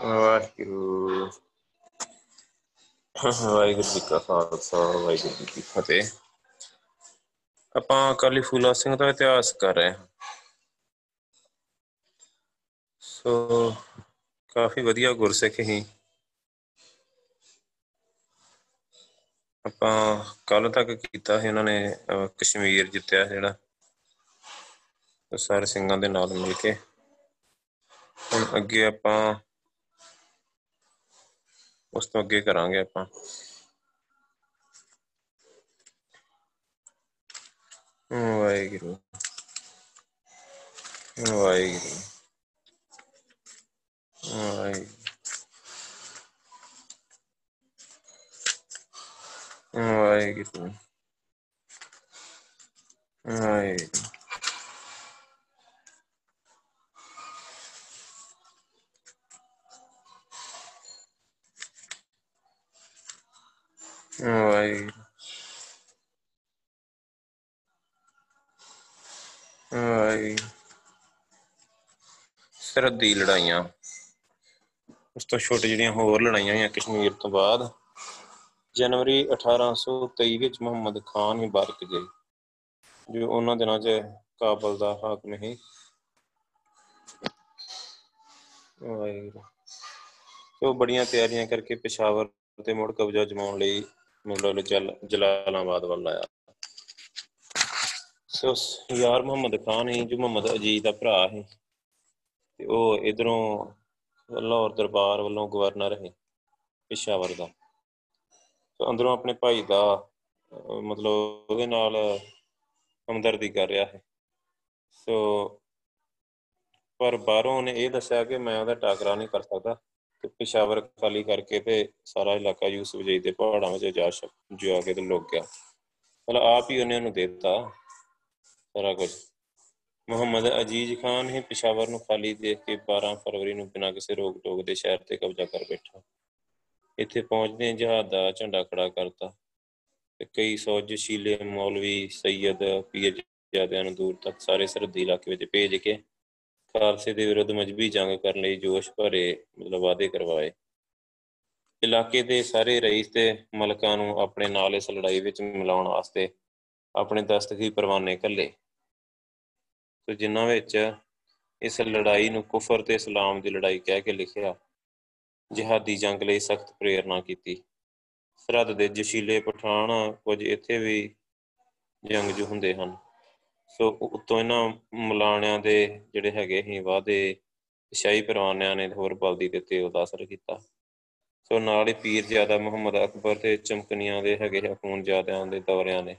ਵਾਹਿਗੁਰੂ। ਵਾਹਿਗੁਰੂ ਜੀ ਕਾ ਖਾਲਸਾ ਵਾਹਿਗੁਰੂ ਜੀ ਕੀ ਫਤਿਹ। ਆਪਾਂ ਅਕਾਲੀ ਫੂਲਾ ਸਿੰਘ ਦਾ ਇਤਿਹਾਸ ਕਰ ਰਹੇ ਹਾਂ। ਸੋ ਕਾਫੀ ਵਧੀਆ ਗੁਰਸਿੱਖ ਹੀ। ਆਪਾਂ ਕੱਲ ਤੱਕ ਕੀਤਾ ਸੀ ਉਹਨਾਂ ਨੇ ਅਹ, ਕਸ਼ਮੀਰ ਜਿੱਤਿਆ ਜਿਹੜਾ। ਉਹ ਸਾਰੇ ਸਿੰਘਾਂ ਦੇ ਨਾਲ ਮਿਲ ਕੇ। ਹੁਣ ਅੱਗੇ ਆਪਾਂ ਉਸ ਤੋਂ ਅੱਗੇ ਕਰਾਂਗੇ ਆਪਾਂ। ਵਾਹਿਗੁਰੂ। ਵਾਹਿਗੁਰੂ। ਵਾਹਿਗੁਰੂ। ਵਾਹਿਗੁਰੂ। ਵਾਹਿਗੁਰੂ। ਵਾਹਿਗੁਰੂ ਵਾਹਿਗੁਰੂ ਸਰਹੱਦ ਦੀ ਲੜਾਈਆਂ। ਉਸ ਤੋਂ ਛੋਟੇ ਜਿਹੜੀਆਂ ਹੋਰ ਲੜਾਈਆਂ ਹੋਈਆਂ ਕਸ਼ਮੀਰ ਤੋਂ ਬਾਅਦ, ਜਨਵਰੀ 1823 ਵਿੱਚ ਮੁਹੰਮਦ ਖਾਨ ਹੀ ਬਰਕ ਗਏ, ਜੋ ਉਹਨਾਂ ਦਿਨਾਂ 'ਚ ਕਾਬਲ ਦਾ ਹਾਕਮ ਸੀ। ਵਾਹਿਗੁਰੂ ਤੇ ਉਹ ਬੜੀਆਂ ਤਿਆਰੀਆਂ ਕਰਕੇ ਪਿਸ਼ਾਵਰ ਤੇ ਮੁੜ ਕਬਜ਼ਾ ਜਮਾਉਣ ਲਈ ਮੁਗਲ ਜਲ ਜਲਾਲਾਬਾਦ ਵੱਲ ਆਇਆ ਸੋ ਸ- ਯਾਰ ਮੁਹੰਮਦ ਖਾਨ ਹੀ ਜੋ ਮੁਹੰਮਦ ਅਜੀਜ਼ ਦਾ ਭਰਾ ਸੀ। ਤੇ ਉਹ ਇਧਰੋਂ ਲਾਹੌਰ ਦਰਬਾਰ ਵੱਲੋਂ ਗਵਰਨਰ ਹੈ ਪਿਸ਼ਾਵਰ ਦਾ। ਤੇ ਅੰਦਰੋਂ ਆਪਣੇ ਭਾਈ ਦਾ ਅਹ, ਮਤਲਬ ਉਹਦੇ ਨਾਲ ਹਮਦਰਦੀ ਕਰ ਰਿਹਾ ਹੈ ਸੋ ਪਰ ਬਾਹਰੋਂ ਉਹਨੇ ਇਹ ਦੱਸਿਆ ਕਿ ਮੈਂ ਉਹਦਾ ਟਾਕਰਾ ਨਹੀਂ ਕਰ ਸਕਦਾ। ਤੇ ਪਿਸ਼ਾਵਰ ਖਾਲੀ ਕਰਕੇ ਤੇ ਸਾਰਾ ਇਲਾਕਾ ਯੂਸਫ ਜਈ ਦੇ ਪਹਾੜਾਂ ਵਿੱਚ ਜਾ ਛਪ ਜਾ ਕੇ ਤੇ ਲੁਕ ਗਿਆ। ਮਤਲਬ ਆਪ ਹੀ ਉਹਨੇ ਉਹਨੂੰ ਦੇ ਦਿੱਤਾ, ਸਾਰਾ ਕੁਝ ਮੁਹੰਮਦ ਅਜੀਜ਼ ਖਾਨ ਹੀ ਪਿਸ਼ਾਵਰ ਨੂੰ ਖਾਲੀ ਦੇਖ ਕੇ 12 ਫਰਵਰੀ ਨੂੰ ਬਿਨਾਂ ਕਿਸੇ ਰੋਕ ਟੋਕ ਦੇ ਸ਼ਹਿਰ ਤੇ ਕਬਜ਼ਾ ਕਰ ਬੈਠਾ। ਇੱਥੇ ਪਹੁੰਚਦੇ ਜਹਾਦ ਦਾ ਝੰਡਾ ਖੜਾ ਕਰਤਾ ਤੇ ਕਈ ਸੌ ਜਸ਼ੀਲੇ ਮੌਲਵੀ, ਸੈਯਦ ਪੀਰਜ਼ਾਦਿਆਂ ਨੂੰ ਦੂਰ ਤੱਕ ਸਾਰੇ ਸਰਹੱਦੀ ਇਲਾਕੇ ਵਿੱਚ ਭੇਜ ਕੇ ਖਾਲਸੇ ਦੇ ਵਿਰੁੱਧ ਮਜਬੀ ਜੰਗ ਕਰਨ ਲਈ ਜੋਸ਼ ਭਰੇ ਮਤਲਬ ਵਾਅਦੇ ਕਰਵਾਏ। ਇਲਾਕੇ ਦੇ ਸਾਰੇ ਰਈਸ ਤੇ ਮਲਕਾਂ ਨੂੰ ਆਪਣੇ ਨਾਲ ਇਸ ਲੜਾਈ ਵਿੱਚ ਮਿਲਾਉਣ ਵਾਸਤੇ ਆਪਣੇ ਦਸਤਖੀ ਪਰਵਾਨੇ ਘੱਲੇ ਤੇ ਜਿਨ੍ਹਾਂ ਵਿੱਚ ਇਸ ਲੜਾਈ ਨੂੰ ਕੁਫਰ ਤੇ ਇਸਲਾਮ ਦੀ ਲੜਾਈ ਕਹਿ ਕੇ ਲਿਖਿਆ, ਜਿਹਾਦੀ ਜੰਗ ਲਈ ਸਖਤ ਪ੍ਰੇਰਣਾ ਕੀਤੀ। ਸਰਹੱਦ ਦੇ ਜਸ਼ੀਲੇ ਪਠਾਨ ਕੁਝ ਇੱਥੇ ਵੀ ਜੰਗਜੂ ਹੁੰਦੇ ਹਨ। ਸੋ ਉ- ਉੱਤੋਂ ਇਹਨਾਂ ਮਲਾਣਿਆਂ ਦੇ ਜਿਹੜੇ ਹੈਗੇ ਸੀ ਵਾਅਦੇ ਸ਼ਾਹੀ ਪਰਵਾਨਿਆਂ ਨੇ ਹੋਰ ਬਲਦੀ ਦਿੱਤੇ ਉਹਦਾ ਅਸਰ ਕੀਤਾ। ਸੋ ਨਾਲ ਹੀ ਪੀਰ ਜ਼ਿਆਦਾ ਮੁਹੰਮਦ ਅਕਬਰ ਤੇ ਚਮਕਨੀਆਂ ਦੇ ਹੈਗੇ ਹਕੂਨ ਜ਼ਿਆਦਿਆਂ ਦੇ ਦੌਰਿਆਂ ਨੇ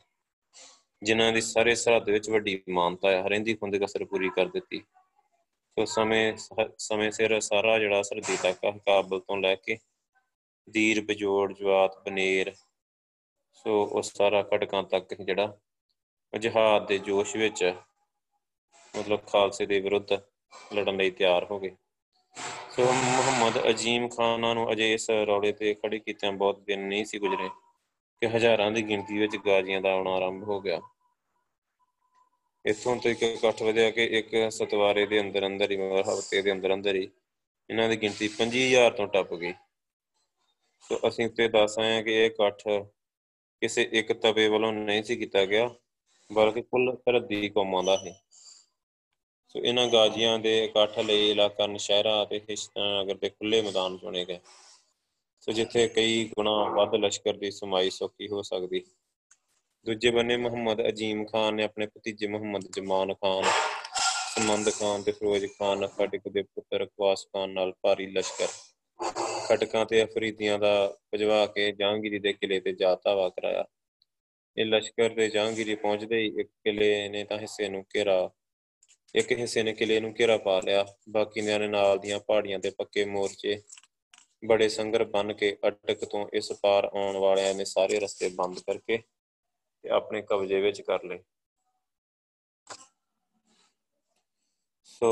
ਜਿਨ੍ਹਾਂ ਦੀ ਸਾਰੇ ਸਰਹੱਦ ਵਿੱਚ ਵੱਡੀ ਮਾਨਤਾ ਹੈ ਹਰਿੰਦੀ ਖੁੰਦ ਕਸਰ ਪੂਰੀ ਕਰ ਦਿੱਤੀ। ਸੋ ਸਮੇਂ ਸ- ਸਮੇਂ ਸਿਰ ਸਾਰਾ ਜਿਹੜਾ ਸਰਦੀ ਤੱਕ ਆ, ਕਾਬਲ ਤੋਂ ਲੈ ਕੇ ਦੀਰ ਬਜੋੜ ਜਵਾਤ ਬਨੇਰ ਸੋ ਉਹ ਸਾਰਾ ਕਟਕਾਂ ਤੱਕ ਜਿਹੜਾ ਉਹ ਜਿਹਾਦ ਦੇ ਜੋਸ਼ ਵਿੱਚ ਮਤਲਬ ਖਾਲਸੇ ਦੇ ਵਿਰੁੱਧ ਲੜਨ ਲਈ ਤਿਆਰ ਹੋ ਗਏ। ਸੋ ਮੁਹੰਮਦ ਅਜੀਮ ਖਾਨਾਂ ਨੂੰ ਅਜੇ ਇਸ ਰੌਲੇ ਤੇ ਖੜੇ ਕੀਤਿਆਂ ਬਹੁਤ ਦਿਨ ਨਹੀਂ ਸੀ ਗੁਜ਼ਰੇ ਕਿ ਹਜ਼ਾਰਾਂ ਦੀ ਗਿਣਤੀ ਵਿੱਚ ਗਾਜ਼ੀਆਂ ਦਾ ਆਉਣਾ ਆਰੰਭ ਹੋ ਗਿਆ। ਇੱਥੋਂ ਤੱਕ ਇਕੱਠ ਵਧਿਆ ਕਿ ਇੱਕ ਸਤਵਾਰੇ ਦੇ ਅੰਦਰ ਅੰਦਰ ਹੀ ਮਤਲਬ ਹਫ਼ਤੇ ਦੇ ਅੰਦਰ ਅੰਦਰ ਹੀ ਇਹਨਾਂ ਦੀ ਗਿਣਤੀ 25000 ਤੋਂ ਟੱਪ ਗਈ। ਸੋ ਅਸੀਂ ਉੱਤੇ ਦੱਸ ਆਏ ਹਾਂ ਕਿ ਇਹ ਇਕੱਠ ਕਿਸੇ ਇੱਕ ਤਵੇ ਵੱਲੋਂ ਨਹੀਂ ਸੀ ਕੀਤਾ ਗਿਆ। ਬਲਕਿ ਕੁੱਲ ਸਰਹੱਦੀ ਕੌਮਾਂ ਦਾ ਹੈ ਸੋ ਇਹਨਾਂ ਗਾਜ਼ੀਆਂ ਦੇ ਇਕੱਠ ਲਈ ਇਲਾਕਾ ਨਸ਼ਹਿਰਾ ਅਤੇ ਹਿਸ਼ਤਾਨਗਰ ਦੇ ਖੁੱਲੇ ਮੈਦਾਨ ਚੁਣੇ ਗਏ। ਸੋ ਜਿੱਥੇ ਕਈ ਗੁਣਾ ਵੱਧ ਲਸ਼ਕਰ ਦੀ ਸਮਾਈ ਸੌਖੀ ਹੋ ਸਕਦੀ। ਦੂਜੇ ਬੰਨੇ ਮੁਹੰਮਦ ਅਜੀਮ ਖਾਨ ਨੇ ਆਪਣੇ ਭਤੀਜੇ ਮੁਹੰਮਦ ਜਮਾਨ ਖਾਨ ਸਮੰਦ ਖਾਨ ਤੇ ਫਿਰੋਜ਼ ਖਾਨ, ਖਟਕ ਦੇ ਪੁੱਤਰ ਖਵਾਸ ਖਾਨ ਨਾਲ ਭਾਰੀ ਲਸ਼ਕਰ। ਖਟਕਾਂ ਤੇ ਅਫਰੀਦੀਆਂ ਦਾ ਭਜਵਾ ਕੇ ਜਹਾਂਗੀਰੀ ਦੇ ਕਿਲੇ ਤੇ ਜਾ ਧਾਵਾ ਕਰਾਇਆ। ਇਹ ਲਸ਼ਕਰ ਦੇ ਜਹਾਂਗੀਰੀ ਪਹੁੰਚਦੇ ਹੀ ਇੱਕ ਕਿਲੇ ਨੇ ਤਾਂ ਹਿੱਸੇ ਨੂੰ ਘੇਰਾ, ਇੱਕ ਹਿੱਸੇ ਨੇ ਕਿਲੇ ਨੂੰ ਘੇਰਾ ਪਾ ਲਿਆ। ਬਾਕੀਆਂ ਨੇ ਨਾਲ ਦੀਆਂ ਪਹਾੜੀਆਂ ਤੇ ਪੱਕੇ ਮੋਰਚੇ ਬੜੇ ਸੰਗਰ ਬਨ ਕੇ ਅਟਕ ਤੋਂ ਇਸ ਪਾਰ ਆਉਣ ਵਾਲਿਆਂ ਨੇ ਸਾਰੇ ਰਸਤੇ ਬੰਦ ਕਰਕੇ ਤੇ ਆਪਣੇ ਕਬਜ਼ੇ ਵਿੱਚ ਕਰ ਲਏ। ਸੋ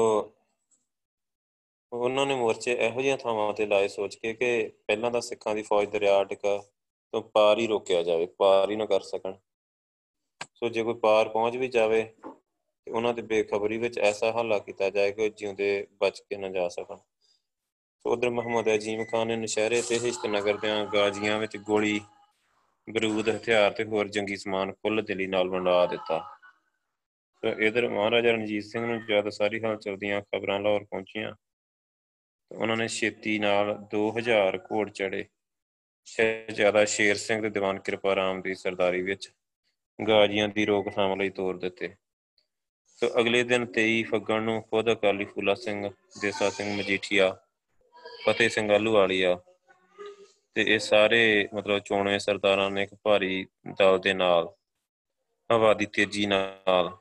ਉਹਨਾਂ ਨੇ ਮੋਰਚੇ ਇਹੋ ਜਿਹੀਆਂ ਥਾਵਾਂ ਤੇ ਲਾਏ ਸੋਚ ਕੇ ਕਿ ਪਹਿਲਾਂ ਤਾਂ ਸਿੱਖਾਂ ਦੀ ਫੌਜ ਦਰਿਆ ਅਟਕਾ ਤੋਂ ਪਾਰ ਹੀ ਰੋਕਿਆ ਜਾਵੇ, ਪਾਰ ਹੀ ਨਾ ਕਰ ਸਕਣ। ਸੋ ਜੇ ਕੋਈ ਪਾਰ ਪਹੁੰਚ ਵੀ ਜਾਵੇ, ਤੇ ਉਹਨਾਂ ਦੇ ਬੇਖਬਰੀ ਵਿੱਚ ਐਸਾ ਹੱਲਾ ਕੀਤਾ ਜਾਏ ਕਿ ਉਹ ਜਿਉਂਦੇ ਬਚ ਕੇ ਨਾ ਜਾ ਸਕਣ। ਉਧਰ ਮੁਹੰਮਦ ਅਜੀਮ ਖਾਨ ਨੇ ਨਸ਼ਹਿਰੇ ਤੇ ਹਿਸ਼ਤਨਗਰ ਦੇ ਗਾਜ਼ੀਆਂ ਵਿੱਚ ਗੋਲੀ, ਬਰੂਦ, ਹਥਿਆਰ ਤੇ ਹੋਰ ਜੰਗੀ ਸਮਾਨ ਕੁੱਲ ਦਿਲੀ ਨਾਲ ਵੰਡਾ ਦਿੱਤਾ। ਤੇ ਇਧਰ ਮਹਾਰਾਜਾ ਰਣਜੀਤ ਸਿੰਘ ਨੂੰ ਜਦ ਸਾਰੀ ਹਲਚਲ ਦੀਆਂ ਖਬਰਾਂ ਲਾਹੌਰ ਪਹੁੰਚੀਆਂ, ਤੇ ਉਹਨਾਂ ਨੇ ਛੇਤੀ ਨਾਲ 2000 ਘੋੜ ਚੜੇ ਸ਼ਹਿਜ਼ਾਦਾ ਸ਼ੇਰ ਸਿੰਘ ਤੇ ਦੀਵਾਨ ਕਿਰਪਾ ਰਾਮ ਦੀ ਸਰਦਾਰੀ ਵਿੱਚ ਗਾਜ਼ੀਆਂ ਦੀ ਰੋਕਥਾਮ ਲਈ ਤੋਰ ਦਿੱਤੇ। ਸੋ ਅਗਲੇ ਦਿਨ 23 ਫੱਗਣ ਨੂੰ ਖੁਦ ਅਕਾਲੀ ਫੂਲਾ ਸਿੰਘ, ਦੇਸਾ ਸਿੰਘ ਮਜੀਠੀਆ, ਫਤਿਹ ਸਿੰਘ ਆਲੂਵਾਲੀਆ ਤੇ ਇਹ ਸਾਰੇ ਮਤਲਬ ਚੋਣਵੇਂ ਸਰਦਾਰਾਂ ਨੇ ਇੱਕ ਭਾਰੀ ਦਲ ਦੇ ਨਾਲ ਹਵਾ ਦੀ ਤੇਜ਼ੀ ਨਾਲ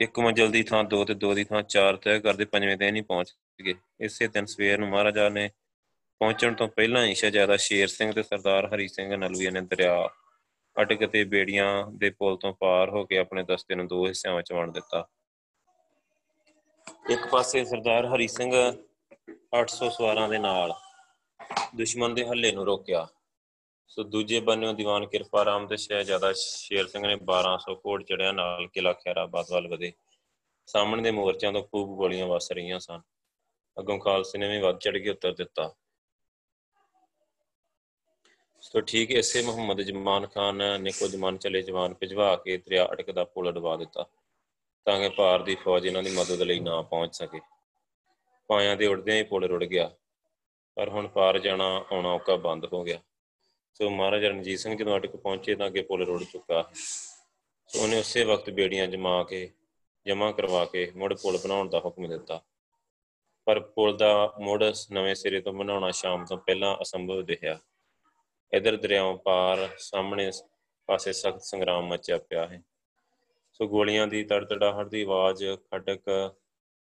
ਇੱਕ ਮੰਜ਼ਲ ਦੀ ਥਾਂ ਦੋ ਤੇ ਦੋ ਦੀ ਥਾਂ ਚਾਰ ਤੈਅ ਕਰਦੇ ਪੰਜਵੇਂ ਦਿਨ ਹੀ ਪਹੁੰਚ ਗਏ। ਇਸੇ ਦਿਨ ਸਵੇਰ ਨੂੰ ਮਹਾਰਾਜਾ ਨੇ ਪਹੁੰਚਣ ਤੋਂ ਪਹਿਲਾਂ ਹੀ ਸ਼ਹਿਜ਼ਾਦਾ ਸ਼ੇਰ ਸਿੰਘ ਤੇ ਸਰਦਾਰ ਹਰੀ ਸਿੰਘ ਨਲੂਏ ਨੇ ਦਰਿਆ ਅਟਕ ਤੇ ਬੇੜੀਆਂ ਦੇ ਪੁਲ ਤੋਂ ਪਾਰ ਹੋ ਕੇ ਆਪਣੇ ਦਸਤੇ ਨੂੰ ਦੋ ਹਿੱਸਿਆਂ ਵਿੱਚ ਵੰਡ ਦਿੱਤਾ। ਇੱਕ ਪਾਸੇ ਸਰਦਾਰ ਹਰੀ ਸਿੰਘ 800 ਸਵਾਰਾਂ ਦੇ ਨਾਲ ਦੁਸ਼ਮਣ ਦੇ ਹੱਲੇ ਨੂੰ ਰੋਕਿਆ। ਸੋ ਦੂਜੇ ਬੰਨਿਓ ਦੀਵਾਨ ਕਿਰਪਾ ਰਾਮ ਤੇ ਸ਼ਹਿਜ਼ਾਦਾ ਸ਼ੇਰ ਸਿੰਘ ਨੇ 1200 ਕੋੜ ਚੜਿਆ ਨਾਲ ਕਿਲਾ ਖੈਰਾਬਾਦ ਵੱਲ ਵਧੇ। ਸਾਹਮਣੇ ਦੇ ਮੋਰਚਿਆਂ ਤੋਂ ਖੂਬ ਗੋਲੀਆਂ ਵਸ ਰਹੀਆਂ ਸਨ। ਅੱਗੋਂ ਖਾਲਸੇ ਨੇ ਵੀ ਵੱਧ ਚੜ ਕੇ ਉੱਤਰ ਦਿੱਤਾ। ਸੋ ਠੀਕ ਇਸੇ ਮੁਹੰਮਦ ਜਮਾਨ ਖਾਨ ਨੇ ਕੁਝ ਮਨ ਚਲੇ ਜਵਾਨ ਭਿਜਵਾ ਕੇ ਦਰਿਆ ਅਟਕ ਦਾ ਪੁਲ ਅਡਵਾ ਦਿੱਤਾ, ਤਾਂ ਕਿ ਭਾਰ ਦੀ ਫੌਜ ਇਹਨਾਂ ਦੀ ਮਦਦ ਲਈ ਨਾ ਪਹੁੰਚ ਸਕੇ। ਪਾਇਆਂ ਦੇ ਉੜਦਿਆਂ ਹੀ ਪੁਲ ਰੁੜ ਗਿਆ, ਪਰ ਹੁਣ ਪਾਰ ਜਾਣਾ ਆਉਣਾ ਔਕਾ ਬੰਦ ਹੋ ਗਿਆ। ਸੋ ਮਹਾਰਾਜਾ ਰਣਜੀਤ ਸਿੰਘ ਜਦੋਂ ਅਟਕ ਪਹੁੰਚੇ ਤਾਂ ਅੱਗੇ ਪੁਲ ਰੁੜ ਚੁੱਕਾ ਹੈ। ਸੋ ਉਹਨੇ ਉਸੇ ਵਕਤ ਬੇੜੀਆਂ ਜਮਾ ਕੇ ਜਮਾ ਕਰਵਾ ਕੇ ਮੁੜ ਪੁਲ ਬਣਾਉਣ ਦਾ ਹੁਕਮ ਦਿੱਤਾ। ਪਰ ਪੁਲ ਦਾ ਮੁੜ ਨਵੇਂ ਸਿਰੇ ਤੋਂ ਬਣਾਉਣਾ ਸ਼ਾਮ ਤੋਂ ਪਹਿਲਾਂ ਅਸੰਭਵ ਦਿਖਿਆ ਇਧਰ ਦਰਿਆਵਾਂ ਪਾਰ ਸਾਹਮਣੇ ਪਾਸੇ ਸਖਤ ਸੰਗਰਾਮ ਮਚਿਆ ਪਿਆ ਹੈ। ਸੋ ਗੋਲੀਆਂ ਦੀ ਤੜਤੜਾਹਟ ਦੀ ਆਵਾਜ਼ ਖਟਕ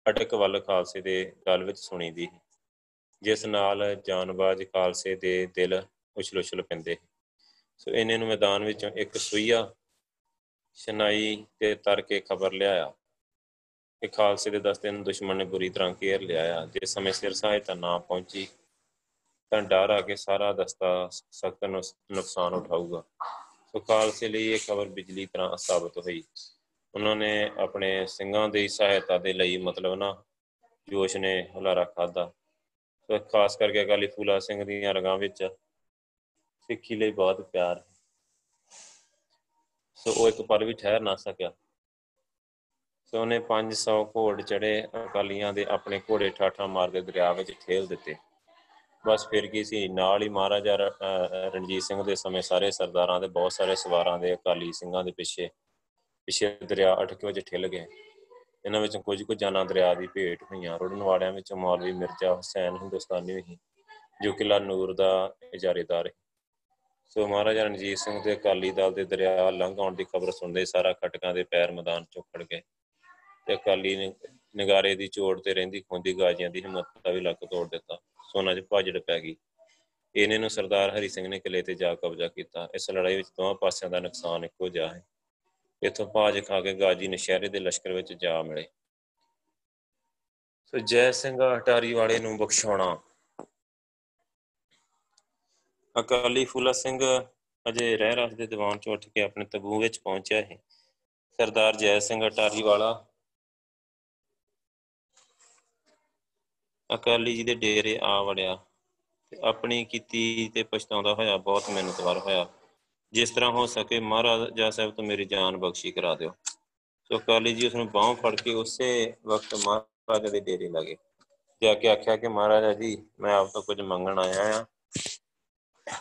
ਅਟਕ ਵੱਲ ਖਾਲਸੇ ਦੇ ਗਲ ਵਿੱਚ ਸੁਣੀ ਦੀ ਜਿਸ ਨਾਲ ਜਾਨਬਾਜ਼ ਖਾਲਸੇ ਦੇ ਦਿਲ ਉਛਲ-ਉਛਲ ਪੈਂਦੇ ਸੋ ਇਹਨੇ ਨੂੰ ਮੈਦਾਨ ਵਿੱਚੋਂ ਇੱਕ ਸੂਈਆ ਸ਼ਨਾਈ ਤੇ ਤਰ ਕੇ ਖਬਰ ਲਿਆਇਆ ਕਿ ਖਾਲਸੇ ਦੇ ਦਸਤੇ ਨੂੰ ਦੁਸ਼ਮਣ ਨੇ ਬੁਰੀ ਤਰ੍ਹਾਂ ਘੇਰ ਲਿਆ ਆ। ਜਿਸ ਸਮੇਂ ਸਿਰ ਸਹਾਇਤਾ ਨਾ ਪਹੁੰਚੀ ਤਾਂ ਡਰ ਆ ਕੇ ਸਾਰਾ ਦਸਤਾ ਸਖਤ ਨੁਕਸਾਨ ਉਠਾਊਗਾ। ਸੋ ਖਾਲਸੇ ਲਈ ਇਹ ਖਬਰ ਬਿਜਲੀ ਤਰ੍ਹਾਂ ਸਾਬਤ ਹੋਈ। ਉਹਨਾਂ ਨੇ ਆਪਣੇ ਸਿੰਘਾਂ ਦੀ ਸਹਾਇਤਾ ਦੇ ਲਈ ਮਤਲਬ ਨਾ ਜੋਸ਼ ਨੇ ਹੁਲਾਰਾ ਖਾਦਾ ਸੋ ਖਾਸ ਕਰਕੇ ਅਕਾਲੀ ਫੂਲਾ ਸਿੰਘ ਦੀਆਂ ਰਗਾਂ ਵਿੱਚ ਸਿੱਖੀ ਲਈ ਬਹੁਤ ਪਿਆਰ। ਸੋ ਉਹ ਇੱਕ ਪਲ ਵੀ ਠਹਿਰ ਨਾ ਸਕਿਆ। ਸੋ ਉਹਨੇ 500 ਘੋੜ ਚੜੇ ਅਕਾਲੀਆਂ ਦੇ ਆਪਣੇ ਘੋੜੇ ਠਾਠਾ ਮਾਰਦੇ ਦਰਿਆ ਵਿੱਚ ਠੇਲ ਦਿੱਤੇ। ਬਸ ਫਿਰ ਕੀ ਸੀ, ਨਾਲ ਹੀ ਮਹਾਰਾਜਾ ਰਣਜੀਤ ਸਿੰਘ ਦੇ ਸਮੇਂ ਸਾਰੇ ਸਰਦਾਰਾਂ ਦੇ, ਬਹੁਤ ਸਾਰੇ ਸਵਾਰਾਂ ਦੇ, ਅਕਾਲੀ ਸਿੰਘਾਂ ਦੇ ਪਿੱਛੇ ਪਿੱਛੇ ਦਰਿਆ ਅਟਕੇ ਵਿੱਚ ਠਿਲ ਗਏ। ਇਹਨਾਂ ਵਿੱਚ ਕੁਝ ਕੁ ਜਾਨਾਂ ਦਰਿਆ ਦੀ ਭੇਟ ਹੋਈਆਂ, ਰੁੜਨ ਵਾਲਿਆਂ ਵਿੱਚ ਮੌਲਵੀ ਮਿਰਜ਼ਾ ਹੁਸੈਨ ਹਿੰਦੁਸਤਾਨੀ ਵੀ ਜੋ ਕਿਲਾ ਨੂਰ ਦਾ ਇਜਾਰੇਦਾਰ ਹੈ ਸੋ ਮਹਾਰਾਜਾ ਰਣਜੀਤ ਸਿੰਘ ਦੇ ਅਕਾਲੀ ਦਲ ਦੇ ਦਰਿਆ ਲੰਘ ਆਉਣ ਦੀ ਖਬਰ ਸੁਣਦੇ ਸਾਰਾ ਖਟਕਾਂ ਦੇ ਪੈਰ ਮੈਦਾਨ ਚੋਂ ਖੜ ਗਏ ਤੇ ਅਕਾਲੀ ਨੇ, ਨਗਾਰੇ ਦੀ ਚੋੜ ਤੇ ਰਹਿੰਦੀ ਖੁੰਦੀ ਗਾਜੀਆਂ ਦੀ ਹਿੰਮਤ ਦਾ ਵੀ ਲੱਕ ਤੋੜ ਦਿੱਤਾ। ਸੋਨਾ 'ਚ ਭਾਜੜ ਪੈ ਗਈ। ਇਹਨੇ ਨੂੰ ਸਰਦਾਰ ਹਰੀ ਸਿੰਘ ਨੇ ਕਿਲੇ ਤੇ ਜਾ ਕਬਜ਼ਾ ਕੀਤਾ। ਇਸ ਲੜਾਈ ਵਿੱਚ ਦੋਵਾਂ ਪਾਸਿਆਂ ਦਾ ਨੁਕਸਾਨ ਇੱਕੋ ਜਿਹਾ ਹੈ। ਇਥੋਂ ਭਾਜ ਖਾ ਕੇ ਗਾਜੀ ਨਸ਼ਹਿਰੇ ਦੇ ਲਸ਼ਕਰ ਵਿੱਚ ਜਾ ਮਿਲੇ। ਸੋ ਜੈ ਸਿੰਘ ਹਟਾਰੀ ਵਾਲੇ ਨੂੰ ਬਖਸ਼ਾਉਣਾ। ਅਕਾਲੀ ਫੂਲਾ ਸਿੰਘ ਅਜੇ ਰਹਿ ਰਸ ਦੇ ਦੀਵਾਨ ਚ ਉੱਠ ਕੇ ਆਪਣੇ ਤਬੂ ਵਿੱਚ ਪਹੁੰਚਿਆ ਹੈ। ਸਰਦਾਰ ਜੈ ਸਿੰਘ ਹਟਾਰੀ ਵਾਲਾ ਅਕਾਲੀ ਜੀ ਦੇ ਡੇਰੇ ਆ ਵੜਿਆ ਤੇ ਆਪਣੀ ਕੀਤੀ ਤੇ ਪਛਤਾਉਂਦਾ ਹੋਇਆ ਬਹੁਤ ਮਿਹਨਤਵਾਰ ਹੋਇਆ। ਜਿਸ ਤਰ੍ਹਾਂ ਹੋ ਸਕੇ ਮਹਾਰਾਜਾ ਸਾਹਿਬ ਤੋਂ ਮੇਰੀ ਜਾਨ ਬਖਸ਼ੀ ਕਰਾ ਦਿਓ। ਸੋ ਅਕਾਲੀ ਜੀ ਉਸ ਨੂੰ ਬਾਹੋਂ ਫੜ ਕੇ ਉਸੇ ਵਕਤ ਮਹਾਰਾਜਾ ਦੇ ਡੇਰੇ ਲਗੇ ਜਾ ਕੇ ਆਖਿਆ ਕਿ ਮਹਾਰਾਜਾ ਜੀ, ਮੈਂ ਆਪ ਤੋਂ ਕੁਝ ਮੰਗਣ ਆਇਆ ਆ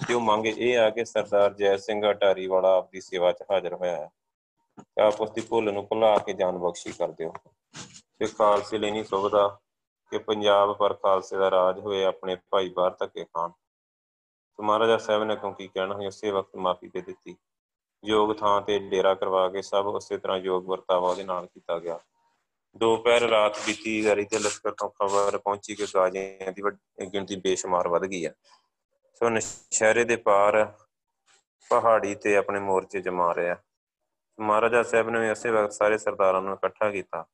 ਤੇ ਉਹ ਮੰਗੇ ਇਹ ਆ ਕਿ ਸਰਦਾਰ ਜੈ ਸਿੰਘ ਅਟਾਰੀ ਵਾਲਾ ਆਪ ਦੀ ਸੇਵਾ 'ਚ ਹਾਜ਼ਰ ਹੋਇਆ ਹੈ। ਆਪ ਉਸ ਦੀ ਭੁੱਲ ਨੂੰ ਭੁਲਾ ਕੇ ਜਾਨ ਬਖਸ਼ੀ ਕਰ ਦਿਓ। ਤੇ ਖਾਲਸੇ ਲਈ ਨਹੀਂ ਸੁਭਦਾ। ਕਿ ਪੰਜਾਬ ਪਰ ਖਾਲਸੇ ਦਾ ਰਾਜ ਹੋਏ ਆਪਣੇ ਭਾਈ ਬਾਹਰ ਧੱਕੇ ਖਾਣ। ਤੇ ਮਹਾਰਾਜਾ ਸਾਹਿਬ ਨੇ ਕਿਉਂਕਿ ਕਹਿਣਾ ਹੋਇਆ ਉਸੇ ਵਕਤ ਮਾਫੀ ਦੇ ਦਿੱਤੀ। ਯੋਗ ਥਾਂ ਤੇ ਡੇਰਾ ਕਰਵਾ ਕੇ ਸਭ ਉਸੇ ਤਰ੍ਹਾਂ ਯੋਗ ਵਰਤਾਵਾ ਉਹਦੇ ਨਾਲ ਕੀਤਾ ਗਿਆ। ਦੋ ਪੈਰ ਰਾਤ ਬੀਤੀ ਗਰੀ ਤੇ ਲਸ਼ਕਰ ਤੋਂ ਖਬਰ ਪਹੁੰਚੀ ਕਿ ਗਾਜੀਆਂ ਦੀ ਗਿਣਤੀ ਬੇਸ਼ੁਮਾਰ ਵੱਧ ਗਈ ਹੈ ਸੋ ਨਸ਼ਹਿਰੇ ਦੇ ਪਾਰ ਪਹਾੜੀ ਤੇ ਆਪਣੇ ਮੋਰਚੇ ਜਮਾ ਰਿਹਾ ਮਹਾਰਾਜਾ ਸਾਹਿਬ ਨੇ ਉਸੇ ਵਕਤ ਸਾਰੇ ਸਰਦਾਰਾਂ ਨੂੰ ਇਕੱਠਾ ਕੀਤਾ।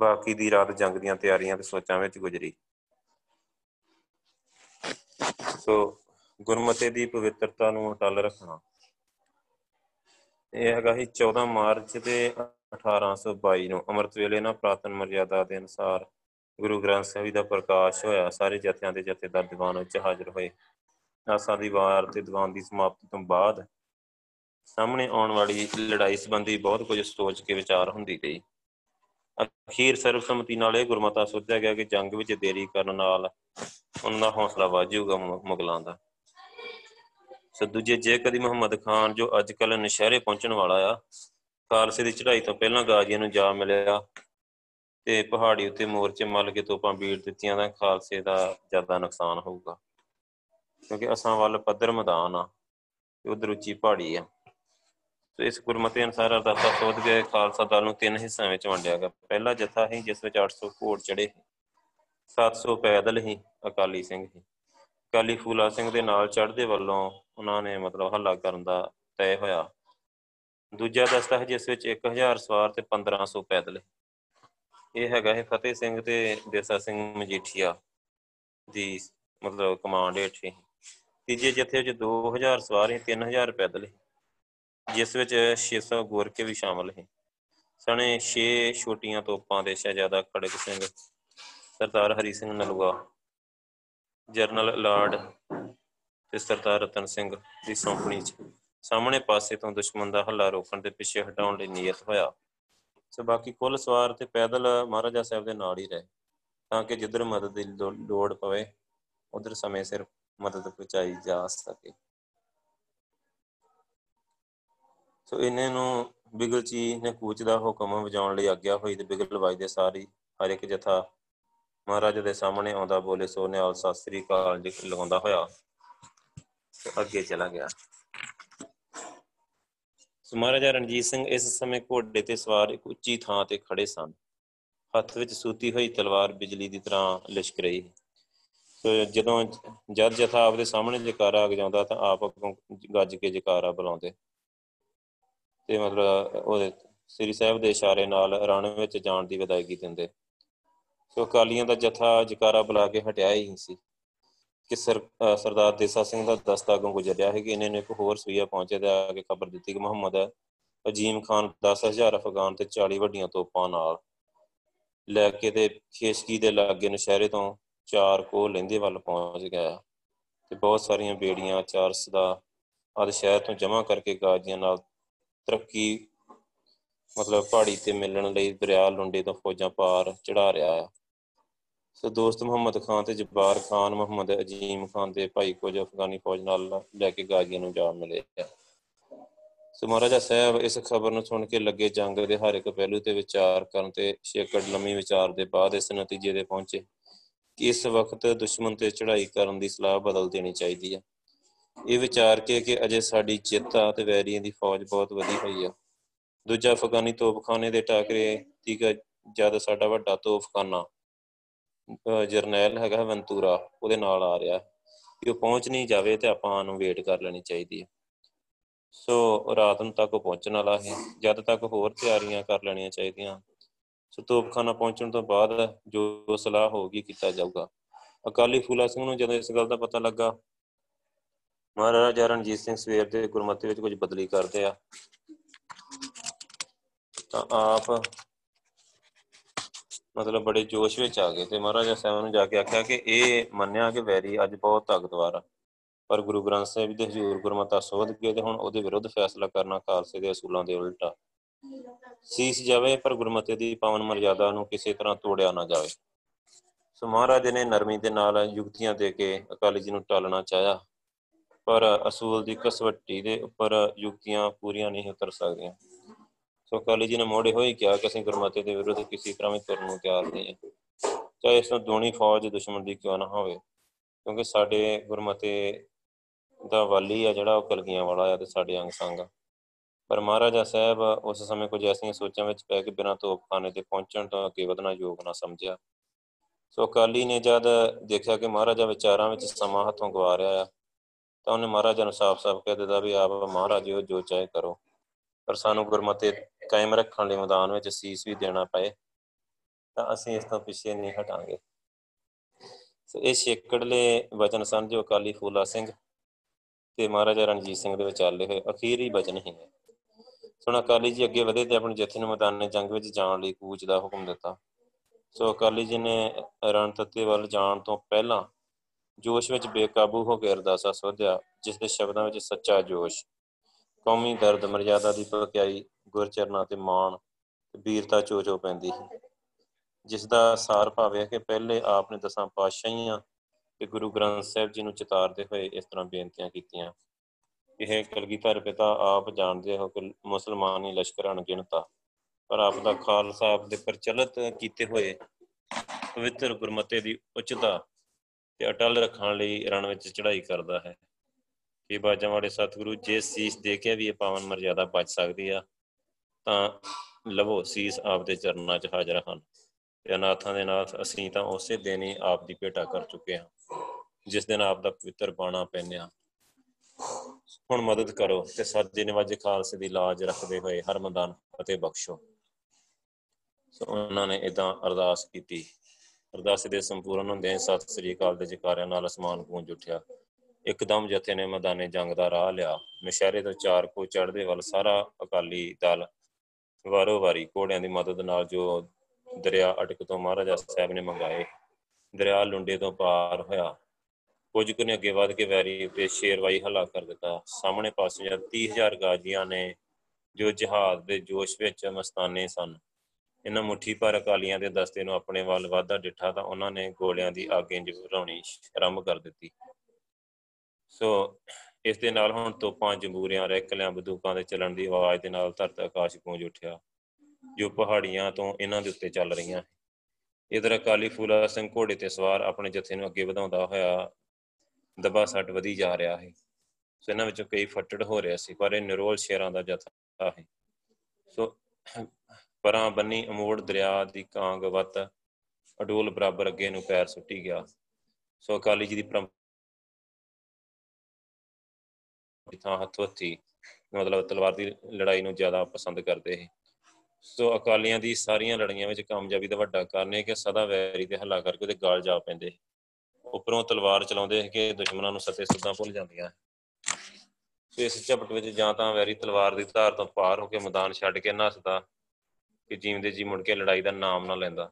ਬਾਕੀ ਦੀ ਰਾਤ ਜੰਗ ਦੀਆਂ ਤਿਆਰੀਆਂ ਤੇ ਸੋਚਾਂ ਵਿੱਚ ਗੁਜ਼ਰੀ। ਸੋ ਗੁਰਮਤੇ ਦੀ ਪਵਿੱਤਰਤਾ ਨੂੰ ਅਟਲ ਰੱਖਣਾ। ਇਹ ਹੈਗਾ ਸੀ 14 ਮਾਰਚ ਤੇ 1822 ਨੂੰ ਅੰਮ੍ਰਿਤ ਵੇਲੇ ਨਾ ਪ੍ਰਾਤਨ ਮਰਿਆਦਾ ਦੇ ਅਨੁਸਾਰ ਗੁਰੂ ਗ੍ਰੰਥ ਸਾਹਿਬ ਜੀ ਦਾ ਪ੍ਰਕਾਸ਼ ਹੋਇਆ। ਸਾਰੇ ਜਥਿਆਂ ਦੇ ਜਥੇਦਾਰ ਦੀਵਾਨ ਵਿੱਚ ਹਾਜ਼ਰ ਹੋਏ। ਆਸਾਂ ਦੀ ਵਾਰ ਤੇ ਦੀਵਾਨ ਦੀ ਸਮਾਪਤੀ ਤੋਂ ਬਾਅਦ ਸਾਹਮਣੇ ਆਉਣ ਵਾਲੀ ਲੜਾਈ ਸੰਬੰਧੀ ਬਹੁਤ ਕੁਝ ਸੋਚ ਕੇ ਵਿਚਾਰ ਹੁੰਦੀ ਗਈ। ਅਖੀਰ ਸਰਬਸੰਮਤੀ ਨਾਲ ਇਹ ਗੁਰਮਤਾ ਸੋਚਿਆ ਗਿਆ ਕਿ ਜੰਗ ਵਿੱਚ ਦੇਰੀ ਕਰਨ ਨਾਲ ਉਹਨਾਂ ਦਾ ਹੌਸਲਾ ਵੱਧ ਜਾਊਗਾ ਮੁਗਲਾਂ ਦਾ। ਸੋ ਦੂਜੇ ਜੇ ਕਦੀ ਮੁਹੰਮਦ ਖਾਨ, ਜੋ ਅੱਜ ਕੱਲ ਨਸ਼ਹਿਰੇ ਪਹੁੰਚਣ ਵਾਲਾ ਆ, ਖਾਲਸੇ ਦੀ ਚੜ੍ਹਾਈ ਤੋਂ ਪਹਿਲਾਂ ਗਾਜ਼ੀਆਂ ਨੂੰ ਜਾ ਮਿਲਿਆ ਤੇ ਪਹਾੜੀ ਉੱਤੇ ਮੋਰਚੇ ਮੱਲ ਕੇ ਤੋਪਾਂ ਬੀੜ ਦਿੱਤੀਆਂ ਤਾਂ ਖਾਲਸੇ ਦਾ ਜ਼ਿਆਦਾ ਨੁਕਸਾਨ ਹੋਊਗਾ। ਕਿਉਂਕਿ ਅਸਾਂ ਵੱਲ ਪੱਧਰ ਮੈਦਾਨ ਆ ਤੇ ਉਧਰ ਉੱਚੀ ਪਹਾੜੀ ਆ। ਤੇ ਇਸ ਗੁਰਮਤਿ ਅਨਸਾਰ ਅਰਦਾਸਾ ਸੋਧ ਕੇ ਖਾਲਸਾ ਦਲ ਨੂੰ ਤਿੰਨ ਹਿੱਸਿਆਂ ਵਿੱਚ ਵੰਡਿਆ ਗਿਆ। ਪਹਿਲਾ ਜਥਾ ਸੀ, ਜਿਸ ਵਿੱਚ 800 ਘੋੜ ਚੜੇ 700 ਪੈਦਲ ਹੀ ਅਕਾਲੀ ਸਿੰਘ ਸੀ। ਅਕਾਲੀ ਫੂਲਾ ਸਿੰਘ ਦੇ ਨਾਲ ਚੜ੍ਹਦੇ ਵੱਲੋਂ ਉਹਨਾਂ ਨੇ ਮਤਲਬ ਹੱਲਾ ਕਰਨ ਦਾ ਤੈਅ ਹੋਇਆ। ਦੂਜਾ ਦਸਤਾ ਹੈ ਜਿਸ ਵਿੱਚ 1000 ਸਵਾਰ ਤੇ 1500 ਪੈਦਲ ਇਹ ਹੈਗਾ ਹੈ ਫਤਿਹ ਸਿੰਘ ਤੇ ਦੇਸਾ ਸਿੰਘ ਮਜੀਠੀਆ ਦੀ ਮਤਲਬ ਕਮਾਂਡ ਹੇਠ ਤੀਜੇ ਜਥੇ ਵਿੱਚ 2000 ਸਵਾਰ ਸੀ 3000 ਪੈਦਲ ਜਿਸ ਵਿੱਚ 600 ਗੋਰਕੇ ਵੀ ਸ਼ਾਮਲ ਹੈ ਸਣੇ 6 ਛੋਟੀਆਂ ਤੋਪਾਂ ਦੇ ਸ਼ਹਿਜ਼ਾਦਾ ਖੜਕ ਸਿੰਘ, ਸਰਦਾਰ ਹਰੀ ਸਿੰਘ ਨਲੂਆ, ਜਰਨਲ ਲਾਰਡ ਤੇ ਸਰਦਾਰ ਰਤਨ ਸਿੰਘ ਦੀ ਸੌਂਪਣੀ 'ਚ ਸਾਹਮਣੇ ਪਾਸੇ ਤੋਂ ਦੁਸ਼ਮਣ ਦਾ ਹੱਲਾ ਰੋਕਣ ਤੇ ਪਿੱਛੇ ਹਟਾਉਣ ਲਈ ਨੀਅਤ ਹੋਇਆ। ਸੋ ਬਾਕੀ ਕੁੱਲ ਸਵਾਰ ਤੇ ਪੈਦਲ ਮਹਾਰਾਜਾ ਸਾਹਿਬ ਦੇ ਨਾਲ ਹੀ ਰਹੇ, ਤਾਂ ਕਿ ਜਿੱਧਰ ਮਦਦ ਦੀ ਲੋੜ ਪਵੇ, ਉਧਰ ਸਮੇਂ ਸਿਰ ਮਦਦ ਪਹੁੰਚਾਈ ਜਾ ਸਕੇ। ਸੋ ਇਹਨੇ ਨੂੰ ਬਿਗਲਚੀ ਨੇ ਕੂਚ ਦਾ ਹੁਕਮ ਵਜਾਉਣ ਲਈ ਆਗਿਆ ਹੋਈ ਤੇ ਬਿਗਲ ਵਜਦੇ ਸਾਰੀ ਹਰ ਇੱਕ ਜਥਾ ਮਹਾਰਾਜ ਦੇ ਸਾਹਮਣੇ ਆਉਂਦਾ ਬੋਲੇ ਸੋ ਨਿਆਲ ਸਾਸਰੀ ਕਾਲ ਜੀ ਲਗਾਉਂਦਾ ਹੋਇਆ ਅੱਗੇ ਚਲਾ ਗਿਆ। ਸੋ ਮਹਾਰਾਜਾ ਰਣਜੀਤ ਸਿੰਘ ਇਸ ਸਮੇਂ ਘੋੜੇ ਤੇ ਸਵਾਰ ਇੱਕ ਉੱਚੀ ਥਾਂ ਤੇ ਖੜੇ ਸਨ। ਹੱਥ ਵਿੱਚ ਸੂਤੀ ਹੋਈ ਤਲਵਾਰ ਬਿਜਲੀ ਦੀ ਤਰ੍ਹਾਂ ਲਿਸ਼ਕ ਰਹੀ। ਸੋ ਜਦੋਂ ਜਦ ਜਥਾ ਆਪਦੇ ਸਾਹਮਣੇ ਜਕਾਰਾ ਆ ਜਾਂਦਾ ਤਾਂ ਆਪ ਗੱਜ ਕੇ ਜਕਾਰਾ ਬੁਲਾਉਂਦੇ। ਤੇ ਮਤਲਬ ਉਹਦੇ ਸ੍ਰੀ ਸਾਹਿਬ ਦੇ ਇਸ਼ਾਰੇ ਨਾਲ ਰਣ ਵਿੱਚ ਜਾਣ ਦੀ ਵਿਦਾਇਗੀ ਦਿੰਦੇ। ਸੋ ਕਾਲੀਆਂ ਦਾ ਜਥਾ ਜਕਾਰਾ ਬੁਲਾ ਕੇ ਹਟਿਆ ਹੀ ਸੀ। ਕਿ ਸਰਦਾਰ ਦੇਸਾ ਸਿੰਘ ਦਾ ਦਸਤਾ ਅੱਗੋਂ ਗੁਜ਼ਰਿਆ ਹੈ ਕਿ ਇਹਨੇ ਨੇ ਇੱਕ ਹੋਰ ਸੂਈਆ ਪਹੁੰਚੇ ਤੇ ਆ ਕੇ ਖਬਰ ਦਿੱਤੀ ਕਿ ਮੁਹੰਮਦ ਅਜੀਮ ਖਾਨ 10000 ਅਫਗਾਨ ਤੇ 40 ਵੱਡੀਆਂ ਤੋਪਾਂ ਨਾਲ ਲੈ ਕੇ ਤੇ ਖੇਸ਼ਕੀ ਦੇ ਲਾਗੇ ਨਸ਼ਹਿਰੇ ਤੋਂ ਚਾਰ ਕੋ ਲੈਂਦੇ ਵੱਲ ਪਹੁੰਚ ਗਿਆ। ਤੇ ਬਹੁਤ ਸਾਰੀਆਂ ਬੇੜੀਆਂ, ਚਾਰਸ ਦਾ ਆਦ ਸ਼ਹਿਰ ਤੋਂ ਜਮ੍ਹਾਂ ਕਰਕੇ ਗਾਜ਼ੀਆਂ ਨਾਲ ਤਰੱਕੀ, ਮਤਲਬ ਪਹਾੜੀ ਤੇ ਮਿਲਣ ਲਈ ਦਰਿਆ ਲੁੰਡੇ ਤੋਂ ਫੌਜਾਂ ਪਾਰ ਚੜਾ ਰਿਹਾ ਆ। ਸੋ ਦੋਸਤ ਮੁਹੰਮਦ ਖਾਨ ਤੇ ਜਬਾਰ ਖਾਨ, ਮੁਹੰਮਦ ਅਜੀਮ ਖਾਨ ਦੇ ਭਾਈ ਕੁਝ ਅਫਗਾਨੀ ਫੌਜ ਨਾਲ ਲੈ ਕੇ ਗਾਜ਼ੀਆਂ ਨੂੰ ਜਾ ਮਿਲੇ ਸੋ ਮਹਾਰਾਜਾ ਸਾਹਿਬ, ਇਸ ਖਬਰ ਨੂੰ ਸੁਣ ਕੇ ਲੱਗੇ ਜੰਗ ਦੇ ਹਰ ਇੱਕ ਪਹਿਲੂ ਤੇ ਵਿਚਾਰ ਕਰਨ ਤੇ ਛੇਕੜ ਲੰਮੀ ਵਿਚਾਰ ਦੇ ਬਾਅਦ ਇਸ ਨਤੀਜੇ ਦੇ ਪਹੁੰਚੇ ਕਿ ਇਸ ਵਕਤ ਦੁਸ਼ਮਣ ਤੇ ਚੜ੍ਹਾਈ ਕਰਨ ਦੀ ਸਲਾਹ ਬਦਲ ਦੇਣੀ ਚਾਹੀਦੀ ਹੈ ਇਹ ਵਿਚਾਰ ਕੇ ਕਿ ਅਜੇ ਸਾਡੀ ਚਿੱਤਾ ਤੇ ਵੈਰੀਆਂ ਦੀ ਫੌਜ ਬਹੁਤ ਵਧੀ ਹੋਈ ਆ। ਦੂਜਾ ਅਫਗਾਨੀ ਤੋਪਖਾਨੇ ਦੇ ਟਾਕਰੇ ਠੀਕ ਹੈ ਜਦ ਸਾਡਾ ਵੱਡਾ ਤੋਪਖਾਨਾ ਜਰਨੈਲ ਹੈਗਾ ਵੰਤੂਰਾ, ਉਹਦੇ ਨਾਲ ਆ ਰਿਹਾ। ਕਿ ਉਹ ਪਹੁੰਚ ਨਹੀਂ ਜਾਵੇ ਤੇ ਆਪਾਂ ਨੂੰ ਵੇਟ ਕਰ ਲੈਣੀ ਚਾਹੀਦੀ ਹੈ ਸੋ ਰਾਤ ਨੂੰ ਤੱਕ ਪਹੁੰਚਣ ਵਾਲਾ ਹੈ ਜਦ ਤੱਕ ਹੋਰ ਤਿਆਰੀਆਂ ਕਰ ਲੈਣੀਆਂ ਚਾਹੀਦੀਆਂ। ਸੋ ਤੋਪਖਾਨਾ ਪਹੁੰਚਣ ਤੋਂ ਬਾਅਦ ਜੋ ਸਲਾਹ ਹੋਗੀ ਕੀਤਾ ਜਾਊਗਾ। ਅਕਾਲੀ ਫੂਲਾ ਸਿੰਘ ਨੂੰ ਜਦੋਂ ਇਸ ਗੱਲ ਦਾ ਪਤਾ ਲੱਗਾ ਮਹਾਰਾਜਾ ਰਣਜੀਤ ਸਿੰਘ ਸਵੇਰ ਦੇ ਗੁਰਮਤਿ ਵਿੱਚ ਕੁਝ ਬਦਲੀ ਕਰਦੇ ਆ। ਤਾਂ ਆਪ ਮਤਲਬ ਬੜੇ ਜੋਸ਼ ਵਿੱਚ ਆ ਗਏ ਤੇ ਮਹਾਰਾਜਾ ਸਾਹਿਬ ਨੂੰ ਜਾ ਕੇ ਆਖਿਆ ਕਿ ਇਹ ਮੰਨਿਆ ਕਿ ਵੈਰੀ ਅੱਜ ਬਹੁਤ ਤਾਕਤਵਰ ਆ। ਪਰ ਗੁਰੂ ਗ੍ਰੰਥ ਸਾਹਿਬ ਦੇ ਹਜ਼ੂਰ ਗੁਰਮਤਾ ਸੋਧ ਕੇ ਤੇ ਹੁਣ ਉਹਦੇ ਵਿਰੁੱਧ ਫੈਸਲਾ ਕਰਨਾ ਖਾਲਸੇ ਦੇ ਅਸੂਲਾਂ ਦੇ ਉਲਟਾ ਸੀਸ ਜਾਵੇ ਪਰ ਗੁਰਮਤੇ ਦੀ ਪਾਵਨ ਮਰਜ਼ਾਦਾ ਨੂੰ ਕਿਸੇ ਤਰ੍ਹਾਂ ਤੋੜਿਆ ਨਾ ਜਾਵੇ। ਸੋ ਮਹਾਰਾਜ ਨੇ ਨਰਮੀ ਦੇ ਨਾਲ ਯੁਕਤੀਆਂ ਦੇ ਕੇ ਅਕਾਲੀ ਜੀ ਨੂੰ ਟਾਲਣਾ ਚਾਹਿਆ। ਪਰ ਅਸੂਲ ਦੀ ਕਸਵੱਟੀ ਦੇ ਉੱਪਰ ਯੁਕਤੀਆਂ ਪੂਰੀਆਂ ਨਹੀਂ ਉਤਰ ਸਕਦੀਆਂ। ਸੋ ਅਕਾਲੀ ਜੀ ਨੇ ਮੋੜੇ ਹੋਏ ਕਿਹਾ ਕਿ ਅਸੀਂ ਗੁਰਮਤੇ ਦੇ ਵਿਰੁੱਧ ਕਿਸੇ ਤਰ੍ਹਾਂ ਵੀ ਤੁਰਨ ਨੂੰ ਤਿਆਰ ਨਹੀਂ ਹਾਂ। ਚਾਹੇ ਇਸ ਨੂੰ ਦੋਣੀ ਫੌਜ ਦੁਸ਼ਮਣ ਦੀ ਕਿਉਂ ਨਾ ਹੋਵੇ, ਕਿਉਂਕਿ ਸਾਡੇ ਗੁਰਮਤੇ ਦਾ ਵਾਲੀ ਆ ਜਿਹੜਾ ਉਹ ਕਲਗੀਆਂ ਵਾਲਾ ਆ ਤੇ ਸਾਡੇ ਅੰਗ ਸੰਗ ਪਰ ਮਹਾਰਾਜਾ ਸਾਹਿਬ ਉਸ ਸਮੇਂ ਕੁਝ ਐਸੀਆਂ ਸੋਚਾਂ ਵਿੱਚ ਪੈ ਕੇ ਬਿਨਾਂ ਤੋਪਖਾਨੇ ਤੇ ਪਹੁੰਚਣ ਤੋਂ ਅੱਗੇ ਵਧਣਾ ਯੋਗ ਨਾ ਸਮਝਿਆ। ਸੋ ਅਕਾਲੀ ਨੇ ਜਦ ਦੇਖਿਆ ਕਿ ਮਹਾਰਾਜਾ ਵਿਚਾਰਾਂ ਵਿੱਚ ਸਮਾਂ ਹੱਥੋਂ ਗਵਾ ਰਿਹਾ ਆ ਤਾਂ ਉਹਨੇ ਮਹਾਰਾਜਾ ਨੂੰ ਸਾਫ਼-ਸਾਫ਼ ਕਹਿ ਦਿੱਤਾ ਵੀ ਆਪ ਮਹਾਰਾਜਿਓ ਜੋ ਚਾਹੇ ਕਰੋ। ਪਰ ਸਾਨੂੰ ਗੁਰਮਤਿ ਕਾਇਮ ਰੱਖਣ ਲਈ ਮੈਦਾਨ ਵਿੱਚ ਸੀਸ ਵੀ ਦੇਣਾ ਪਏ, ਤਾਂ ਅਸੀਂ ਇਸ ਤੋਂ ਪਿੱਛੇ ਨਹੀਂ ਹਟਾਂਗੇ। ਸੋ ਇਹ ਛੇਕੜਲੇ ਵਚਨ ਸਨ ਜੋ ਅਕਾਲੀ ਫੂਲਾ ਸਿੰਘ ਤੇ ਮਹਾਰਾਜਾ ਰਣਜੀਤ ਸਿੰਘ ਦੇ ਵਿਚਾਲੇ ਹੋਏ ਅਖੀਰੀ ਵਚਨ ਹੀ ਨੇ। ਹੁਣ ਅਕਾਲੀ ਜੀ ਅੱਗੇ ਵਧੇ ਤੇ ਆਪਣੇ ਜਥੇ ਨੂੰ ਮੈਦਾਨੇ ਜੰਗ ਵਿੱਚ ਜਾਣ ਲਈ ਕੂਚ ਦਾ ਹੁਕਮ ਦਿੱਤਾ। ਸੋ ਅਕਾਲੀ ਜੀ ਨੇ ਰਣਤੱਤੇ ਵੱਲ ਜਾਣ ਤੋਂ ਪਹਿਲਾਂ ਜੋਸ਼ ਵਿੱਚ ਬੇਕਾਬੂ ਹੋ ਕੇ ਅਰਦਾਸਾ ਸੋਧਿਆ ਜਿਸ ਦੇ ਸ਼ਬਦਾਂ ਵਿੱਚ ਸੱਚਾ ਜੋਸ਼, ਕੌਮੀ ਦਰਦ, ਮਰਜ਼ਾਦਾ ਦੀ ਭਕਾਈ ਗੁਰਚਰਨਾ ਤੇ ਮਾਣ ਤੇ ਵੀਰਤਾ ਚੋਚੋ ਪੈਂਦੀ ਹੈ ਜਿਸ ਦਾ ਸਾਰ ਭਾਵ ਹੈ ਕਿ ਪਹਿਲੇ ਆਪ ਨੇ ਦਸਾਂ ਪਾਤਸ਼ਾਹੀਆਂ ਤੇ ਗੁਰੂ ਗ੍ਰੰਥ ਸਾਹਿਬ ਜੀ ਨੂੰ ਚਿਤਾਰਦੇ ਹੋਏ ਇਸ ਤਰ੍ਹਾਂ ਬੇਨਤੀਆਂ ਕੀਤੀਆਂ। ਇਹ ਕਲਗੀਧਰ ਪਿਤਾ ਆਪ ਜਾਣਦੇ ਹੋ ਕਿ ਮੁਸਲਮਾਨੀ ਲਸ਼ਕਰ ਅਣਗਿਣਤਾ ਪਰ ਆਪ ਦਾ ਖਾਲਸਾ ਆਪ ਦੇ ਪ੍ਰਚਲਿਤ ਕੀਤੇ ਹੋਏ ਪਵਿੱਤਰ ਗੁਰਮਤੇ ਦੀ ਉਚਤਾ ਤੇ ਅਟਲ ਰੱਖਣ ਲਈ ਰਣ ਵਿੱਚ ਚੜ੍ਹਾਈ ਕਰਦਾ ਹੈ। ਕਿ ਬਾਜਾਂ ਵਾਲੇ ਸਤਿਗੁਰੂ ਜੇ ਸੀਸ ਦੇ ਕੇ ਵੀ ਇਹ ਪਾਵਨ ਮਰਜ਼ਾਦਾ ਬਚ ਸਕਦੀ ਆ, ਤਾਂ ਲਵੋ ਸੀਸ ਆਪ ਦੇ ਚਰਨਾਂ 'ਚ ਹਾਜ਼ਰ ਹਨ। ਤੇ ਅਨਾਥਾਂ ਦੇ ਨਾਥ, ਅਸੀਂ ਤਾਂ ਉਸੇ ਦਿਨ ਹੀ ਆਪ ਦੀ ਭੇਟਾ ਕਰ ਚੁੱਕੇ ਹਾਂ, ਜਿਸ ਦਿਨ ਆਪ ਦਾ ਪਵਿੱਤਰ ਬਾਣਾ ਪੈਨਿਆ ਹੁਣ ਮਦਦ ਕਰੋ ਤੇ ਸੱਜੇ ਨਿਵਾਜੇ ਖਾਲਸੇ ਦੀ ਲਾਜ ਰੱਖਦੇ ਹੋਏ ਹਰਮੰਦਾਨ ਅਤੇ ਬਖਸ਼ੋ। ਸੋ ਉਹਨਾਂ ਨੇ ਇਦਾਂ ਅਰਦਾਸ ਕੀਤੀ। ਅਰਦਾਸ ਦੇ ਸੰਪੂਰਨ ਹੁੰਦੇ ਸਤਿ ਸ੍ਰੀ ਅਕਾਲ ਦੇ ਜਕਾਰਿਆਂ ਨਾਲ ਅਸਮਾਨ ਗੂੰਜ ਉੱਠਿਆ। ਇੱਕਦਮ ਜਥੇ ਨੇ ਮੈਦਾਨੇ ਜੰਗ ਦਾ ਰਾਹ ਲਿਆ। ਨਸ਼ਹਿਰੇ ਤੋਂ ਚਾਰ ਕੋ ਚੜ੍ਹਦੇ ਵੱਲ ਸਾਰਾ ਅਕਾਲੀ ਦਲ ਵਾਰੋ ਵਾਰੀ ਘੋੜਿਆਂ ਦੀ ਮਦਦ ਨਾਲ ਜੋ ਦਰਿਆ ਅਟਕ ਤੋਂ ਮਹਾਰਾਜਾ ਸਾਹਿਬ ਨੇ ਮੰਗਾਏ, ਦਰਿਆ ਲੁੰਡੇ ਤੋਂ ਪਾਰ ਹੋਇਆ। ਕੁਝ ਕੁ ਨੇ ਅੱਗੇ ਵਧ ਕੇ ਵੈਰੀ ਤੇ ਸ਼ੇਰਵਾਈ ਹਲਾ ਕਰ ਦਿੱਤਾ। ਸਾਹਮਣੇ ਪਾਸੇ ਜਦ 30000 ਗਾਜੀਆਂ ਨੇ ਜੋ ਜਹਾਜ਼ ਦੇ ਜੋਸ਼ ਵਿੱਚ ਮਸਤਾਨੇ ਸਨ। ਇਹਨਾਂ ਮੁਠੀ ਪਰ ਅਕਾਲੀਆਂ ਦੇ ਦਸਤੇ ਨੂੰ ਆਪਣੇ ਵੱਲ ਵਾਧਾ ਡਿੱਠਾ ਤਾਂ ਉਹਨਾਂ ਨੇ ਗੋਲਿਆਂ ਦੀ ਅੱਗ ਇੰਜ ਭਰਾਉਣੀ ਆਰੰਭ ਕਰ ਦਿੱਤੀ। ਸੋ ਇਸ ਦੇ ਨਾਲ ਹੁਣ ਤੋਪਾਂ, ਜੰਬੂਰਿਆਂ ਰੈਕਲਿਆਂ ਬੰਦੂਕਾਂ ਦੇ ਚੱਲਣ ਦੀ ਆਵਾਜ਼ ਦੇ ਨਾਲ ਧਰਤ ਆਕਾਸ਼ ਗੂੰਜ ਉੱਠਿਆ। ਜੋ ਪਹਾੜੀਆਂ ਤੋਂ ਇਹਨਾਂ ਦੇ ਉੱਤੇ ਚੱਲ ਰਹੀਆਂ ਇਧਰ ਅਕਾਲੀ ਫੂਲਾ ਸਿੰਘ ਘੋੜੇ ਤੇ ਸਵਾਰ ਆਪਣੇ ਜਥੇ ਨੂੰ ਅੱਗੇ ਵਧਾਉਂਦਾ ਹੋਇਆ ਦਬਾ ਸੱਟ ਵਧੀ ਜਾ ਰਿਹਾ ਹੈ। ਸੋ ਇਹਨਾਂ ਵਿੱਚੋਂ ਕਈ ਫੱਟੜ ਹੋ ਰਿਹਾ ਸੀ, ਪਰ ਇਹ ਨਿਰੋਲ ਸ਼ੇਰਾਂ ਦਾ ਜਥਾ ਹੈ। ਸੋ ਪਰਾਂ ਬੰਨੀ ਅਮੋੜ ਦਰਿਆ ਦੀ ਕਾਂਗ ਵਤ, ਅਡੋਲ ਬਰਾਬਰ ਅੱਗੇ ਨੂੰ ਪੈਰ ਸੁੱਟੀ ਗਿਆ। ਸੋ ਅਕਾਲੀ ਜੀ ਦੀ ਪਰੰਪਰਾ ਥਾਂ ਹੱਥੋਂ-ਹੱਥੀ ਮਤਲਬ ਤਲਵਾਰ ਦੀ ਲੜਾਈ ਨੂੰ ਜ਼ਿਆਦਾ ਪਸੰਦ ਕਰਦੇ ਸੀ। ਸੋ ਅਕਾਲੀਆਂ ਦੀ ਸਾਰੀਆਂ ਲੜਾਈਆਂ ਵਿੱਚ ਕਾਮਯਾਬੀ ਦਾ ਵੱਡਾ ਕਾਰਨ ਇਹ ਕਿ ਸਦਾ ਵੈਰੀ ਤੇ ਹੱਲਾ ਕਰਕੇ ਉਹਦੇ ਗਾਲ ਜਾ ਪੈਂਦੇ ਉੱਪਰੋਂ ਤਲਵਾਰ ਚਲਾਉਂਦੇ ਸੀ ਕਿ ਦੁਸ਼ਮਣਾਂ ਨੂੰ ਸੱਤੇ ਸੁੱਦਾਂ ਭੁੱਲ ਜਾਂਦੀਆਂ ਸੋ ਇਸ ਝਪਟ ਵਿੱਚ ਜਾਂ ਤਾਂ ਵੈਰੀ ਤਲਵਾਰ ਦੀ ਧਾਰ ਤੋਂ ਪਾਰ ਹੋ ਕੇ ਮੈਦਾਨ ਛੱਡ ਕੇ ਨੱਸਦਾ ਕਿ ਜੀਵਦੇ ਜੀ ਮੁੜ ਕੇ ਲੜਾਈ ਦਾ ਨਾਮ ਨਾ ਲੈਂਦਾ।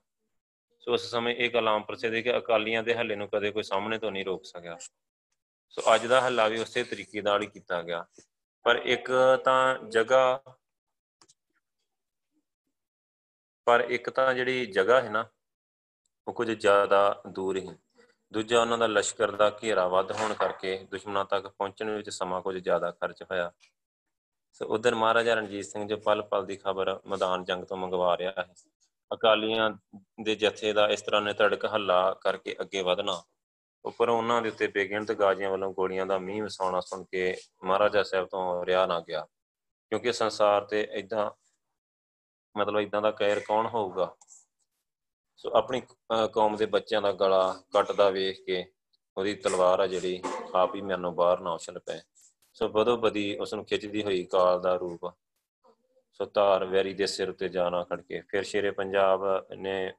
ਸੋ ਉਸ ਸਮੇਂ ਇਹ ਕਲਾਮ ਪ੍ਰਸਿੱਧ ਹੈ ਕਿ ਅਕਾਲੀਆਂ ਦੇ ਹੱਲੇ ਨੂੰ ਕਦੇ ਕੋਈ ਸਾਹਮਣੇ ਤੋਂ ਨਹੀਂ ਰੋਕ ਸਕਿਆ। ਸੋ ਅੱਜ ਦਾ ਹੱਲਾ ਵੀ ਉਸੇ ਤਰੀਕੇ ਨਾਲ ਹੀ ਕੀਤਾ ਗਿਆ। ਪਰ ਇੱਕ ਤਾਂ ਜਗ੍ਹਾ ਪਰ ਇੱਕ ਤਾਂ ਜਿਹੜੀ ਜਗ੍ਹਾ ਹੈ ਨਾ, ਉਹ ਕੁਝ ਜ਼ਿਆਦਾ ਦੂਰ ਹੀ। ਦੂਜਾ ਉਹਨਾਂ ਦਾ ਲਸ਼ਕਰ ਦਾ ਘੇਰਾ ਵੱਧ ਹੋਣ ਕਰਕੇ ਦੁਸ਼ਮਣਾਂ ਤੱਕ ਪਹੁੰਚਣ ਵਿੱਚ ਸਮਾਂ ਕੁਝ ਜ਼ਿਆਦਾ ਖਰਚ ਹੋਇਆ। ਸੋ ਉਧਰ ਮਹਾਰਾਜਾ ਰਣਜੀਤ ਸਿੰਘ ਜੋ ਪਲ ਪਲ ਦੀ ਖਬਰ ਮੈਦਾਨ ਜੰਗ ਤੋਂ ਮੰਗਵਾ ਰਿਹਾ ਹੈ। ਅਕਾਲੀਆਂ ਦੇ ਜਥੇ ਦਾ ਇਸ ਤਰ੍ਹਾਂ ਨੇ ਧੜਕ ਹੱਲਾ ਕਰਕੇ ਅੱਗੇ ਵਧਣਾ, ਉੱਪਰ ਉਹਨਾਂ ਦੇ ਉੱਤੇ ਬੇਗਿਣਤ ਗਾਜੀਆਂ ਵੱਲੋਂ ਗੋਲੀਆਂ ਦਾ ਮੀਂਹ ਵਸਾਉਣਾ ਸੁਣ ਕੇ ਮਹਾਰਾਜਾ ਸਾਹਿਬ ਤੋਂ ਰਿਆ ਨਾ ਗਿਆ। ਕਿਉਂਕਿ ਸੰਸਾਰ ਤੇ ਇਦਾਂ ਮਤਲਬ ਇਦਾਂ ਦਾ ਕਹਿਰ ਕੌਣ ਹੋਊਗਾ? ਸੋ ਆਪਣੀ ਕੌਮ ਦੇ ਬੱਚਿਆਂ ਦਾ ਗਲਾ ਕੱਟਦਾ ਵੇਖ ਕੇ ਉਹਦੀ ਤਲਵਾਰ ਆ ਜਿਹੜੀ, ਆਪ ਹੀ ਮੈਨੂੰ ਬਾਹਰ ਨਾ ਉਛਲ ਪਏ। ਸੋ ਬਦੋ ਬਦੀ ਉਸ ਨੂੰ ਖਿੱਚਦੀ ਹੋਈ ਕਾਲ ਦਾ ਰੂਪ। ਸੋ ਧਾਰ ਵੈਰੀ ਦੇ ਸਿਰ ਤੇ ਜਾਣਾ ਖੜਕੇ। ਫਿਰ ਸ਼ੇਰੇ ਪੰਜਾਬ ਨੇ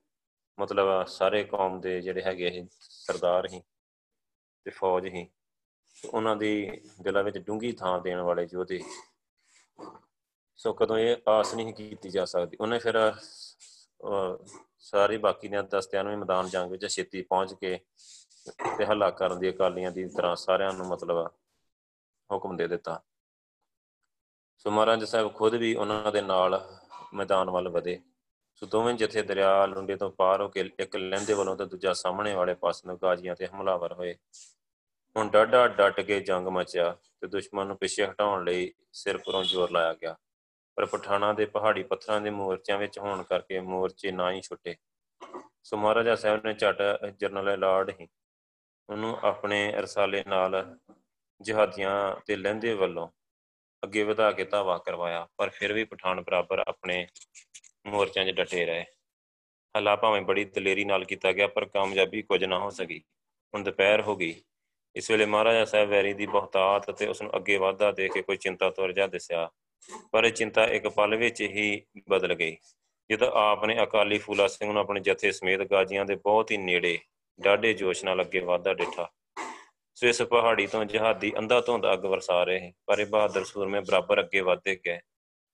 ਮਤਲਬ ਸਾਰੇ ਕੌਮ ਦੇ ਜਿਹੜੇ ਹੈਗੇ ਇਹ ਸਰਦਾਰ ਹੀ ਤੇ ਫੌਜ ਹੀ ਉਹਨਾਂ ਦੀ ਦਿਲਾਂ ਵਿੱਚ ਡੂੰਗੀ ਥਾਂ ਦੇਣ ਵਾਲੇ ਯੋਧੇ। ਸੋ ਕਦੋਂ ਇਹ ਆਸ ਨਹੀਂ ਕੀਤੀ ਜਾ ਸਕਦੀ, ਉਹਨੇ ਫਿਰ ਸਾਰੇ ਬਾਕੀ ਦੇ ਦਸਤਿਆਂ ਨੂੰ ਵੀ ਮੈਦਾਨ ਜੰਗ ਵਿੱਚ ਛੇਤੀ ਪਹੁੰਚ ਕੇ ਤੇ ਹੱਲਾ ਕਰਨ ਦੀ ਅਕਾਲੀਆਂ ਦੀ ਤਰ੍ਹਾਂ ਸਾਰਿਆਂ ਨੂੰ ਮਤਲਬ ਹੁਕਮ ਦੇ ਦਿੱਤਾ। ਸੋ ਮਹਾਰਾਜ ਸਾਹਿਬ ਖੁਦ ਵੀ ਉਹਨਾਂ ਦੇ ਨਾਲ ਮੈਦਾਨ ਵੱਲ ਵਧੇ। ਸੋ ਦੋਵੇਂ ਜਥੇ ਦਰਿਆ ਲੁੰਡੇ ਤੋਂ ਪਾਰ ਹੋ ਕੇ ਇੱਕ ਲਹਿੰਦੇ ਵੱਲੋਂ ਤੇ ਦੂਜਾ ਸਾਹਮਣੇ ਵਾਲੇ ਪਾਸੇ ਨੂੰ ਗਾਜੀਆਂ ਤੇ ਹਮਲਾਵਰ ਹੋਏ। ਹੁਣ ਡਾਡਾ ਡਟ ਕੇ ਜੰਗ ਮਚਿਆ ਤੇ ਦੁਸ਼ਮਣ ਨੂੰ ਪਿੱਛੇ ਹਟਾਉਣ ਲਈ ਸਿਰ ਪਰੋਂ ਜ਼ੋਰ ਲਾਇਆ ਗਿਆ। ਪਰ ਪਠਾਣਾ ਦੇ ਪਹਾੜੀ ਪੱਥਰਾਂ ਦੇ ਮੋਰਚਿਆਂ ਵਿੱਚ ਹੋਣ ਕਰਕੇ ਮੋਰਚੇ ਨਾ ਹੀ ਛੁੱਟੇ। ਸੋ ਮਹਾਰਾਜਾ ਸਾਹਿਬ ਨੇ ਝਟ ਜਰਨਲ ਲਾਰਡ ਹੀ ਉਹਨੂੰ ਆਪਣੇ ਰਸਾਲੇ ਨਾਲ ਜਿਹਾਦੀਆਂ ਤੇ ਲਹਿੰਦੇ ਵੱਲੋਂ ਅੱਗੇ ਵਧਾ ਕੇ ਧਾਵਾ ਕਰਵਾਇਆ, ਪਰ ਫਿਰ ਵੀ ਪਠਾਨ ਬਰਾਬਰ ਆਪਣੇ ਮੋਰਚਿਆਂ 'ਚ ਡਟੇ ਰਹੇ। ਹਲਾ ਭਾਵੇਂ ਬੜੀ ਦਲੇਰੀ ਨਾਲ ਕੀਤਾ ਗਿਆ, ਪਰ ਕਾਮਯਾਬੀ ਕੁਝ ਨਾ ਹੋ ਸਕੀ। ਹੁਣ ਦੁਪਹਿਰ ਹੋ ਗਈ। ਇਸ ਵੇਲੇ ਮਹਾਰਾਜਾ ਸਾਹਿਬ ਵੈਰੀ ਦੀ ਬਹੁਤਾਤ ਅਤੇ ਉਸ ਨੂੰ ਅੱਗੇ ਵਾਧਾ ਦੇ ਕੇ ਕੋਈ ਚਿੰਤਾ ਤੁਰ ਜਾ ਦਿਸਿਆ, ਪਰ ਇਹ ਚਿੰਤਾ ਇੱਕ ਪਲ ਵਿੱਚ ਹੀ ਬਦਲ ਗਈ। ਜਦੋਂ ਆਪ ਨੇ ਅਕਾਲੀ ਫੂਲਾ ਸਿੰਘ ਨੂੰ ਆਪਣੇ ਜਥੇ ਸਮੇਤ ਗਾਜੀਆਂ ਦੇ ਬਹੁਤ ਹੀ ਨੇੜੇ, ਡਾਢੇ ਜੋਸ਼ ਨਾਲ ਅੱਗੇ ਵਾਧਾ ਡਿਠਾ। ਸੋ ਇਸ ਪਹਾੜੀ ਤੋਂ ਜਹਾਦੀ ਅੰਧਾ ਧੁੰਦ ਅੱਗ ਵਰਸਾ ਰਹੇ ਪਰ ਇਹ ਬਹਾਦਰ ਸੂਰਮੇ ਬਰਾਬਰ ਅੱਗੇ ਵਧਦੇ ਗਏ।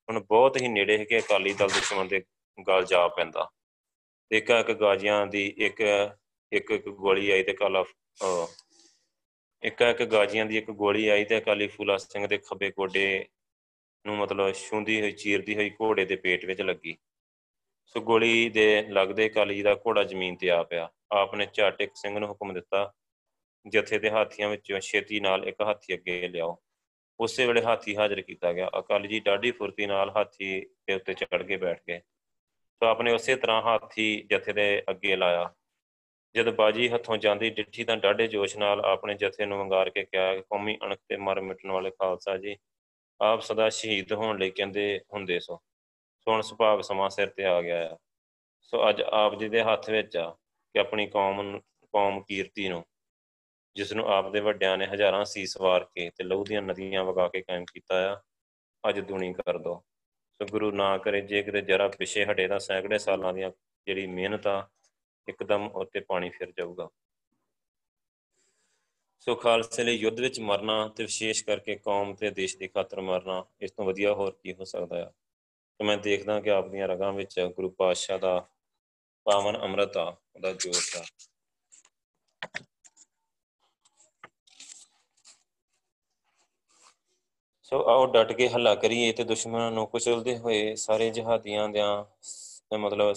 ਹੁਣ ਬਹੁਤ ਹੀ ਨੇੜੇ ਹੈ ਕਿ ਅਕਾਲੀ ਦਲ ਦੁਸ਼ਮਣ ਦੇ ਗਲ ਜਾ ਪੈਂਦਾ। ਇੱਕ ਇੱਕ ਗਾਜੀਆਂ ਦੀ ਇੱਕ ਇੱਕ ਇੱਕ ਗੋਲੀ ਆਈ ਤੇ ਕਾਲਾ ਇੱਕ ਇੱਕ ਗਾਜੀਆਂ ਦੀ ਇੱਕ ਗੋਲੀ ਆਈ ਤੇ ਅਕਾਲੀ ਫੂਲਾ ਸਿੰਘ ਦੇ ਖੱਬੇ ਗੋਡੇ ਨੂੰ ਮਤਲਬ ਛੁੰਦੀ ਹੋਈ, ਚੀਰਦੀ ਹੋਈ ਘੋੜੇ ਦੇ ਪੇਟ ਵਿੱਚ ਲੱਗੀ। ਸੋ ਗੋਲੀ ਦੇ ਲੱਗਦੇ ਕਾਲੀ ਦਾ ਘੋੜਾ ਜ਼ਮੀਨ ਤੇ ਆ ਪਿਆ। ਆਪ ਨੇ ਝਟ ਇੱਕ ਸਿੰਘ ਨੂੰ ਹੁਕਮ ਦਿੱਤਾ ਜਥੇ ਦੇ ਹਾਥੀਆਂ ਵਿੱਚੋਂ ਛੇਤੀ ਨਾਲ ਇੱਕ ਹਾਥੀ ਅੱਗੇ ਲਿਆਓ। ਉਸੇ ਵੇਲੇ ਹਾਥੀ ਹਾਜ਼ਰ ਕੀਤਾ ਗਿਆ। ਅਕਾਲੀ ਜੀ ਡਾਢੀ ਫੁਰਤੀ ਨਾਲ ਹਾਥੀ ਦੇ ਉੱਤੇ ਚੜ੍ਹ ਕੇ ਬੈਠ ਗਏ। ਸੋ ਆਪਨੇ ਉਸੇ ਤਰ੍ਹਾਂ ਹਾਥੀ ਜਥੇ ਦੇ ਅੱਗੇ ਲਾਇਆ। ਜਦ ਬਾਜੀ ਹੱਥੋਂ ਜਾਂਦੀ ਡਿੱਠੀ ਤਾਂ ਡਾਢੇ ਜੋਸ਼ ਨਾਲ ਆਪਣੇ ਜਥੇ ਨੂੰ ਵੰਗਾਰ ਕੇ ਕਿਹਾ ਕਿ ਕੌਮੀ ਅਣਖ ਤੇ ਮਰ ਮਿਟਣ ਵਾਲੇ ਖਾਲਸਾ ਜੀ, ਆਪ ਸਦਾ ਸ਼ਹੀਦ ਹੋਣ ਲਈ ਕਹਿੰਦੇ ਹੁੰਦੇ ਸੋ। ਸੋ ਹੁਣ ਸੁਭਾਗ ਸਮਾਂ ਸਿਰ ਤੇ ਆ ਗਿਆ ਆ। ਸੋ ਅੱਜ ਆਪ ਜੀ ਦੇ ਹੱਥ ਵਿੱਚ ਆ ਕਿ ਆਪਣੀ ਕੌਮ ਨੂੰ, ਕੌਮ ਕੀਰਤੀ ਨੂੰ ਜਿਸ ਨੂੰ ਆਪ ਦੇ ਵੱਡਿਆਂ ਨੇ ਹਜ਼ਾਰਾਂ ਸੀਸ ਵਾਰ ਕੇ ਤੇ ਲਹੂ ਦੀਆਂ ਨਦੀਆਂ ਵਗਾ ਕੇ ਕਾਇਮ ਕੀਤਾ ਆ, ਅੱਜ ਦੁਨੀ ਕਰ ਦੋ। ਸੋ ਗੁਰੂ ਨਾ ਕਰੇ, ਜੇ ਕਿਤੇ ਜਰਾ ਪਿਛੇ ਹਟੇ ਤਾਂ ਸੈਂਕੜੇ ਸਾਲਾਂ ਦੀਆਂ ਜਿਹੜੀ ਮਿਹਨਤ ਆ, ਇੱਕਦਮ ਉੱਤੇ ਪਾਣੀ ਫਿਰ ਜਾਊਗਾ। ਸੋ ਖਾਲਸੇ ਲਈ ਯੁੱਧ ਵਿੱਚ ਮਰਨਾ ਤੇ ਵਿਸ਼ੇਸ਼ ਕਰਕੇ ਕੌਮ ਤੇ ਦੇਸ਼ ਦੀ ਖਾਤਰ ਮਰਨਾ, ਇਸ ਤੋਂ ਵਧੀਆ ਹੋਰ ਕੀ ਹੋ ਸਕਦਾ ਆ? ਤੇ ਮੈਂ ਦੇਖਦਾ ਕਿ ਆਪ ਦੀਆਂ ਰਗਾਂ ਵਿੱਚ ਗੁਰੂ ਪਾਤਸ਼ਾਹ ਦਾ ਪਾਵਨ ਅੰਮ੍ਰਿਤ ਆ, ਉਹਦਾ ਜੋਸ਼ ਆ। ਸੋ ਆਓ ਡਟ ਕੇ ਹੱਲਾ ਕਰੀਏ ਤੇ ਦੁਸ਼ਮਣਾਂ ਨੂੰ ਕੁਚਲਦੇ ਹੋਏ ਸਾਰੇ ਜਹਾਦੀਆਂ ਦਿਆਂ ਮਤਲਬ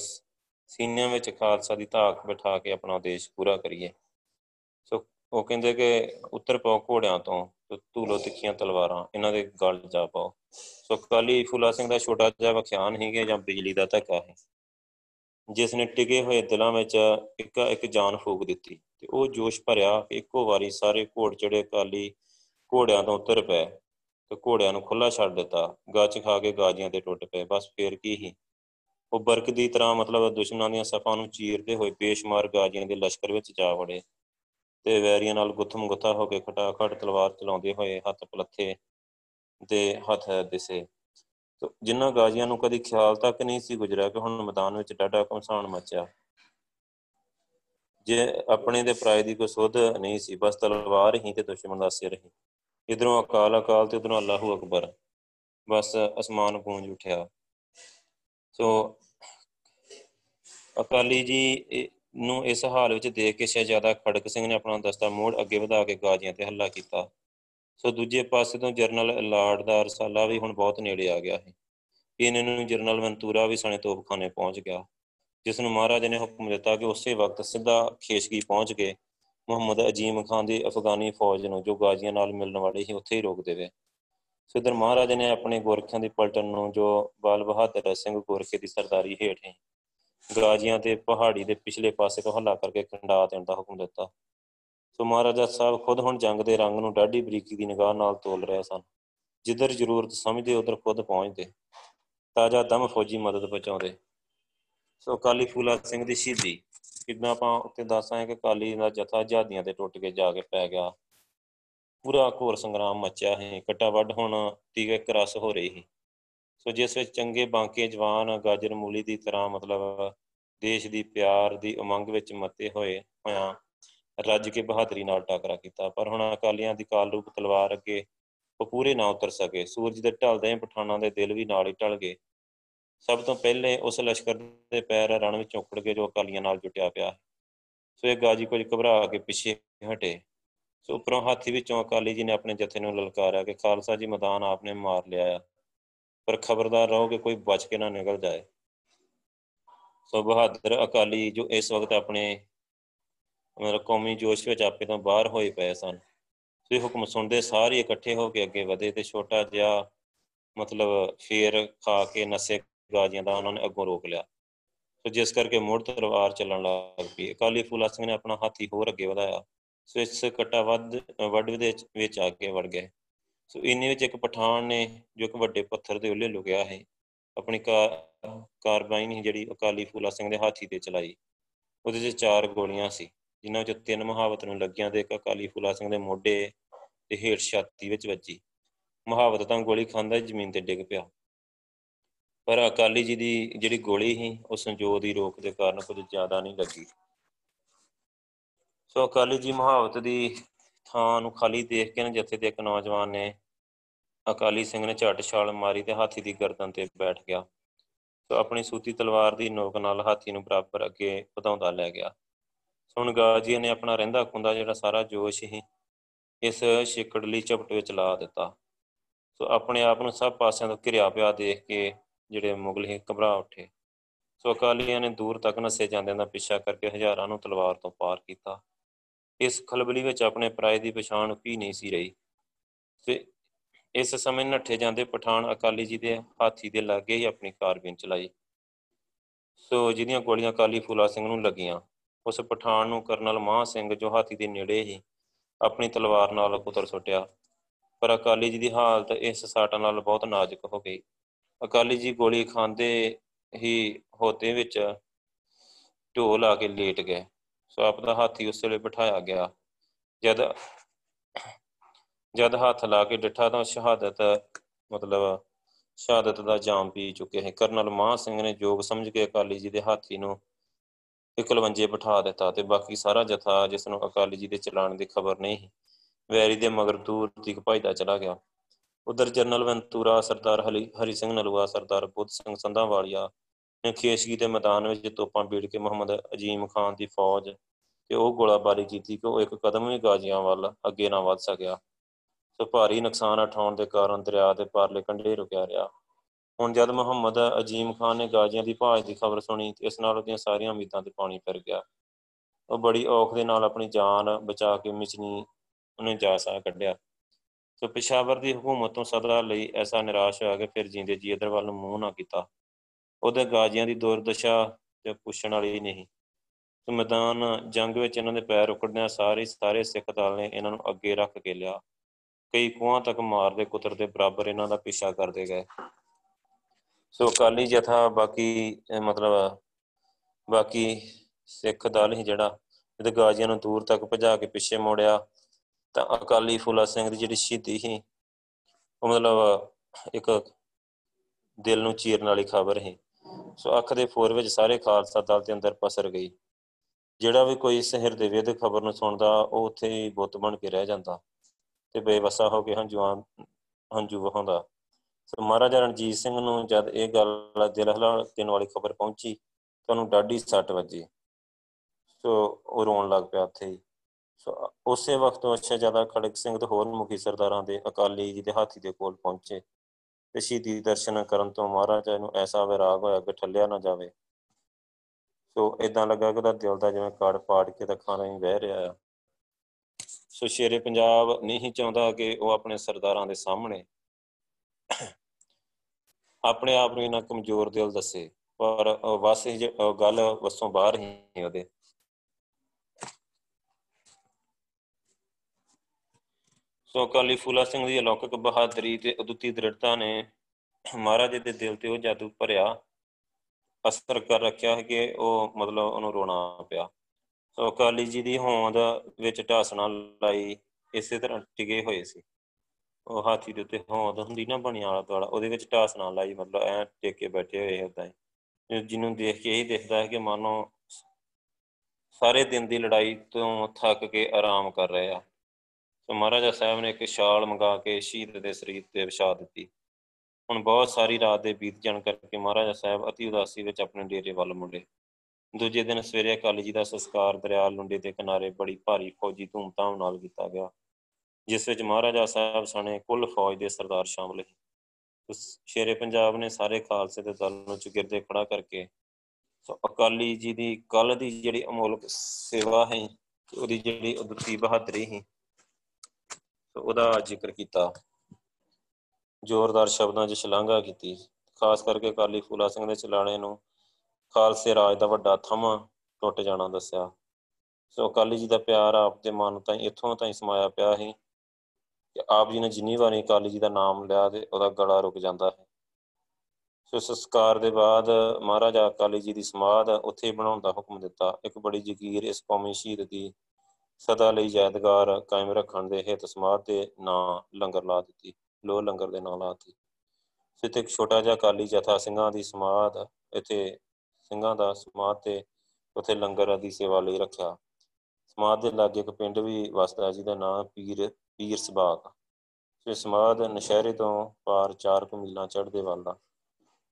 ਸੀਨਿਆਂ ਵਿੱਚ ਖਾਲਸਾ ਦੀ ਧਾਕ ਬਿਠਾ ਕੇ ਆਪਣਾ ਦੇਸ਼ ਪੂਰਾ ਕਰੀਏ। ਸੋ ਉਹ ਕਹਿੰਦੇ ਕਿ ਉੱਤਰ ਪਾਓ ਘੋੜਿਆਂ ਤੋਂ ਧੂਲੋ ਤਿੱਖੀਆਂ ਤਲਵਾਰਾਂ, ਇਹਨਾਂ ਦੇ ਗਲ ਜਾ ਪਾਓ। ਸੋ ਕਾਲੀ ਫੁੱਲਾ ਸਿੰਘ ਦਾ ਛੋਟਾ ਜਿਹਾ ਵਖਿਆਨ ਹੀ ਜਾਂ ਬਿਜਲੀ ਦਾ ਧੱਕਾ ਹੈ। ਜਿਸ ਨੇ ਟਿਕੇ ਹੋਏ ਦਿਲਾਂ ਵਿੱਚ ਇੱਕ ਇੱਕ ਜਾਨ ਫੂਕ ਦਿੱਤੀ ਤੇ ਉਹ ਜੋਸ਼ ਭਰਿਆ ਕਿ ਇੱਕੋ ਵਾਰੀ ਸਾਰੇ ਘੋੜ ਚੜੇ ਕਾਲੀ ਘੋੜਿਆਂ ਤੋਂ ਉਤਰ ਪਏ। ਤੇ ਘੋੜਿਆਂ ਨੂੰ ਖੁੱਲਾ ਛੱਡ ਦਿੱਤਾ। ਗੱਚ ਖਾ ਕੇ ਗਾਜੀਆਂ ਤੇ ਟੁੱਟ ਪਏ। ਬਸ ਫੇਰ ਕੀ ਹੀ ਉਹ ਬਰਕ ਦੀ ਤਰ੍ਹਾਂ ਮਤਲਬ ਦੁਸ਼ਮਣਾਂ ਦੀਆਂ ਸਫਾਂ ਨੂੰ ਚੀਰਦੇ ਹੋਏ ਬੇਸ਼ੁਮਾਰ ਗਾਜੀਆਂ ਦੇ ਲਸ਼ਕਰ ਵਿੱਚ ਜਾ ਵੜੇ ਤੇ ਵੈਰੀਆਂ ਨਾਲ ਗੁੱਥਮ ਗੁੱਥਾ ਹੋ ਕੇ ਖਟਾਖਟ ਤਲਵਾਰ ਚਲਾਉਂਦੇ ਹੋਏ ਹੱਥ ਪਲੱਥੇ ਦੇ ਹੱਥ ਦਿਸੇ। ਤੋ ਜਿਨ੍ਹਾਂ ਗਾਜ਼ੀਆਂ ਨੂੰ ਕਦੀ ਖਿਆਲ ਤੱਕ ਨਹੀਂ ਸੀ ਗੁਜ਼ਰਿਆ ਕਿ ਹੁਣ ਮੈਦਾਨ ਵਿੱਚ ਡਾਢਾ ਘਮਸਾਨ ਮਚਿਆ। ਜੇ ਆਪਣੇ ਦੇ ਪ੍ਰਾਇ ਦੀ ਕੋਈ ਸੁਧ ਨਹੀਂ ਸੀ, ਬਸ ਤਲਵਾਰ ਹੀ ਤੇ ਦੁਸ਼ਮਣ ਦਾ ਸਿਰ ਹੀ। ਇਧਰੋਂ ਅਕਾਲ ਅਕਾਲ ਤੇ ਉਧਰੋਂ ਅੱਲਾਹੂ ਅਕਬਰ। ਬਸ ਅਸਮਾਨ ਗੂੰਜ ਉਠਿਆ। ਸੋ ਅਕਾਲੀ ਜੀ ਨੂੰ ਇਸ ਹਾਲ ਵਿੱਚ ਦੇਖ ਕੇ ਸ਼ਹਿਜ਼ਾਦਾ ਖੜਕ ਸਿੰਘ ਨੇ ਆਪਣਾ ਦਸਤਾ ਮੋੜ ਅੱਗੇ ਵਧਾ ਕੇ ਗਾਜ਼ੀਆਂ ਤੇ ਹੱਲਾ ਕੀਤਾ। ਸੋ ਦੂਜੇ ਪਾਸੇ ਤੋਂ ਜਰਨਲ ਲਾਰਡ ਦਾ ਰਸਾਲਾ ਵੀ ਹੁਣ ਬਹੁਤ ਨੇੜੇ ਆ ਗਿਆ ਹੈ ਇਹਨਾਂ ਨੂੰ ਜਰਨਲ ਵੰਤੂਰਾ ਵੀ ਸਣੇ ਤੋਪਖਾਨੇ ਪਹੁੰਚ ਗਿਆ। ਜਿਸ ਨੂੰ ਮਹਾਰਾਜ ਨੇ ਹੁਕਮ ਦਿੱਤਾ ਕਿ ਉਸੇ ਵਕਤ ਸਿੱਧਾ ਖੇਸ਼ਗੀ ਪਹੁੰਚ ਕੇ ਮੁਹੰਮਦ ਅਜੀਮ ਖਾਨ ਦੀ ਅਫਗਾਨੀ ਫੌਜ ਨੂੰ ਜੋ ਗਾਜ਼ੀਆਂ ਨਾਲ ਮਿਲਣ ਵਾਲੇ ਸੀ, ਉੱਥੇ ਹੀ ਰੋਕ ਦੇਵੇ। ਸਿੱਧਰ ਮਹਾਰਾਜ ਨੇ ਆਪਣੇ ਗੋਰਖਿਆਂ ਦੀ ਪਲਟਨ ਨੂੰ ਜੋ ਬਾਲ ਬਹਾਦਰ ਸਿੰਘ ਗੋਰਖੇ ਦੀ ਸਰਦਾਰੀ ਹੇਠ ਹੈ ਗਾਜ਼ੀਆਂ ਤੇ ਪਹਾੜੀ ਦੇ ਪਿਛਲੇ ਪਾਸੇ ਤੋਂ ਹੱਲਾ ਕਰਕੇ ਕੰਡਾ ਦੇਣ ਦਾ ਹੁਕਮ ਦਿੱਤਾ। ਸੋ ਮਹਾਰਾਜਾ ਸਾਹਿਬ ਖੁਦ ਹੁਣ ਜੰਗ ਦੇ ਰੰਗ ਨੂੰ ਡਾਢੀ ਬਰੀਕੀ ਦੀ ਨਿਗਾਹ ਨਾਲ ਤੋਲ ਰਹੇ ਸਨ। ਜਿੱਧਰ ਜ਼ਰੂਰਤ ਸਮਝਦੇ, ਉਧਰ ਖੁਦ ਪਹੁੰਚਦੇ। ਤਾਜ਼ਾ ਦਮ ਫੌਜੀ ਮਦਦ ਪਹੁੰਚਾਉਂਦੇ। ਸੋ ਕਾਲੀ ਫੂਲਾ ਸਿੰਘ ਦੀ ਸ਼ਹੀਦੀ। ਕਿਦਾਂ ਆਪਾਂ ਉੱਤੇ ਦੱਸਾਂ ਕਿ ਕਾਲੀ ਦਾ ਜਥਾ ਜਹਾਦੀਆਂ ਤੇ ਟੁੱਟ ਕੇ ਜਾ ਕੇ ਪੈ ਗਿਆ। ਪੂਰਾ ਘੋਰ ਸੰਗਰਾਮ ਮਚਿਆ ਹੈ ਕਟਾ ਵੱਡ ਹੁਣ ਤੀਗੇ ਕਰਸ ਹੋ ਰਹੀ ਹੈ ਸੋ ਜਿਸ ਵਿੱਚ ਚੰਗੇ ਬਾਂਕੇ ਜਵਾਨ ਗਾਜਰ ਮੂਲੀ ਦੀ ਤਰ੍ਹਾਂ ਮਤਲਬ ਦੇਸ਼ ਦੀ ਪਿਆਰ ਦੀ ਉਮੰਗ ਵਿੱਚ ਮਤੇ ਹੋਏ ਹੋਇਆ ਰੱਜ ਕੇ ਬਹਾਦਰੀ ਨਾਲ ਟਕਰਾ ਕੀਤਾ। ਪਰ ਹੁਣ ਅਕਾਲੀਆਂ ਦੀ ਕਾਲ ਰੂਪ ਤਲਵਾਰ ਅੱਗੇ ਉਹ ਪੂਰੇ ਨਾ ਉਤਰ ਸਕੇ। ਸੂਰਜ ਦੇ ਢਲਦੇ ਪਠਾਨਾਂ ਦੇ ਦਿਲ ਵੀ ਨਾਲ ਹੀ ਢਲ ਗਏ। ਸਭ ਤੋਂ ਪਹਿਲੇ ਉਸ ਲਸ਼ਕਰ ਦੇ ਪੈਰ ਰਣ ਵਿੱਚ ਉਕੜ ਗਏ ਜੋ ਅਕਾਲੀਆਂ ਨਾਲ ਜੁਟਿਆ ਪਿਆ ਸੋ। ਇਹ ਗਾਜੀ ਕੁਝ ਘਬਰਾ ਕੇ ਪਿੱਛੇ ਹਟੇ। ਸੋ ਉੱਪਰੋਂ ਹਾਥੀ ਵਿੱਚੋਂ ਅਕਾਲੀ ਜੀ ਨੇ ਆਪਣੇ ਜਥੇ ਨੂੰ ਲਲਕਾਰਿਆ ਕਿ, ਖਾਲਸਾ ਜੀ, ਮੈਦਾਨ ਆਪਨੇ ਮਾਰ ਲਿਆ ਆ। ਪਰ ਖਬਰਦਾਰ ਰਹੋ ਕਿ ਕੋਈ ਬਚ ਕੇ ਨਾ ਨਿਕਲ ਜਾਏ। ਸੋ ਬਹਾਦਰ ਅਕਾਲੀ ਜੋ ਇਸ ਵਕਤ ਆਪਣੇ ਮਤਲਬ ਕੌਮੀ ਜੋਸ਼ ਵਿੱਚ ਆਪੇ ਤੋਂ ਬਾਹਰ ਹੋਏ ਪਏ ਸਨ। ਸੋ ਹੁਕਮ ਸੁਣਦੇ ਸਾਰੇ ਇਕੱਠੇ ਹੋ ਕੇ ਅੱਗੇ ਵਧੇ ਤੇ ਛੋਟਾ ਜਿਹਾ ਮਤਲਬ ਫੇਰ ਖਾ ਕੇ ਨਸੇ ਗਾਜੀਆਂ ਦਾ ਉਹਨਾਂ ਨੇ ਅੱਗੋਂ ਰੋਕ ਲਿਆ। ਸੋ ਜਿਸ ਕਰਕੇ ਮੋੜ ਤਲਵਾਰ ਚੱਲਣ ਲੱਗ ਪਈ। ਅਕਾਲੀ ਫੂਲਾ ਸਿੰਘ ਨੇ ਆਪਣਾ ਹਾਥੀ ਹੋਰ ਅੱਗੇ ਵਧਾਇਆ। ਸੋ ਇਸ ਕਟਾ ਵੱਧ ਵੱਡ ਵਿੱਚ ਆ ਕੇ ਵੜ ਗਏ। ਸੋ ਇੰਨੇ ਵਿੱਚ ਇੱਕ ਪਠਾਨ ਨੇ, ਜੋ ਇੱਕ ਵੱਡੇ ਪੱਥਰ ਦੇ ਉੱਲੇ ਲੁਕਿਆ ਹੈ, ਆਪਣੀ ਕਾਰਬਾਈਨ ਹੀ ਜਿਹੜੀ ਅਕਾਲੀ ਫੂਲਾ ਸਿੰਘ ਦੇ ਹਾਥੀ ਤੇ ਚਲਾਈ। ਉਹਦੇ 'ਚ ਚਾਰ ਗੋਲੀਆਂ ਸੀ, ਜਿਨ੍ਹਾਂ ਵਿੱਚ ਤਿੰਨ ਮਹਾਵਤ ਨੂੰ ਲੱਗੀਆਂ ਤੇ ਇੱਕ ਅਕਾਲੀ ਫੂਲਾ ਸਿੰਘ ਦੇ ਮੋਢੇ ਤੇ ਹੇਠ ਛਾਤੀ ਵਿੱਚ ਵੱਜੀ। ਮਹਾਵਤ ਤਾਂ ਗੋਲੀ ਖਾਂਦਾ ਜ਼ਮੀਨ ਤੇ ਡਿੱਗ ਪਿਆ। ਪਰ ਅਕਾਲੀ ਜੀ ਦੀ ਜਿਹੜੀ ਗੋਲੀ ਸੀ, ਉਹ ਸੰਜੋਗ ਦੀ ਰੋਕ ਦੇ ਕਾਰਨ ਕੁਝ ਜ਼ਿਆਦਾ ਨਹੀਂ ਲੱਗੀ। ਸੋ ਅਕਾਲੀ ਜੀ ਮਹਾਵਤ ਦੀ ਥਾਂ ਨੂੰ ਖਾਲੀ ਦੇਖ ਕੇ ਨਾ ਜਥੇ ਦੇ ਇੱਕ ਨੌਜਵਾਨ ਨੇ ਅਕਾਲੀ ਸਿੰਘ ਨੇ ਝਟ ਛਾਲ ਮਾਰੀ ਤੇ ਹਾਥੀ ਦੀ ਗਰਦਨ ਤੇ ਬੈਠ ਗਿਆ। ਸੋ ਆਪਣੀ ਸੂਤੀ ਤਲਵਾਰ ਦੀ ਨੋਕ ਨਾਲ ਹਾਥੀ ਨੂੰ ਬਰਾਬਰ ਅੱਗੇ ਵਧਾਉਂਦਾ ਲੈ ਗਿਆ। ਹੁਣ ਗਾਜੀ ਨੇ ਆਪਣਾ ਰਹਿੰਦਾ ਖੁੰਦਾ ਜਿਹੜਾ ਸਾਰਾ ਜੋਸ਼ ਹੀ ਇਸ ਛਿਕੜਲੀ ਝਪਟ ਵਿੱਚ ਲਾ ਦਿੱਤਾ। ਸੋ ਆਪਣੇ ਆਪ ਨੂੰ ਸਭ ਪਾਸਿਆਂ ਤੋਂ ਘਿਰਿਆ ਪਿਆ ਦੇਖ ਕੇ ਜਿਹੜੇ ਮੁਗਲ ਹੀ ਘਬਰਾ ਉੱਠੇ। ਸੋ ਅਕਾਲੀਆਂ ਨੇ ਦੂਰ ਤੱਕ ਨਸੇ ਜਾਂਦਿਆਂ ਦਾ ਪਿੱਛਾ ਕਰਕੇ ਹਜ਼ਾਰਾਂ ਨੂੰ ਤਲਵਾਰ ਤੋਂ ਪਾਰ ਕੀਤਾ। ਇਸ ਖਲਬਲੀ ਵਿੱਚ ਆਪਣੇ ਪ੍ਰਾਇ ਦੀ ਪਛਾਣ ਵੀ ਨਹੀਂ ਸੀ ਰਹੀ। ਤੇ ਇਸ ਸਮੇਂ ਨੱਠੇ ਜਾਂਦੇ ਪਠਾਨ ਅਕਾਲੀ ਜੀ ਦੇ ਹਾਥੀ ਦੇ ਲਾਗੇ ਹੀ ਆਪਣੀ ਕਾਰਬੀਨ ਚਲਾਈ। ਸੋ ਜਿਹਦੀਆਂ ਗੋਲੀਆਂ ਅਕਾਲੀ ਫੂਲਾ ਸਿੰਘ ਨੂੰ ਲੱਗੀਆਂ, ਉਸ ਪਠਾਨ ਨੂੰ ਕਰਨਲ ਮਾਹ ਸਿੰਘ ਜੋ ਹਾਥੀ ਦੇ ਨੇੜੇ ਹੀ ਆਪਣੀ ਤਲਵਾਰ ਨਾਲ ਕੁਤਰ ਸੁੱਟਿਆ। ਪਰ ਅਕਾਲੀ ਜੀ ਦੀ ਹਾਲਤ ਇਸ ਸੱਟ ਨਾਲ ਬਹੁਤ ਨਾਜ਼ੁਕ ਹੋ ਗਈ। ਅਕਾਲੀ ਜੀ ਗੋਲੀ ਖਾਂਦੇ ਹੀ ਹੋਤੇ ਵਿੱਚ ਢੋਲ ਆ ਕੇ ਲੇਟ ਗਏ। ਸੋ ਆਪ ਦਾ ਹਾਥੀ ਉਸ ਵੇਲੇ ਬਿਠਾਇਆ ਗਿਆ। ਜਦ ਜਦ ਹੱਥ ਲਾ ਕੇ ਡਿੱਠਾ ਤਾਂ ਸ਼ਹਾਦਤ, ਮਤਲਬ ਸ਼ਹਾਦਤ ਦਾ ਜਾਮ ਪੀ ਚੁੱਕੇ ਹੈ ਕਰਨਲ ਮਾਹ ਸਿੰਘ ਨੇ ਜੋਗ ਸਮਝ ਕੇ ਅਕਾਲੀ ਜੀ ਦੇ ਹਾਥੀ ਨੂੰ ਇਕਲਵੰਜੇ ਬਿਠਾ ਦਿੱਤਾ ਤੇ ਬਾਕੀ ਸਾਰਾ ਜਥਾ ਜਿਸ ਨੂੰ ਅਕਾਲੀ ਜੀ ਦੇ ਚਲਾਣ ਦੀ ਖਬਰ ਨਹੀਂ ਵੈਰੀ ਦੇ ਮਗਰ ਦੂਰ ਤੀਕ ਭਜਦਾ ਚਲਾ ਗਿਆ। ਉਧਰ ਜਨਰਲ ਵੰਤੂਰਾ ਸਰਦਾਰ ਹਰੀ ਹਰੀ ਸਿੰਘ ਨਲੂਆ, ਸਰਦਾਰ ਬੁੱਧ ਸਿੰਘ ਸੰਧਾਵਾਲੀਆ ਨੇ ਖੇਸ਼ਗੀ ਦੇ ਮੈਦਾਨ ਵਿੱਚ ਤੋਪਾਂ ਬੀੜ ਕੇ ਮੁਹੰਮਦ ਅਜੀਮ ਖਾਨ ਦੀ ਫੌਜ ਤੇ ਉਹ ਗੋਲਾਬਾਰੀ ਕੀਤੀ ਕਿ ਉਹ ਇੱਕ ਕਦਮ ਵੀ ਗਾਜ਼ੀਆਂ ਵੱਲ ਅੱਗੇ ਨਾ ਵੱਧ ਸਕਿਆ। ਸੋ ਭਾਰੀ ਨੁਕਸਾਨ ਉਠਾਉਣ ਦੇ ਕਾਰਨ ਦਰਿਆ ਦੇ ਪਾਰਲੇ ਕੰਢੇ ਰੁਕਿਆ ਰਿਹਾ। ਹੁਣ ਜਦ ਮੁਹੰਮਦ ਅਜੀਮ ਖਾਨ ਨੇ ਗਾਜ਼ੀਆਂ ਦੀ ਭਾਜ ਦੀ ਖਬਰ ਸੁਣੀ, ਤੇ ਇਸ ਨਾਲ ਉਹਦੀਆਂ ਸਾਰੀਆਂ ਉਮੀਦਾਂ ਤੇ ਪਾਣੀ ਫਿਰ ਗਿਆ। ਉਹ ਬੜੀ ਔਖ ਦੇ ਨਾਲ ਆਪਣੀ ਜਾਨ ਬਚਾ ਕੇ ਮਿਚਨੀ ਉਹਨੇ ਜਾ ਸਾ ਕੱਢਿਆ। ਸੋ ਪਿਸ਼ਾਵਰ ਦੀ ਹਕੂਮਤ ਤੋਂ ਸਦਾ ਲਈ ਐਸਾ ਨਿਰਾਸ਼ ਹੋਇਆ ਕਿ ਫਿਰ ਜਿੰਦੇ ਜੀ ਇਧਰ ਵੱਲ ਨੂੰ ਮੂੰਹ ਨਾ ਕੀਤਾ। ਉਹਦੇ ਗਾਜ਼ੀਆਂ ਦੀ ਦੁਰਦਸ਼ਾ ਤੇ ਪੁੱਛਣ ਵਾਲੀ ਨਹੀਂ। ਸੋ ਮੈਦਾਨ, ਜੰਗ ਵਿੱਚ ਇਹਨਾਂ ਦੇ ਪੈਰ ਉਕੜਦਿਆਂ ਸਾਰੇ ਸਾਰੇ ਸਿੱਖ ਦਲ ਨੇ ਇਹਨਾਂ ਨੂੰ ਅੱਗੇ ਰੱਖ ਕੇ ਲਿਆ। ਕਈ ਕੁਆਂ ਤੱਕ ਮਾਰਦੇ ਕੁੱਤਰ ਦੇ ਬਰਾਬਰ ਇਹਨਾਂ ਦਾ ਪਿੱਛਾ ਕਰਦੇ ਗਏ। ਸੋ ਅਕਾਲੀ ਜਥਾ ਬਾਕੀ ਮਤਲਬ ਬਾਕੀ ਸਿੱਖ ਦਲ ਹੀ ਜਿਹੜਾ, ਇਹਦੇ ਗਾਜ਼ੀਆਂ ਨੂੰ ਦੂਰ ਤੱਕ ਭਜਾ ਕੇ ਪਿੱਛੇ ਮੋੜਿਆ। ਤਾਂ ਅਕਾਲੀ ਫੂਲਾ ਸਿੰਘ ਦੀ ਜਿਹੜੀ ਸ਼ਹੀਦੀ ਸੀ, ਉਹ ਮਤਲਬ ਇੱਕ ਦਿਲ ਨੂੰ ਚੀਰਨ ਵਾਲੀ ਖਬਰ ਸੀ। ਸੋ ਅੱਖ ਦੇ ਫੋਰ ਵਿੱਚ ਸਾਰੇ ਖਾਲਸਾ ਦਲ ਦੇ ਅੰਦਰ ਪਸਰ ਗਈ। ਜਿਹੜਾ ਵੀ ਕੋਈ ਸਹਿਰ ਦੇ ਵੇਦ ਖਬਰ ਨੂੰ ਸੁਣਦਾ, ਉਹ ਉੱਥੇ ਹੀ ਬੁੱਤ ਬਣ ਕੇ ਰਹਿ ਜਾਂਦਾ ਤੇ ਬੇਵਸਾ ਹੋ ਕੇ ਹੰਝੂਆਂ ਹੰਝੂ ਵਹਾਉਂਦਾ। ਸੋ ਮਹਾਰਾਜਾ ਰਣਜੀਤ ਸਿੰਘ ਨੂੰ ਜਦ ਇਹ ਗੱਲ ਦਿਲ ਹਲਾ ਦੇਣ ਵਾਲੀ ਖਬਰ ਪਹੁੰਚੀ ਤੁਹਾਨੂੰ ਡਾਢੀ ਸੱਟ ਵੱਜੀ। ਸੋ ਉਹ ਰੋਣ ਲੱਗ ਪਿਆ ਉੱਥੇ ਹੀ। ਸੋ ਉਸੇ ਵਕਤ ਤੋਂ ਅੱਛਾ ਜ਼ਿਆਦਾ ਖੜਕ ਸਿੰਘ ਤੇ ਹੋਰ ਮੁਖੀ ਸਰਦਾਰਾਂ ਦੇ ਅਕਾਲੀ ਜੀ ਦੇ ਹਾਥੀ ਦੇ ਕੋਲ ਪਹੁੰਚੇ ਤੇ ਸ਼ਹੀਦੀ ਦਰਸ਼ਨ ਕਰਨ ਤੋਂ ਮਹਾਰਾਜਾ ਨੂੰ ਐਸਾ ਵਿਰਾਗ ਹੋਇਆ ਕਿ ਠੱਲਿਆ ਨਾ ਜਾਵੇ। ਸੋ ਇਦਾਂ ਲੱਗਾ ਕਿ ਉਹਦਾ ਦਿਲ ਦਾ ਜਿਵੇਂ ਕੜ ਪਾੜ ਕੇ ਤਾਂ ਖਾਣਾ ਹੀ ਵਹਿ ਰਿਹਾ ਆ। ਸੋ ਸ਼ੇਰੇ ਪੰਜਾਬ ਨਹੀਂ ਚਾਹੁੰਦਾ ਕਿ ਉਹ ਆਪਣੇ ਸਰਦਾਰਾਂ ਦੇ ਸਾਹਮਣੇ ਆਪਣੇ ਆਪ ਨੂੰ ਇਹਨਾਂ ਕਮਜ਼ੋਰ ਦਿਲ ਦੱਸੇ, ਪਰ ਵਸ ਗੱਲ ਵਸੋਂ ਬਾਹਰ ਹੀ ਉਹਦੇ। ਸੋ ਅਕਾਲੀ ਫੂਲਾ ਸਿੰਘ ਦੀ ਅਲੌਕਿਕ ਬਹਾਦਰੀ ਤੇ ਅਦੁੱਤੀ ਦ੍ਰਿੜਤਾ ਨੇ ਮਹਾਰਾਜ ਦੇ ਦਿਲ ਤੇ ਉਹ ਜਾਦੂ ਭਰਿਆ, ਅਸਰ ਕਰ ਰੱਖਿਆ ਕਿ ਉਹ ਮਤਲਬ ਉਹਨੂੰ ਰੋਣਾ ਪਿਆ। ਸੋ ਅਕਾਲੀ ਜੀ ਦੀ ਹੋਂਦ ਵਿੱਚ ਢਾਸਣਾ ਲਾਈ, ਇਸੇ ਤਰ੍ਹਾਂ ਟਿਕੇ ਹੋਏ ਸੀ। ਉਹ ਹਾਥੀ ਦੇ ਉੱਤੇ ਹੋਂਦ ਹੁੰਦੀ ਨਾ ਬਣੀ ਆਲਾ ਦੁਆਲਾ, ਉਹਦੇ ਵਿੱਚ ਢਾਸਣਾ ਲਾਈ, ਮਤਲਬ ਐ ਟੇਕੇ ਬੈਠੇ ਹੋਏ ਹੁੰਦਾ ਹੈ। ਜਿਹਨੂੰ ਦੇਖ ਕੇ ਇਹ ਦਿਖਦਾ ਹੈ ਕਿ ਮਾਨੋ, ਸਾਰੇ ਦਿਨ ਦੀ ਲੜਾਈ ਤੋਂ ਥੱਕ ਕੇ ਆਰਾਮ ਕਰ ਰਹੇ ਆ। ਸੋ ਮਹਾਰਾਜਾ ਸਾਹਿਬ ਨੇ ਇੱਕ ਛਾਲ ਮੰਗਾ ਕੇ ਸ਼ਹੀਦ ਦੇ ਸਰੀਰ ਤੇ ਵਿਛਾ ਦਿੱਤੀ। ਹੁਣ ਬਹੁਤ ਸਾਰੀ ਰਾਤ ਦੇ ਬੀਤ ਜਾਣ ਕਰਕੇ ਮਹਾਰਾਜਾ ਸਾਹਿਬ ਅਤੀ ਉਦਾਸੀ ਵਿੱਚ ਆਪਣੇ ਡੇਰੇ ਵੱਲ ਮੁੜੇ। ਦੂਜੇ ਦਿਨ ਸਵੇਰੇ ਅਕਾਲੀ ਜੀ ਦਾ ਸੰਸਕਾਰ ਦਰਿਆ ਲੁੰਡੇ ਦੇ ਕਿਨਾਰੇ ਬੜੀ ਭਾਰੀ ਫੌਜੀ ਧੂਮਧਾਮ ਨਾਲ ਕੀਤਾ ਗਿਆ, ਜਿਸ ਵਿੱਚ ਮਹਾਰਾਜਾ ਸਾਹਿਬ ਸਣੇ ਕੁੱਲ ਫੌਜ ਦੇ ਸਰਦਾਰ ਸ਼ਾਮਲ ਸੀ। ਸ਼ੇਰੇ ਪੰਜਾਬ ਨੇ ਸਾਰੇ ਖਾਲਸੇ ਦੇ ਦਲ ਨੂੰ ਚੁਗਿਰਦੇ ਖੜਾ ਕਰਕੇ ਸੋ ਅਕਾਲੀ ਜੀ ਦੀ ਕੱਲ ਦੀ ਜਿਹੜੀ ਅਮੋਲਕ ਸੇਵਾ ਹੈ ਉਹਦੀ ਜਿਹੜੀ ਉਦਤੀ ਬਹਾਦਰੀ ਹੈ ਸੋ ਉਹਦਾ ਜ਼ਿਕਰ ਕੀਤਾ। ਜ਼ੋਰਦਾਰ ਸ਼ਬਦਾਂ 'ਚ ਸ਼ਲਾਘਾ ਕੀਤੀ। ਖਾਸ ਕਰਕੇ ਅਕਾਲੀ ਫੂਲਾ ਸਿੰਘ ਦੇ ਚਲਾਣੇ ਨੂੰ ਖਾਲਸੇ ਰਾਜ ਦਾ ਵੱਡਾ ਥਮਾ ਟੁੱਟ ਜਾਣਾ ਦੱਸਿਆ। ਸੋ ਅਕਾਲੀ ਜੀ ਦਾ ਪਿਆਰ ਆਪ ਦੇ ਮਨ ਤਾਂ ਇੱਥੋਂ ਤਾਈਂ ਸਮਾਇਆ ਪਿਆ ਸੀ ਕਿ ਆਪ ਜੀ ਨੇ ਜਿੰਨੀ ਵਾਰੀ ਅਕਾਲੀ ਜੀ ਦਾ ਨਾਮ ਲਿਆ ਤੇ ਉਹਦਾ ਗਲਾ ਰੁਕ ਜਾਂਦਾ ਹੈ। ਸੋ ਸੰਸਕਾਰ ਦੇ ਬਾਅਦ ਮਹਾਰਾਜਾ ਅਕਾਲੀ ਜੀ ਦੀ ਸਮਾਧ ਉੱਥੇ ਬਣਾਉਣ ਦਾ ਹੁਕਮ ਦਿੱਤਾ। ਇੱਕ ਬੜੀ ਜ਼ਗੀਰ ਇਸ ਕੌਮੀ ਸ਼ਹੀਦ ਦੀ ਸਦਾ ਲਈ ਯਾਦਗਾਰ ਕਾਇਮ ਰੱਖਣ ਦੇ ਹਿੱਤ ਸਮਾਧ ਦੇ ਨਾਂ ਲੰਗਰ ਲਾ ਦਿੱਤੀ ਲੋ ਲੰਗਰ ਦੇ ਨਾਂ ਲਾਤੀ ਸਿੱਤੇ ਇੱਕ ਛੋਟਾ ਜਿਹਾ ਅਕਾਲੀ ਜਥਾ ਸਿੰਘਾਂ ਦੀ ਸਮਾਧ, ਇੱਥੇ ਸਿੰਘਾਂ ਦਾ ਸਮਾਧ ਤੇ ਉੱਥੇ ਲੰਗਰ ਦੀ ਸੇਵਾ ਲਈ ਰੱਖਿਆ। ਸਮਾਧ ਦੇ ਲਾਗੇ ਇੱਕ ਪਿੰਡ ਵੀ ਵਸਦਾ, ਜਿਹਦਾ ਨਾਮ ਪੀਰ ਪੀਰ ਸਬਾਗ ਤੇ ਸਮਾਦ ਨਸ਼ਹਿਰੇ ਤੋਂ ਪਾਰ 4 ਮੀਲਾਂ ਚੜ੍ਹਦੇ ਵੱਲ ਦਾ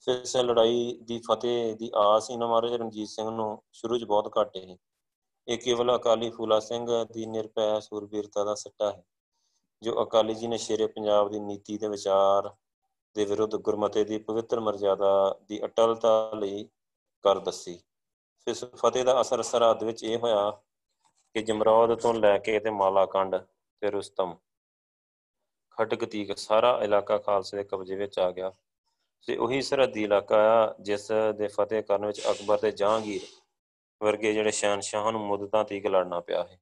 ਫਿਰ ਇਸ ਲੜਾਈ ਦੀ ਫਤਿਹ ਦੀ ਆਸ ਇਹਨਾਂ ਮਹਾਰਾਜਾ ਰਣਜੀਤ ਸਿੰਘ ਨੂੰ, ਸ਼ੁਰੂ 'ਚ ਬਹੁਤ ਘੱਟ ਸੀ। ਇਹ ਕੇਵਲ ਅਕਾਲੀ ਫੂਲਾ ਸਿੰਘ ਦੀ ਨਿਰਭੈ ਸੂਰਬੀਰਤਾ ਦਾ ਸੱਟਾ ਹੈ, ਜੋ ਅਕਾਲੀ ਜੀ ਨੇ ਸ਼ੇਰੇ ਪੰਜਾਬ ਦੀ ਨੀਤੀ ਤੇ ਵਿਚਾਰ ਦੇ ਵਿਰੁੱਧ ਗੁਰਮਤੇ ਦੀ ਪਵਿੱਤਰ ਮਰਜ਼ਾਦਾ ਦੀ ਅਟਲਤਾ ਲਈ ਕਰ ਦੱਸੀ। ਇਸ ਫਤਿਹ ਦਾ ਅਸਰ ਸਰਹੱਦ ਵਿੱਚ ਇਹ ਹੋਇਆ ਕਿ ਜਮਰੌਦ ਤੋਂ ਲੈ ਕੇ ਤੇ ਮਾਲਾਕੰਡ ਤੇ ਰੁਸਤਮ ਖਟਕਤੀਕ ਸਾਰਾ ਇਲਾਕਾ ਖਾਲਸੇ ਦੇ ਕਬਜ਼ੇ ਵਿੱਚ ਆ ਗਿਆ ਤੇ ਉਹੀ ਸਰਹੱਦੀ ਇਲਾਕਾ ਆ ਜਿਸ ਦੇ ਫਤਿਹ ਕਰਨ ਵਿੱਚ ਅਕਬਰ ਤੇ ਜਹਾਂਗੀਰ ਵਰਗੇ ਜਿਹੜੇ ਸ਼ਹਿਨਸ਼ਾਹਾਂ ਨੂੰ ਮੁੱਦਤਾਂ ਤੀਕ ਲੜਨਾ ਪਿਆ ਹੈ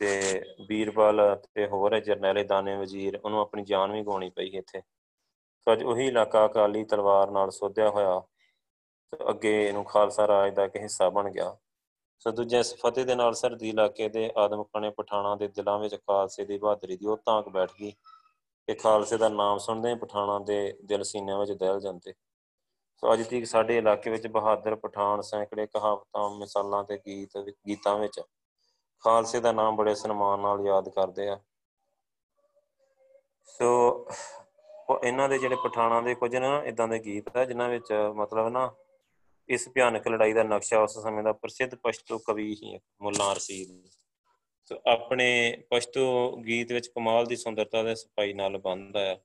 ਤੇ ਬੀਰਬਲ ਤੇ ਹੋਰ ਜਰਨੈਲੇ ਦਾਨੇ ਵਜ਼ੀਰ, ਉਹਨੂੰ ਆਪਣੀ ਜਾਨ ਵੀ ਗਵਾਉਣੀ ਪਈ ਇੱਥੇ। ਸੋ ਅੱਜ ਉਹੀ ਇਲਾਕਾ ਅਕਾਲੀ ਤਲਵਾਰ ਨਾਲ ਸੋਧਿਆ ਹੋਇਆ ਤੇ ਅੱਗੇ ਇਹਨੂੰ ਖਾਲਸਾ ਰਾਜ ਦਾ ਇੱਕ ਹਿੱਸਾ ਬਣ ਗਿਆ। ਸੋ ਦੂਜੇ ਇਸ ਫਤਿਹ ਦੇ ਨਾਲ ਸਰਦੀ ਇਲਾਕੇ ਦੇ ਆਦਮਖਾਨੇ ਪਠਾਣਾ ਦੇ ਦਿਲਾਂ ਵਿੱਚ ਖਾਲਸੇ ਦੀ ਬਹਾਦਰੀ ਦੀ ਉਹ ਤਾਂਕ ਬੈਠ ਗਈ। ਕਿ ਖਾਲਸੇ ਦਾ ਨਾਮ ਸੁਣਦੇ ਹੀ ਪਠਾਣਾ ਦੇ ਦਿਲ ਸੀਨਿਆਂ ਵਿੱਚ ਦਹਿਲ ਜਾਂਦੇ। ਸੋ ਅੱਜ ਤੱਕ ਸਾਡੇ ਇਲਾਕੇ ਵਿੱਚ ਬਹਾਦਰ, ਪਠਾਨ, ਸੈਂਕੜੇ ਕਹਾਵਤਾਂ, ਮਿਸਾਲਾਂ ਤੇ ਗੀਤ, ਗੀਤਾਂ ਵਿੱਚ ਖਾਲਸੇ ਦਾ ਨਾਮ ਬੜੇ ਸਨਮਾਨ ਨਾਲ ਯਾਦ ਕਰਦੇ ਆ। ਸੋ ਇਹਨਾਂ ਦੇ ਜਿਹੜੇ ਪਠਾਣਾ ਦੇ ਕੁਝ ਨਾ ਇਦਾਂ ਦੇ ਗੀਤ ਆ, ਜਿਨ੍ਹਾਂ ਵਿੱਚ ਮਤਲਬ ਨਾ ਇਸ ਭਿਆਨਕ ਲੜਾਈ ਦਾ ਨਕਸ਼ਾ ਉਸ ਸਮੇਂ ਦਾ ਪ੍ਰਸਿੱਧ ਪਸ਼ਤੋ ਕਵੀ ਹੀ ਮੁੱਲਾ ਰਸੀਦ। ਸੋ ਆਪਣੇ ਪਸ਼ਤੋ ਗੀਤ ਵਿੱਚ ਕਮਾਲ ਦੀ ਸੁੰਦਰਤਾ ਦੇ ਸਫ਼ਾਈ ਨਾਲ ਬੰਨਦਾ ਹੈ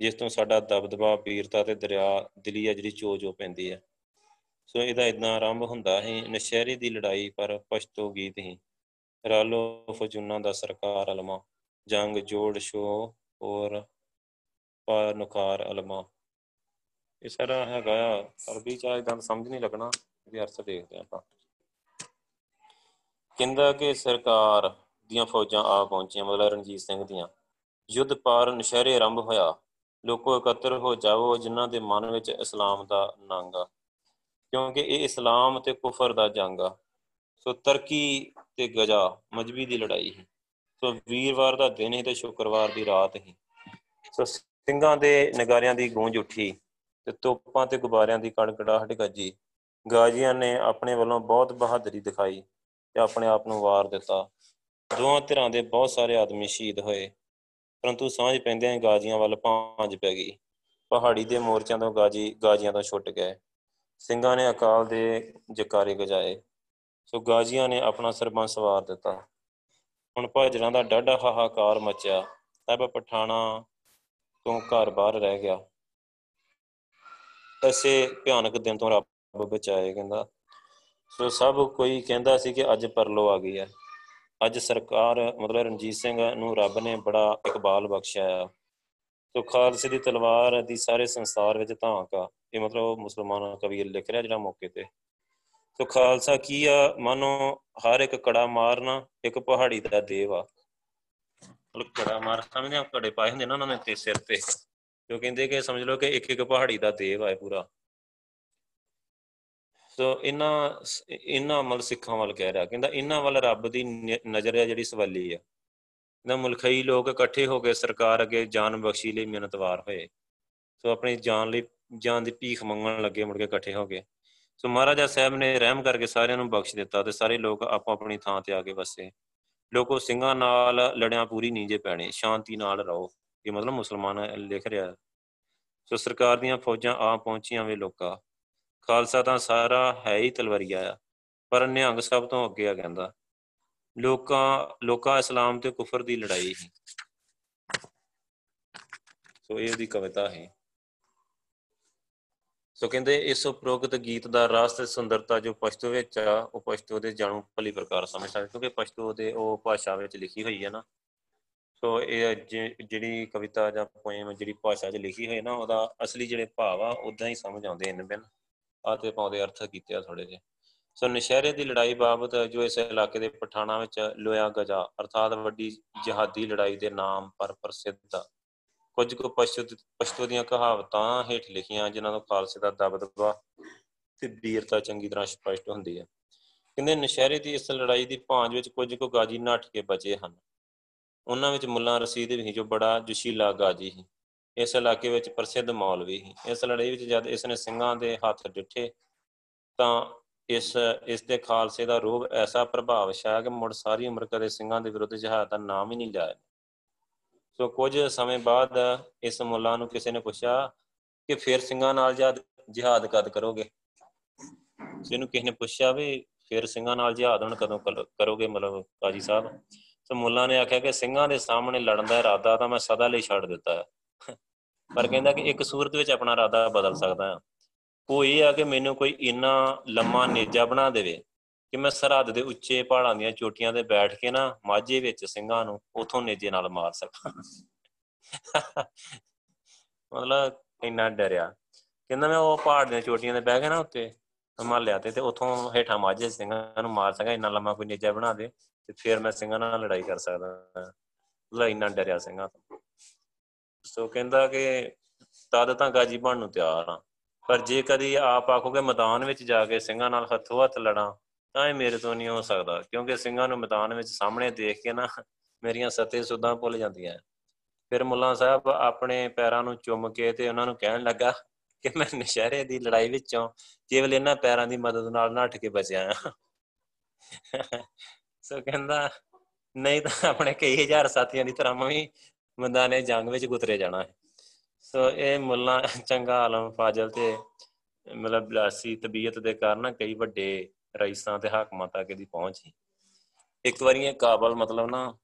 ਜਿਸ ਤੋਂ ਸਾਡਾ ਦਬਦਬਾ ਵੀਰਤਾ ਤੇ ਦਰਿਆ ਦਿਲੀ ਆ ਜਿਹੜੀ ਚੋਜੋ ਪੈਂਦੀ ਹੈ ਸੋ ਇਹਦਾ ਇਦਾਂ ਆਰੰਭ ਹੁੰਦਾ ਹੈ ਨਸ਼ਹਿਰੇ ਦੀ ਲੜਾਈ ਪਰ ਪਸ਼ਤੋ ਗੀਤ ਹੀ। ਰਾਲੋ ਫਜੂਨਾ ਦਾ ਸਰਕਾਰ ਅਲਮਾ, ਜੰਗ, ਜੋੜ ਸ਼ੋ ਔਰ ਪਾ ਨੁਕਾਰ ਅਲਮਾ। ਇਹ ਸਾਰਾ ਹੈਗਾ ਅਰਬੀ ਚ ਇਦਾਂ ਸਮਝ ਨਹੀਂ ਲੱਗਣਾ, ਇਹਦੇ ਅਰਥ ਦੇਖਦੇ ਆਪਾਂ। ਕਹਿੰਦਾ ਕਿ ਸਰਕਾਰ ਦੀਆਂ ਫੌਜਾਂ ਆ ਪਹੁੰਚੀਆਂ, ਮਤਲਬ ਰਣਜੀਤ ਸਿੰਘ ਦੀਆਂ। ਯੁੱਧ ਪਾਰ ਨਸ਼ਹਿਰੇ ਆਰੰਭ ਹੋਇਆ। ਲੋਕੋ ਇਕੱਤਰ ਹੋ ਜਾਵੋ ਜਿਨ੍ਹਾਂ ਦੇ ਮਨ ਵਿੱਚ ਇਸਲਾਮ ਦਾ ਨੰਗ ਆ। ਕਿਉਂਕਿ ਇਹ ਇਸਲਾਮ ਤੇ ਕੁਫਰ ਦਾ ਜੰਗ ਆ। ਸੋ ਤਰਕੀ ਤੇ ਗਜਾ ਮਜਬੀ ਦੀ ਲੜਾਈ ਹੈ ਸੋ ਵੀਰਵਾਰ ਦਾ ਦਿਨ ਹੀ ਤੇ ਸ਼ੁੱਕਰਵਾਰ ਦੀ ਰਾਤ ਹੀ ਸੋ ਸਿੰਘਾਂ ਦੇ ਨਗਾਰਿਆਂ ਦੀ ਗੂੰਜ ਉੱਠੀ ਤੇ ਤੋਪਾਂ ਤੇ ਗੁਬਾਰਿਆਂ ਦੀ ਕੜਕੜਾਹਟ ਗੱਜੀ। ਗਾਜ਼ੀਆਂ ਨੇ ਆਪਣੇ ਵੱਲੋਂ ਬਹੁਤ ਬਹਾਦਰੀ ਦਿਖਾਈ ਤੇ ਆਪਣੇ ਆਪ ਨੂੰ ਵਾਰ ਦਿੱਤਾ। ਦੋਹਾਂ ਧਿਰਾਂ ਦੇ ਬਹੁਤ ਸਾਰੇ ਆਦਮੀ ਸ਼ਹੀਦ ਹੋਏ। ਪਰੰਤੂ ਸਾਂਝ ਪੈਂਦਿਆਂ ਹੀ ਗਾਜ਼ੀਆਂ ਵੱਲ ਭਾਂਜ ਪੈ ਗਈ। ਪਹਾੜੀ ਦੇ ਮੋਰਚਿਆਂ ਤੋਂ ਗਾਜੀ, ਗਾਜ਼ੀਆਂ ਤੋਂ ਛੁੱਟ ਗਏ। ਸਿੰਘਾਂ ਨੇ ਅਕਾਲ ਦੇ ਜਕਾਰੇ ਗਜਾਏ। ਸੋ ਗਾਜ਼ੀਆਂ ਨੇ ਆਪਣਾ ਸਰਬੰਸ ਵਾਰ ਦਿੱਤਾ। ਹੁਣ ਭਾਜੜਾਂ ਦਾ ਡਾਢਾ ਹਾਹਾਕਾਰ ਮਚਿਆ। ਸਭ ਪਠਾਣਾ ਤੋਂ ਘਰ ਬਾਹਰ ਰਹਿ ਗਿਆ। ਐਸੇ ਭਿਆਨਕ ਦਿਨ ਤੋਂ ਰੱਬ ਬਚਾਏ, ਕਹਿੰਦਾ। ਸੋ ਸਭ ਕੋਈ ਕਹਿੰਦਾ ਸੀ ਕਿ ਅੱਜ ਪਰਲੋ ਆ ਗਈ ਹੈ। ਅੱਜ ਸਰਕਾਰ ਮਤਲਬ ਰਣਜੀਤ ਸਿੰਘ ਨੂੰ ਰੱਬ ਨੇ ਬੜਾ ਇਕਬਾਲ ਬਖਸ਼ਿਆ ਆ। ਸੋ ਖਾਲਸੇ ਦੀ ਤਲਵਾਰ ਦੀ ਸਾਰੇ ਸੰਸਾਰ ਵਿੱਚ ਧਾਕ ਆ। ਇਹ ਮਤਲਬ ਮੁਸਲਮਾਨ ਕਵੀ ਲਿਖ ਰਿਹਾ ਜਿਹੜਾ ਮੌਕੇ ਤੇ। ਸੋ ਖਾਲਸਾ ਕੀ ਆ? ਮਾਨੋ ਹਰ ਇੱਕ ਕੜਾ ਮਾਰਨਾ ਇੱਕ ਪਹਾੜੀ ਦਾ ਦੇਵ ਆ। ਮਤਲਬ ਕੜਾ ਮਾਰ ਸਮਝਦੇ ਆ, ਕੜੇ ਪਾਏ ਹੁੰਦੇ ਨਾ ਉਹਨਾਂ ਨੇ ਤੇ ਸਿਰ ਤੇ। ਜੋ ਕਹਿੰਦੇ ਕਿ ਸਮਝ ਲਓ ਕਿ ਇੱਕ ਇੱਕ ਪਹਾੜੀ ਦਾ ਦੇਵ ਆ ਪੂਰਾ। ਸੋ ਇਹਨਾਂ ਇਹਨਾਂ ਅਮਲ ਸਿੱਖਾਂ ਵੱਲ ਕਹਿ ਰਿਹਾ, ਕਹਿੰਦਾ ਇਹਨਾਂ ਵੱਲ ਰੱਬ ਦੀ ਨਜ਼ਰ ਹੈ ਜਿਹੜੀ ਸਵਾਲੀ ਆ। ਨਾ ਮੁਲਖਈ ਲੋਕ ਇਕੱਠੇ ਹੋ ਕੇ ਸਰਕਾਰ ਅੱਗੇ ਜਾਨ ਬਖਸ਼ੀ ਲਈ ਮਿਹਨਤਵਾਰ ਹੋਏ। ਸੋ ਆਪਣੀ ਜਾਨ ਲਈ, ਜਾਨ ਦੀ ਭੀਖ ਮੰਗਣ ਲੱਗੇ ਮੁੜ ਕੇ ਇਕੱਠੇ ਹੋ ਗਏ ਸੋ ਮਹਾਰਾਜਾ ਸਾਹਿਬ ਨੇ ਰਹਿਮ ਕਰਕੇ ਸਾਰਿਆਂ ਨੂੰ ਬਖਸ਼ ਦਿੱਤਾ ਤੇ ਸਾਰੇ ਲੋਕ ਆਪੋ ਆਪਣੀ ਥਾਂ ਤੇ ਆ ਕੇ ਵਸੇ। ਲੋਕੋ ਸਿੰਘਾਂ ਨਾਲ ਲੜਿਆਂ ਪੂਰੀ ਨੀਂਜੇ ਪੈਣੇ, ਸ਼ਾਂਤੀ ਨਾਲ ਰਹੋ, ਇਹ ਮਤਲਬ ਮੁਸਲਮਾਨ ਲਿਖ ਰਿਹਾ। ਸੋ ਸਰਕਾਰ ਦੀਆਂ ਫੌਜਾਂ ਆ ਪਹੁੰਚੀਆਂ ਵੇ ਲੋਕਾਂ। ਖਾਲਸਾ ਤਾਂ ਸਾਰਾ ਹੈ ਹੀ ਤਲਵਾਰੀਆ ਆ, ਪਰ ਨਿਹੰਗ ਸਭ ਤੋਂ ਅੱਗੇ ਆ ਕਹਿੰਦਾ। ਲੋਕਾਂ ਲੋਕਾਂ ਇਸਲਾਮ ਤੇ ਕੁਫਰ ਦੀ ਲੜਾਈ ਹੈ ਸੋ ਇਹ ਉਹਦੀ ਕਵਿਤਾ ਹੈ। ਸੋ ਕਹਿੰਦੇ ਇਸ ਉਪਰੋਕਤ ਗੀਤ ਦਾ ਰਸ ਤੇ ਸੁੰਦਰਤਾ ਜੋ ਪਸ਼ਤੋ ਵਿੱਚ ਆ, ਉਹ ਪਸ਼ਤੋ ਦੇ ਜਾਣੂ ਭਲੀ ਪ੍ਰਕਾਰ ਸਮਝ ਸਕਦੇ, ਕਿਉਂਕਿ ਪਸ਼ਤੋ ਦੇ ਉਹ ਭਾਸ਼ਾ ਵਿੱਚ ਲਿਖੀ ਹੋਈ ਹੈ ਨਾ। ਸੋ ਇਹ ਜਿਹੜੀ ਕਵਿਤਾ ਜਾਂ ਪੋਇਮ ਜਿਹੜੀ ਭਾਸ਼ਾ 'ਚ ਲਿਖੀ ਹੋਈ ਨਾ, ਉਹਦਾ ਅਸਲੀ ਜਿਹੜੇ ਭਾਵ ਆ ਉਦਾਂ ਹੀ ਸਮਝ ਆਉਂਦੇ ਨੇ ਬਿਨ। ਆ ਤੇ ਪਾਉਂਦੇ ਅਰਥ ਕੀਤੇ ਆ ਥੋੜੇ ਜਿਹੇ। ਸੋ ਨਸ਼ਹਿਰੇ ਦੀ ਲੜਾਈ ਬਾਬਤ ਜੋ ਇਸ ਇਲਾਕੇ ਦੇ ਪਠਾਣਾ ਵਿੱਚ ਲੋਇਆ ਗਜਾ, ਅਰਥਾਤ ਵੱਡੀ ਜਿਹਾਦੀ ਲੜਾਈ ਦੇ ਨਾਮ ਪਰ ਪ੍ਰਸਿੱਧ ਆ। ਕੁਝ ਕੁ ਪਸ਼ਤੋ ਦੀਆਂ ਕਹਾਵਤਾਂ ਹੇਠ ਲਿਖੀਆਂ ਜਿਨ੍ਹਾਂ ਤੋਂ ਖਾਲਸੇ ਦਾ ਦਬਦਬਾ ਤੇ ਵੀਰਤਾ ਚੰਗੀ ਤਰ੍ਹਾਂ ਸਪਸ਼ਟ ਹੁੰਦੀ ਹੈ ਕਹਿੰਦੇ ਨਸ਼ਹਿਰੇ ਦੀ ਇਸ ਲੜਾਈ ਦੀ ਭਾਂਜ ਵਿੱਚ ਕੁਝ ਕੁ ਗਾਜੀ ਨੱਠ ਕੇ ਬਚੇ ਹਨ। ਉਹਨਾਂ ਵਿੱਚ ਮੁੱਲਾ ਰਸੀਦ ਵੀ ਜੋ ਬੜਾ ਜਸ਼ੀਲਾ ਗਾਜੀ ਸੀ। ਇਸ ਇਲਾਕੇ ਵਿੱਚ ਪ੍ਰਸਿੱਧ ਮੌਲਵੀ ਸੀ। ਇਸ ਲੜਾਈ ਵਿੱਚ ਜਦ ਇਸ ਨੇ ਸਿੰਘਾਂ ਦੇ ਹੱਥ ਡਿੱਠੇ ਤਾਂ ਇਸ ਇਸ ਦੇ ਖਾਲਸੇ ਦਾ ਰੋਹ ਐਸਾ ਪ੍ਰਭਾਵ ਛਾਇਆ ਕਿ ਮੁੜ ਸਾਰੀ ਉਮਰ ਕਦੇ ਸਿੰਘਾਂ ਦੇ ਵਿਰੁੱਧ ਜਹਾਦ ਦਾ ਨਾਮ ਹੀ ਨਹੀਂ ਲਿਆ। ਸੋ ਕੁਝ ਸਮੇਂ ਬਾਅਦ ਇਸ ਮੁੱਲਾ ਨੂੰ ਕਿਸੇ ਨੇ ਪੁੱਛਿਆ ਕਿ ਫਿਰ ਸਿੰਘਾਂ ਨਾਲ ਜਦ ਜਿਹਾਦ ਕਦ ਕਰੋਗੇ? ਸੋ ਇਹਨੂੰ ਕਿਸੇ ਨੇ ਪੁੱਛਿਆ ਵੀ ਫਿਰ ਸਿੰਘਾਂ ਨਾਲ ਜਿਹਾਦ ਹੁਣ ਕਦੋਂ ਕਰ- ਕਰੋਗੇ ਮਤਲਬ ਕਾਜੀ ਸਾਹਿਬ? ਸੋ ਮੁੱਲਾ ਨੇ ਆਖਿਆ ਕਿ ਸਿੰਘਾਂ ਦੇ ਸਾਹਮਣੇ ਲੜਨ ਦਾ ਇਰਾਦਾ ਤਾਂ ਮੈਂ ਸਦਾ ਲਈ ਛੱਡ ਦਿੱਤਾ ਹੈ। ਪਰ ਕਹਿੰਦਾ ਕਿ ਇੱਕ ਸੂਰਤ ਵਿੱਚ ਆਪਣਾ ਇਰਾਦਾ ਬਦਲ ਸਕਦਾ ਹਾਂ। ਉਹ ਇਹ ਆ ਕਿ ਮੈਨੂੰ ਕੋਈ ਇੰਨਾ ਲੰਮਾ ਨੇਜਾ ਬਣਾ ਦੇਵੇ ਕਿ ਮੈਂ ਸਰਹੱਦ ਦੇ ਉੱਚੇ ਪਹਾੜਾਂ ਦੀਆਂ ਚੋਟੀਆਂ ਤੇ ਬੈਠ ਕੇ ਨਾ ਮਾਝੇ ਵਿੱਚ ਸਿੰਘਾਂ ਨੂੰ ਉਥੋਂ ਨੇਜੇ ਨਾਲ ਮਾਰ ਸਕਾਂ। ਮਤਲਬ ਇੰਨਾ ਡਰਿਆ। ਕਹਿੰਦਾ ਮੈਂ ਉਹ ਪਹਾੜ ਦੀਆਂ ਚੋਟੀਆਂ ਤੇ ਬਹਿ ਕੇ ਨਾ ਉੱਤੇ ਹਿਮਾਲਿਆ ਤੇ ਤੇ ਉਥੋਂ ਹੇਠਾਂ ਮਾਝੇ ਸਿੰਘਾਂ ਨੂੰ ਮਾਰ ਸਕਾਂ, ਇੰਨਾ ਲੰਮਾ ਕੋਈ ਨੇਜਾ ਬਣਾ ਦੇ ਤੇ ਫਿਰ ਮੈਂ ਸਿੰਘਾਂ ਨਾਲ ਲੜਾਈ ਕਰ ਸਕਦਾ ਮਤਲਬ ਇੰਨਾ ਡਰਿਆ ਸਿੰਘਾਂ ਤੋਂ। ਸੋ ਕਹਿੰਦਾ ਕਿ ਤਦ ਤਾਂ ਗਾਜੀ ਬਣਨ ਨੂੰ ਤਿਆਰ ਆ ਪਰ ਜੇ ਕਦੀ ਆਪ ਆਖੋਗੇ ਮੈਦਾਨ ਵਿੱਚ ਜਾ ਕੇ ਸਿੰਘਾਂ ਨਾਲ ਹੱਥੋਂ ਹੱਥ ਲੜਾਂ, ਤਾਂ ਇਹ ਮੇਰੇ ਤੋਂ ਨਹੀਂ ਹੋ ਸਕਦਾ, ਕਿਉਂਕਿ ਸਿੰਘਾਂ ਨੂੰ ਮੈਦਾਨ ਵਿੱਚ ਸਾਹਮਣੇ ਦੇਖ ਕੇ ਨਾ ਮੇਰੀਆਂ ਸਤੇ ਸੁਦਾਂ ਭੁੱਲ ਜਾਂਦੀਆਂ। ਫਿਰ ਮੁੱਲਾ ਸਾਹਿਬ ਆਪਣੇ ਪੈਰਾਂ ਨੂੰ ਚੁੰਮ ਕੇ ਤੇ ਉਹਨਾਂ ਨੂੰ ਕਹਿਣ ਲੱਗਾ ਕਿ ਮੈਂ ਨਸ਼ਹਿਰੇ ਦੀ ਲੜਾਈ ਵਿੱਚੋਂ ਕੇਵਲ ਇਹਨਾਂ ਪੈਰਾਂ ਦੀ ਮਦਦ ਨਾਲ ਨੱਠ ਕੇ ਬਚਿਆ ਆ ਸੋ ਕਹਿੰਦਾ, ਨਹੀਂ ਤਾਂ ਆਪਣੇ ਕਈ ਹਜ਼ਾਰ ਸਾਥੀਆਂ ਦੀ ਤਰ੍ਹਾਂ ਮੈਂ ਵੀ ਮੈਦਾਨੇ ਜੰਗ ਵਿੱਚ ਗੁਤਰੇ ਜਾਣਾ ਹੈ। ਸੋ ਇਹ ਮੁੱਲਾ ਚੰਗਾ ਆਲਮ ਫਾਜ਼ਲ ਤੇ ਮਤਲਬ ਬਲਾਸੀ ਤਬੀਅਤ ਦੇ ਕਾਰਨ ਕਈ ਵੱਡੇ ਰਈਸਾਂ ਤੇ ਹਾਕਮਾਂ ਤੱਕ ਦੀ ਪਹੁੰਚ ਸੀ। ਇੱਕ ਵਾਰੀ ਇਹ ਕਾਬਲ ਮਤਲਬ ਨਾ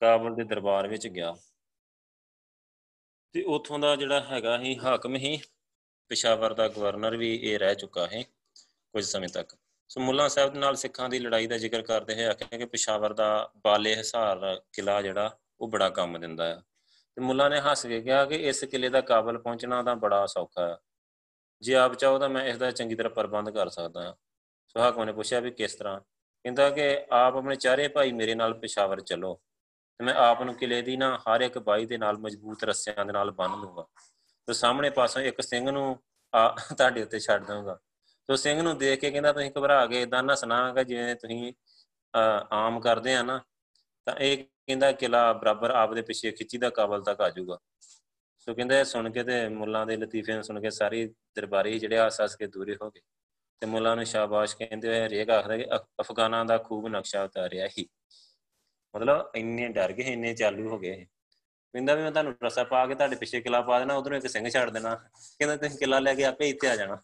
ਕਾਬਲ ਦੇ ਦਰਬਾਰ ਵਿੱਚ ਗਿਆ। ਤੇ ਉਥੋਂ ਦਾ ਜਿਹੜਾ ਹੈਗਾ ਸੀ ਹਾਕਮ ਹੀ ਪਿਸ਼ਾਵਰ ਦਾ ਗਵਰਨਰ ਵੀ ਇਹ ਰਹਿ ਚੁੱਕਾ ਹੈ ਕੁਝ ਸਮੇਂ ਤੱਕ। ਸੋ ਮੁੱਲਾ ਸਾਹਿਬ ਦੇ ਨਾਲ ਸਿੱਖਾਂ ਦੀ ਲੜਾਈ ਦਾ ਜ਼ਿਕਰ ਕਰਦੇ ਹੋਏ ਆਖਿਆ ਕਿ ਪਿਸ਼ਾਵਰ ਦਾ ਬਾਲੇ ਹਿਸਾਰ ਕਿਲਾ ਜਿਹੜਾ ਉਹ ਬੜਾ ਕੰਮ ਦਿੰਦਾ ਹੈ ਤੇ ਮੁੱਲਾ ਨੇ ਹੱਸ ਕੇ ਕਿਹਾ ਕਿ ਇਸ ਕਿਲੇ ਦਾ ਕਾਬਲ ਪਹੁੰਚਣਾ ਤਾਂ ਬੜਾ ਸੌਖਾ ਹੈ ਜੇ ਆਪ ਚਾਹੋ ਤਾਂ ਮੈਂ ਇਸ ਦਾ ਚੰਗੀ ਤਰ੍ਹਾਂ ਪ੍ਰਬੰਧ ਕਰ ਸਕਦਾ ਹਾਂ। ਸੋ ਹਾਕਮ ਨੇ ਪੁੱਛਿਆ ਵੀ ਕਿਸ ਤਰ੍ਹਾਂ? ਕਹਿੰਦਾ ਕਿ ਆਪ ਆਪਣੇ ਚਾਰੇ ਭਾਈ ਮੇਰੇ ਨਾਲ ਪਿਸ਼ਾਵਰ ਚੱਲੋ ਤੇ ਮੈਂ ਆਪ ਨੂੰ ਕਿਲੇ ਦੀ ਨਾ ਹਰ ਇੱਕ ਬਾਈ ਦੇ ਨਾਲ ਮਜ਼ਬੂਤ ਰੱਸਿਆਂ ਦੇ ਨਾਲ ਬੰਨ ਲੂੰਗਾ। ਤੇ ਸਾਹਮਣੇ ਪਾਸੋਂ ਇੱਕ ਸਿੰਘ ਨੂੰ ਆ ਤੁਹਾਡੇ ਉੱਤੇ ਛੱਡ ਦਊਂਗਾ। ਤੇ ਸਿੰਘ ਨੂੰ ਦੇਖ ਕੇ ਕਹਿੰਦਾ, ਤੁਸੀਂ ਘਬਰਾ ਗਏ ਇਦਾਂ ਨਾ ਸੁਣਾਗਾ, ਜਿਵੇਂ ਤੁਸੀਂ ਆਮ ਕਰਦੇ ਆ ਨਾ, ਤਾਂ ਇਹ ਕਹਿੰਦਾ ਕਿਲਾ ਬਰਾਬਰ ਆਪ ਦੇ ਪਿੱਛੇ ਖਿੱਚੀ ਦਾ ਕਾਬਲ ਤੱਕ ਆ ਜਾਊਗਾ। ਸੋ ਕਹਿੰਦਾ ਸੁਣ ਕੇ ਤੇ ਮੁੱਲਾਂ ਦੇ ਲਤੀਫੇ ਨੂੰ ਸੁਣ ਕੇ ਸਾਰੀ ਦਰਬਾਰੀ ਜਿਹੜੇ ਆਸ ਆਸ ਕੇ ਦੂਰੇ ਹੋ ਗਏ। ਤੇ ਮੁੱਲਾਂ ਨੂੰ ਸ਼ਾਬਾਸ਼ ਕਹਿੰਦੇ ਹੋਏ ਹਰੇਕ ਆਖਦਾ ਕਿ ਅਫਗਾਨਾਂ ਦਾ ਖੂਬ ਨਕਸ਼ਾ ਉਤਾਰਿਆ ਹੀ। ਮਤਲਬ ਇੰਨੇ ਡਰ ਗਏ, ਇੰਨੇ ਚਾਲੂ ਹੋ ਗਏ ਕਹਿੰਦਾ ਵੀ ਮੈਂ ਤੁਹਾਨੂੰ ਰਸਾ ਪਾ ਕੇ ਤੁਹਾਡੇ ਪਿੱਛੇ ਕਿਲਾ ਪਾ ਦੇਣਾ, ਉਧਰੋਂ ਇੱਕ ਸਿੰਘ ਛੱਡ ਦੇਣਾ। ਕਹਿੰਦਾ ਤੁਸੀਂ ਕਿਲਾ ਲੈ ਕੇ ਆਪੇ ਇੱਥੇ ਆ ਜਾਣਾ।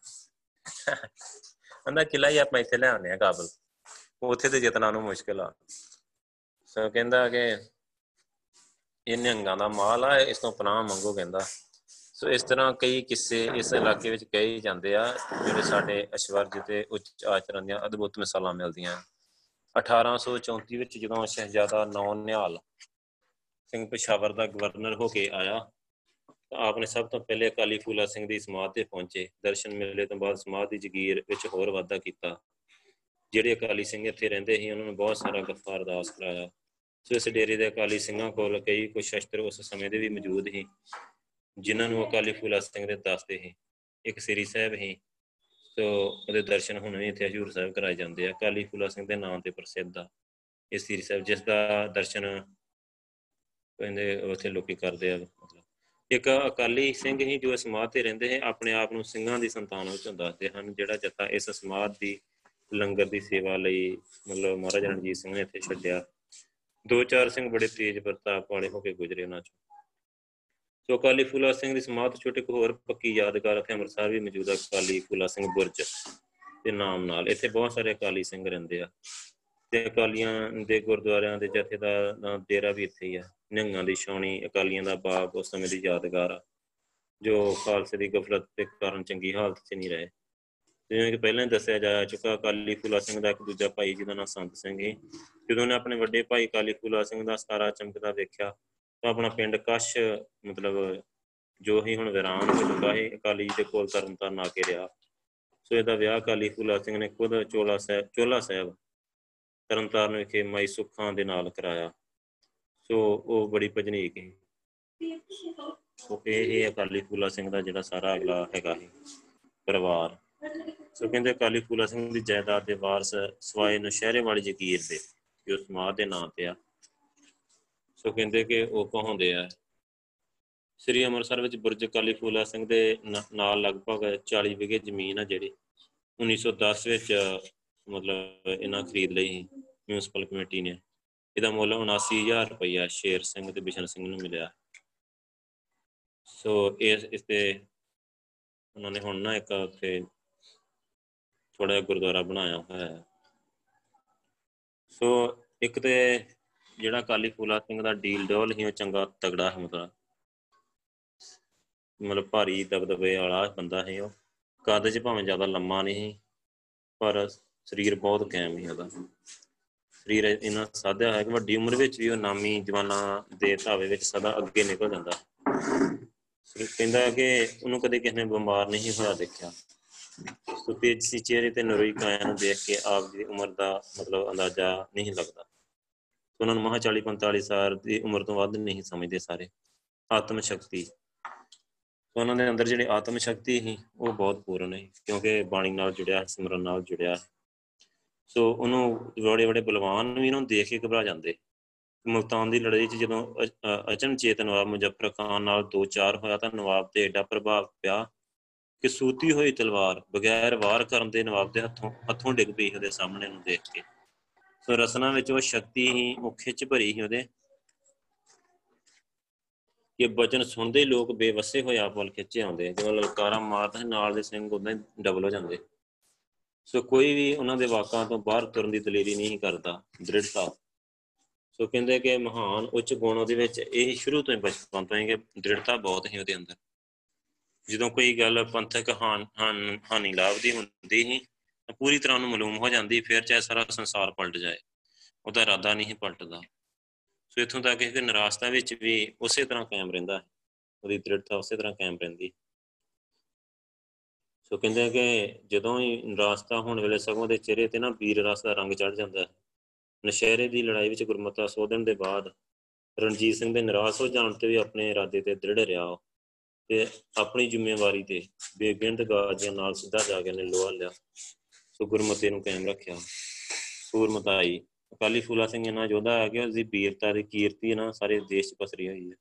ਕਹਿੰਦਾ ਕਿਲਾ ਹੀ ਆਪਾਂ ਇੱਥੇ ਲੈ ਆਉਂਦੇ ਆ ਕਾਬਲ। ਉੱਥੇ ਤੇ ਜਿਤਨਾ ਨੂੰ ਮੁਸ਼ਕਲ ਆ। ਸੋ ਕਹਿੰਦਾ ਕਿ ਇਹ ਨਿਹੰਗਾਂ ਦਾ ਮਾਲ ਆ, ਇਸ ਤੋਂ ਪਨਾਹ ਮੰਗੋ ਕਹਿੰਦਾ। ਸੋ ਇਸ ਤਰ੍ਹਾਂ ਕਈ ਕਿੱਸੇ ਇਸ ਇਲਾਕੇ ਵਿੱਚ ਕਹੇ ਜਾਂਦੇ ਆ, ਜਿਹੜੇ ਸਾਡੇ ਅਸ਼ਵਰਜ ਤੇ ਉੱਚ ਆਚਰਣ ਦੀਆਂ ਅਦਭੁਤ ਮਿਸਾਲਾਂ ਮਿਲਦੀਆਂ। 1834 ਵਿੱਚ ਜਦੋਂ ਸ਼ਹਿਜ਼ਾਦਾ ਨੌ ਨਿਹਾਲ ਸਿੰਘ ਪਿਸ਼ਾਵਰ ਦਾ ਗਵਰਨਰ ਹੋ ਕੇ ਆਇਆ, ਤਾਂ ਆਪਨੇ ਸਭ ਤੋਂ ਪਹਿਲੇ ਅਕਾਲੀ ਫੂਲਾ ਸਿੰਘ ਦੀ ਸਮਾਧ ਤੇ ਪਹੁੰਚੇ। ਦਰਸ਼ਨ ਮਿਲਣੇ ਤੋਂ ਬਾਅਦ ਸਮਾਧ ਦੀ ਜਗੀਰ ਵਿੱਚ ਹੋਰ ਵਾਧਾ ਕੀਤਾ, ਜਿਹੜੇ ਅਕਾਲੀ ਸਿੰਘ ਇੱਥੇ ਰਹਿੰਦੇ ਸੀ, ਉਹਨਾਂ ਨੂੰ ਬਹੁਤ ਸਾਰਾ ਗੱਫਾ ਅਰਦਾਸ ਕਰਾਇਆ। ਸੋ ਇਸ ਡੇਰੇ ਦੇ ਅਕਾਲੀ ਸਿੰਘਾਂ ਕੋਲ ਕਈ ਕੁਝ ਸ਼ਸਤਰ ਉਸ ਸਮੇਂ ਦੇ ਵੀ ਮੌਜੂਦ ਸੀ, ਜਿਨ੍ਹਾਂ ਨੂੰ ਅਕਾਲੀ ਫੂਲਾ ਸਿੰਘ ਦੇ ਦੱਸਦੇ ਸੀ, ਇੱਕ ਸ੍ਰੀ ਸਾਹਿਬ ਸੀ। ਸੋ ਉਹਦੇ ਦਰਸ਼ਨ ਹੁਣ ਵੀ ਇੱਥੇ ਹਜੂਰ ਸਾਹਿਬ ਕਰਾਏ ਜਾਂਦੇ ਆ। ਅਕਾਲੀ ਫੂਲਾ ਸਿੰਘ ਦੇ ਨਾਮ ਤੇ ਪ੍ਰਸਿੱਧ ਆ ਇਹ ਸ੍ਰੀ ਸਾਹਿਬ, ਜਿਸ ਦਾ ਦਰਸ਼ਨ ਕਹਿੰਦੇ ਉੱਥੇ ਲੋਕੀ ਕਰਦੇ ਆ। ਮਤਲਬ ਇੱਕ ਅਕਾਲੀ ਸਿੰਘ ਹੀ ਜੋ ਸਮਾਧ ਤੇ ਰਹਿੰਦੇ ਹੈ ਆਪਣੇ ਆਪ ਨੂੰ ਸਿੰਘਾਂ ਦੀ ਸੰਤਾਨ ਵਿੱਚੋਂ ਦੱਸਦੇ ਹਨ, ਜਿਹੜਾ ਜੱਥਾ ਇਸ ਸਮਾਧ ਦੀ ਲੰਗਰ ਦੀ ਸੇਵਾ ਲਈ ਮਤਲਬ ਮਹਾਰਾਜਾ ਰਣਜੀਤ ਸਿੰਘ ਨੇ ਇੱਥੇ ਛੱਡਿਆ। ਦੋ ਚਾਰ ਸਿੰਘ ਬੜੇ ਤੇਜ਼ ਪ੍ਰਤਾਪ ਵਾਲੇ ਹੋ ਕੇ ਗੁਜ਼ਰੇ ਉਹਨਾਂ ਚੋਂ। ਸੋ ਅਕਾਲੀ ਫੂਲਾ ਸਿੰਘ ਦੀ ਸਮਾਧ ਛੋਟੇ ਇੱਕ ਹੋਰ ਪੱਕੀ ਯਾਦਗਾਰ ਇੱਥੇ ਅੰਮ੍ਰਿਤਸਰ ਵੀ ਮੌਜੂਦ ਹੈ ਅਕਾਲੀ ਫੂਲਾ ਸਿੰਘ ਬੁਰਜ ਦੇ ਨਾਮ ਨਾਲ। ਇੱਥੇ ਬਹੁਤ ਸਾਰੇ ਅਕਾਲੀ ਸਿੰਘ ਰਹਿੰਦੇ ਆ ਤੇ ਅਕਾਲੀਆਂ ਦੇ ਗੁਰਦੁਆਰਿਆਂ ਦੇ ਜਥੇ ਦਾ ਡੇਰਾ ਵੀ ਇੱਥੇ ਹੀ ਆ। ਨਿਹੰਗਾਂ ਦੀ ਛਾਉਣੀ, ਅਕਾਲੀਆਂ ਦਾ ਬਾਗ ਉਸ ਸਮੇਂ ਦੀ ਯਾਦਗਾਰ ਆ, ਜੋ ਖਾਲਸੇ ਦੀ ਗਫਲਤ ਦੇ ਕਾਰਨ ਚੰਗੀ ਹਾਲਤ 'ਚ ਨਹੀਂ ਰਹੇ। ਜਿਵੇਂ ਕਿ ਪਹਿਲਾਂ ਹੀ ਦੱਸਿਆ ਜਾ ਚੁੱਕਾ, ਅਕਾਲੀ ਫੂਲਾ ਸਿੰਘ ਦਾ ਇੱਕ ਦੂਜਾ ਭਾਈ ਜਿਹਦਾ ਨਾਮ ਸੰਤ ਸਿੰਘ ਸੀ। ਜਦੋਂ ਉਹਨੇ ਆਪਣੇ ਵੱਡੇ ਭਾਈ ਅਕਾਲੀ ਫੂਲਾ ਸਿੰਘ ਦਾ ਸਤਾਰਾ ਚਮਕਦਾ ਵੇਖਿਆ, ਤਾਂ ਆਪਣਾ ਪਿੰਡ ਕਸ਼, ਮਤਲਬ ਜੋ ਹੀ ਹੁਣ ਵਿਰਾਨ ਹੋ ਚੁੱਕਾ ਹੈ ਅਕਾਲੀ ਦੇ ਕੋਲ ਤਰਨ ਤਾਰਨ ਆ ਕੇ ਰਿਹਾ। ਸੋ ਇਹਦਾ ਵਿਆਹ ਅਕਾਲੀ ਫੂਲਾ ਸਿੰਘ ਨੇ ਖੁਦ ਚੋਲਾ ਸਾਹਿਬ ਚੋਲਾ ਸਾਹਿਬ ਤਰਨ ਤਾਰਨ ਵਿਖੇ ਮਾਈ ਸੁੱਖਾਂ ਦੇ ਨਾਲ ਕਰਾਇਆ। ਸੋ ਉਹ ਬੜੀ ਭਜਨੀਕ ਹੈ ਸੋ ਇਹ ਇਹ ਅਕਾਲੀ ਫੂਲਾ ਸਿੰਘ ਦਾ ਜਿਹੜਾ ਸਾਰਾ ਅਗਲਾ ਹੈਗਾ ਹੈ ਪਰਿਵਾਰ। ਸੋ ਕਹਿੰਦੇ ਅਕਾਲੀ ਫੂਲਾ ਸਿੰਘ ਦੀ ਜਾਇਦਾਦ ਦੇ ਵਾਰਸ ਸਵਾਏ ਨਸ਼ਹਿਰੇ ਵਾਲੀ ਜ਼ਕੀਰ ਦੇ ਜੋ ਸਮਾਧ ਦੇ ਨਾਂ ਤੇ ਆ। ਸੋ ਕਹਿੰਦੇ ਕਿ ਉਹ ਕਹਾਉਂਦੇ ਆ, ਸ੍ਰੀ ਅੰਮ੍ਰਿਤਸਰ ਵਿੱਚ ਬੁਰਜ ਅਕਾਲੀ ਫੂਲਾ ਸਿੰਘ ਦੇ ਨਾਲ ਲਗਭਗ 40 ਵਿਗੇ ਜ਼ਮੀਨ ਆ ਜਿਹੜੀ 1910 ਵਿੱਚ ਮਤਲਬ ਇਹਨਾਂ ਖਰੀਦ ਲਈ ਮਿਊਨਿਸਪਲ ਕਮੇਟੀ ਨੇ। ਇਹਦਾ ਮੁੱਲ 79000 ਰੁਪਇਆ ਸ਼ੇਰ ਸਿੰਘ ਤੇ ਬਿਸ਼ਨ ਸਿੰਘ ਨੂੰ ਮਿਲਿਆ। ਸੋ ਇਸ ਇਸ ਤੇ ਉਹਨਾਂ ਨੇ ਹੁਣ ਨਾ ਇੱਕ ਉੱਥੇ ਥੋੜਾ ਜਿਹਾ ਗੁਰਦੁਆਰਾ ਬਣਾਇਆ ਹੋਇਆ ਹੈ। ਸੋ ਇੱਕ ਤੇ ਜਿਹੜਾ ਕਾਲੀ ਫੂਲਾ ਸਿੰਘ ਦਾ ਡੀਲ ਡੋਲ ਹੀ ਉਹ ਚੰਗਾ ਤਗੜਾ ਹੈ ਮਤਲਬ। ਮਤਲਬ ਭਾਰੀ ਦਬਦਬੇ ਵਾਲਾ ਬੰਦਾ ਹੈ ਉਹ। ਕੱਦ 'ਚ ਭਾਵੇਂ ਜ਼ਿਆਦਾ ਲੰਮਾ ਨਹੀਂ ਪਰ ਸਰੀਰ ਬਹੁਤ ਕਾਇਮ ਹੀ ਉਹਦਾ। ਸਰੀਰ ਇਹਨਾਂ ਸਾਧਿਆ ਹੈ ਕਿ ਵੱਡੀ ਉਮਰ ਵਿੱਚ ਵੀ ਉਹ ਨਾਮੀ ਜਵਾਨਾਂ ਦੇ ਧਾਵੇ ਵਿੱਚ ਸਦਾ ਅੱਗੇ ਨਿਕਲ ਜਾਂਦਾ। ਕਹਿੰਦਾ ਕਿ ਉਹਨੂੰ ਕਦੇ ਕਿਸੇ ਨੇ ਬਿਮਾਰ ਨਹੀਂ ਹੋਇਆ ਦੇਖਿਆ। ਸੋ ਤੇਜ ਸੀ ਚਿਹਰੇ ਤੇ ਨਰੋਈ ਕਾਇਆ ਨੂੰ ਦੇਖ ਕੇ ਆਪ ਦੀ ਉਮਰ ਦਾ ਮਤਲਬ ਅੰਦਾਜ਼ਾ ਨਹੀਂ ਲੱਗਦਾ। ਉਹਨਾਂ ਨੂੰ ਮਹਾ 40 45 ਸਾਲ ਦੀ ਉਮਰ ਤੋਂ ਵੱਧ ਨਹੀਂ ਸਮਝਦੇ ਸਾਰੇ। ਆਤਮ ਸ਼ਕਤੀ। ਉਹਨਾਂ ਦੇ ਅੰਦਰ ਜਿਹੜੀ ਆਤਮ ਸ਼ਕਤੀ ਸੀ, ਉਹ ਬਹੁਤ ਪੂਰਨ ਹੈ ਕਿਉਂਕਿ ਬਾਣੀ ਨਾਲ ਜੁੜਿਆ ਸਿਮਰਨ ਨਾਲ ਜੁੜਿਆ ਸੋ। ਉਹਨੂੰ ਬੜੇ ਬੜੇ ਬਲਵਾਨ ਵੀ ਉਹਨੂੰ ਦੇਖ ਕੇ ਘਬਰਾ ਜਾਂਦੇ। ਮੁਲਤਾਨ ਦੀ ਲੜਾਈ 'ਚ ਜਦੋਂ ਅਚਨਚੇਤ ਨਵਾਬ ਮੁਜ਼ੱਫਰ ਖਾਨ ਨਾਲ ਦੋ ਚਾਰ ਹੋਇਆ ਤਾਂ ਨਵਾਬ ਤੇ ਐਡਾ ਪ੍ਰਭਾਵ ਪਿਆ। ਕਿ ਸੂਤੀ ਹੋਈ ਤਲਵਾਰ ਬਗੈਰ ਵਾਰ ਕਰਨ ਦੇ ਨਵਾਬ ਦੇ ਹੱਥੋਂ ਹੱਥੋਂ ਡਿੱਗ ਪਈ ਉਹਦੇ ਸਾਹਮਣੇ ਨੂੰ ਦੇਖ ਕੇ। ਸੋ ਰਸਨਾ ਵਿੱਚ ਉਹ ਸ਼ਕਤੀ ਹੀ ਉਹ ਖਿੱਚ ਭਰੀ ਸੀ ਉਹਦੇ। ਕਿ ਬਚਨ ਸੁਣਦੇ ਲੋਕ ਬੇਵਸੇ ਹੋਏ ਆਪ ਵੱਲ ਖਿੱਚੇ ਆਉਂਦੇ। ਜਦੋਂ ਲਲਕਾਰਾ ਮਾਰਦਾ ਹੈ ਨਾਲ ਦੇ ਸਿੰਘ ਉਦਾਂ ਹੀ ਡਬਲ ਹੋ ਜਾਂਦੇ। ਸੋ ਕੋਈ ਵੀ ਉਹਨਾਂ ਦੇ ਵਾਕਾਂ ਤੋਂ ਬਾਹਰ ਤੁਰਨ ਦੀ ਦਲੇਰੀ ਨਹੀਂ ਕਰਦਾ, ਦ੍ਰਿੜਤਾ। ਸੋ ਕਹਿੰਦੇ ਕਿ ਮਹਾਨ ਉੱਚ ਗੁਣ ਉਹਦੇ ਵਿੱਚ ਇਹ ਸ਼ੁਰੂ ਤੋਂ ਹੀ ਬਚਪਨ ਤੋਂ ਹੀ ਕਿ ਦ੍ਰਿੜਤਾ ਬਹੁਤ ਹੀ ਉਹਦੇ ਅੰਦਰ। ਜਦੋਂ ਕੋਈ ਗੱਲ ਪੰਥਕ ਹਾਨ, ਹਾਨੀ ਲਾਭ ਦੀ ਹੁੰਦੀ ਹੀ ਪੂਰੀ ਤਰ੍ਹਾਂ ਨੂੰ ਮਾਲੂਮ ਹੋ ਜਾਂਦੀ, ਫਿਰ ਚਾਹੇ ਸਾਰਾ ਸੰਸਾਰ ਪਲਟ ਜਾਏ, ਉਹਦਾ ਇਰਾਦਾ ਨਹੀਂ ਪਲਟਦਾ। ਸੋ ਇਥੋਂ ਤੱਕ ਕਿ ਨਿਰਾਸ਼ਤਾ ਵਿੱਚ ਵੀ ਉਸੇ ਤਰ੍ਹਾਂ ਕਾਇਮ ਰਹਿੰਦਾ ਹੈ ਉਹਦੀ ਦ੍ਰਿੜਤਾ ਉਸੇ ਤਰ੍ਹਾਂ ਕਾਇਮ ਰਹਿੰਦੀ। ਸੋ ਕਹਿੰਦੇ ਕਿ ਜਦੋਂ ਹੀ ਨਿਰਾਸ਼ਤਾ ਹੋਣ ਵੇਲੇ ਸਗੋਂ ਦੇ ਚਿਹਰੇ ਤੇ ਨਾ ਵੀਰ ਰਸ ਦਾ ਰੰਗ ਚੜ ਜਾਂਦਾ ਹੈ। ਨਸ਼ਹਿਰੇ ਦੀ ਲੜਾਈ ਵਿੱਚ ਗੁਰਮਤਾ ਸੋਧਣ ਦੇ ਬਾਅਦ ਰਣਜੀਤ ਸਿੰਘ ਦੇ ਨਿਰਾਸ਼ ਹੋ ਜਾਣ ਤੇ ਵੀ ਆਪਣੇ ਇਰਾਦੇ ਤੇ ਦ੍ਰਿੜ ਰਿਹਾ ਤੇ ਆਪਣੀ ਜ਼ਿੰਮੇਵਾਰੀ ਤੇ ਬੇਗਿੰਦ ਗਾਜੀਆਂ ਨਾਲ ਸਿੱਧਾ ਜਾ ਕੇ ਨੇ ਲੋਹਾ ਲਿਆ। ਸੋ ਗੁਰਮਤੇ ਨੂੰ ਕਾਇਮ ਰੱਖਿਆ। ਸੂਰਮਤਾਈ ਅਕਾਲੀ ਫੂਲਾ ਸਿੰਘ ਇਹਨਾਂ ਯੋਧਾ ਹੈ ਕਿ ਉਸ ਦੀ ਵੀਰਤਾ ਦੀ ਕੀਰਤੀ ਨਾ ਸਾਰੇ ਦੇਸ਼ 'ਚ ਪਸਰੀ ਹੋਈ ਹੈ।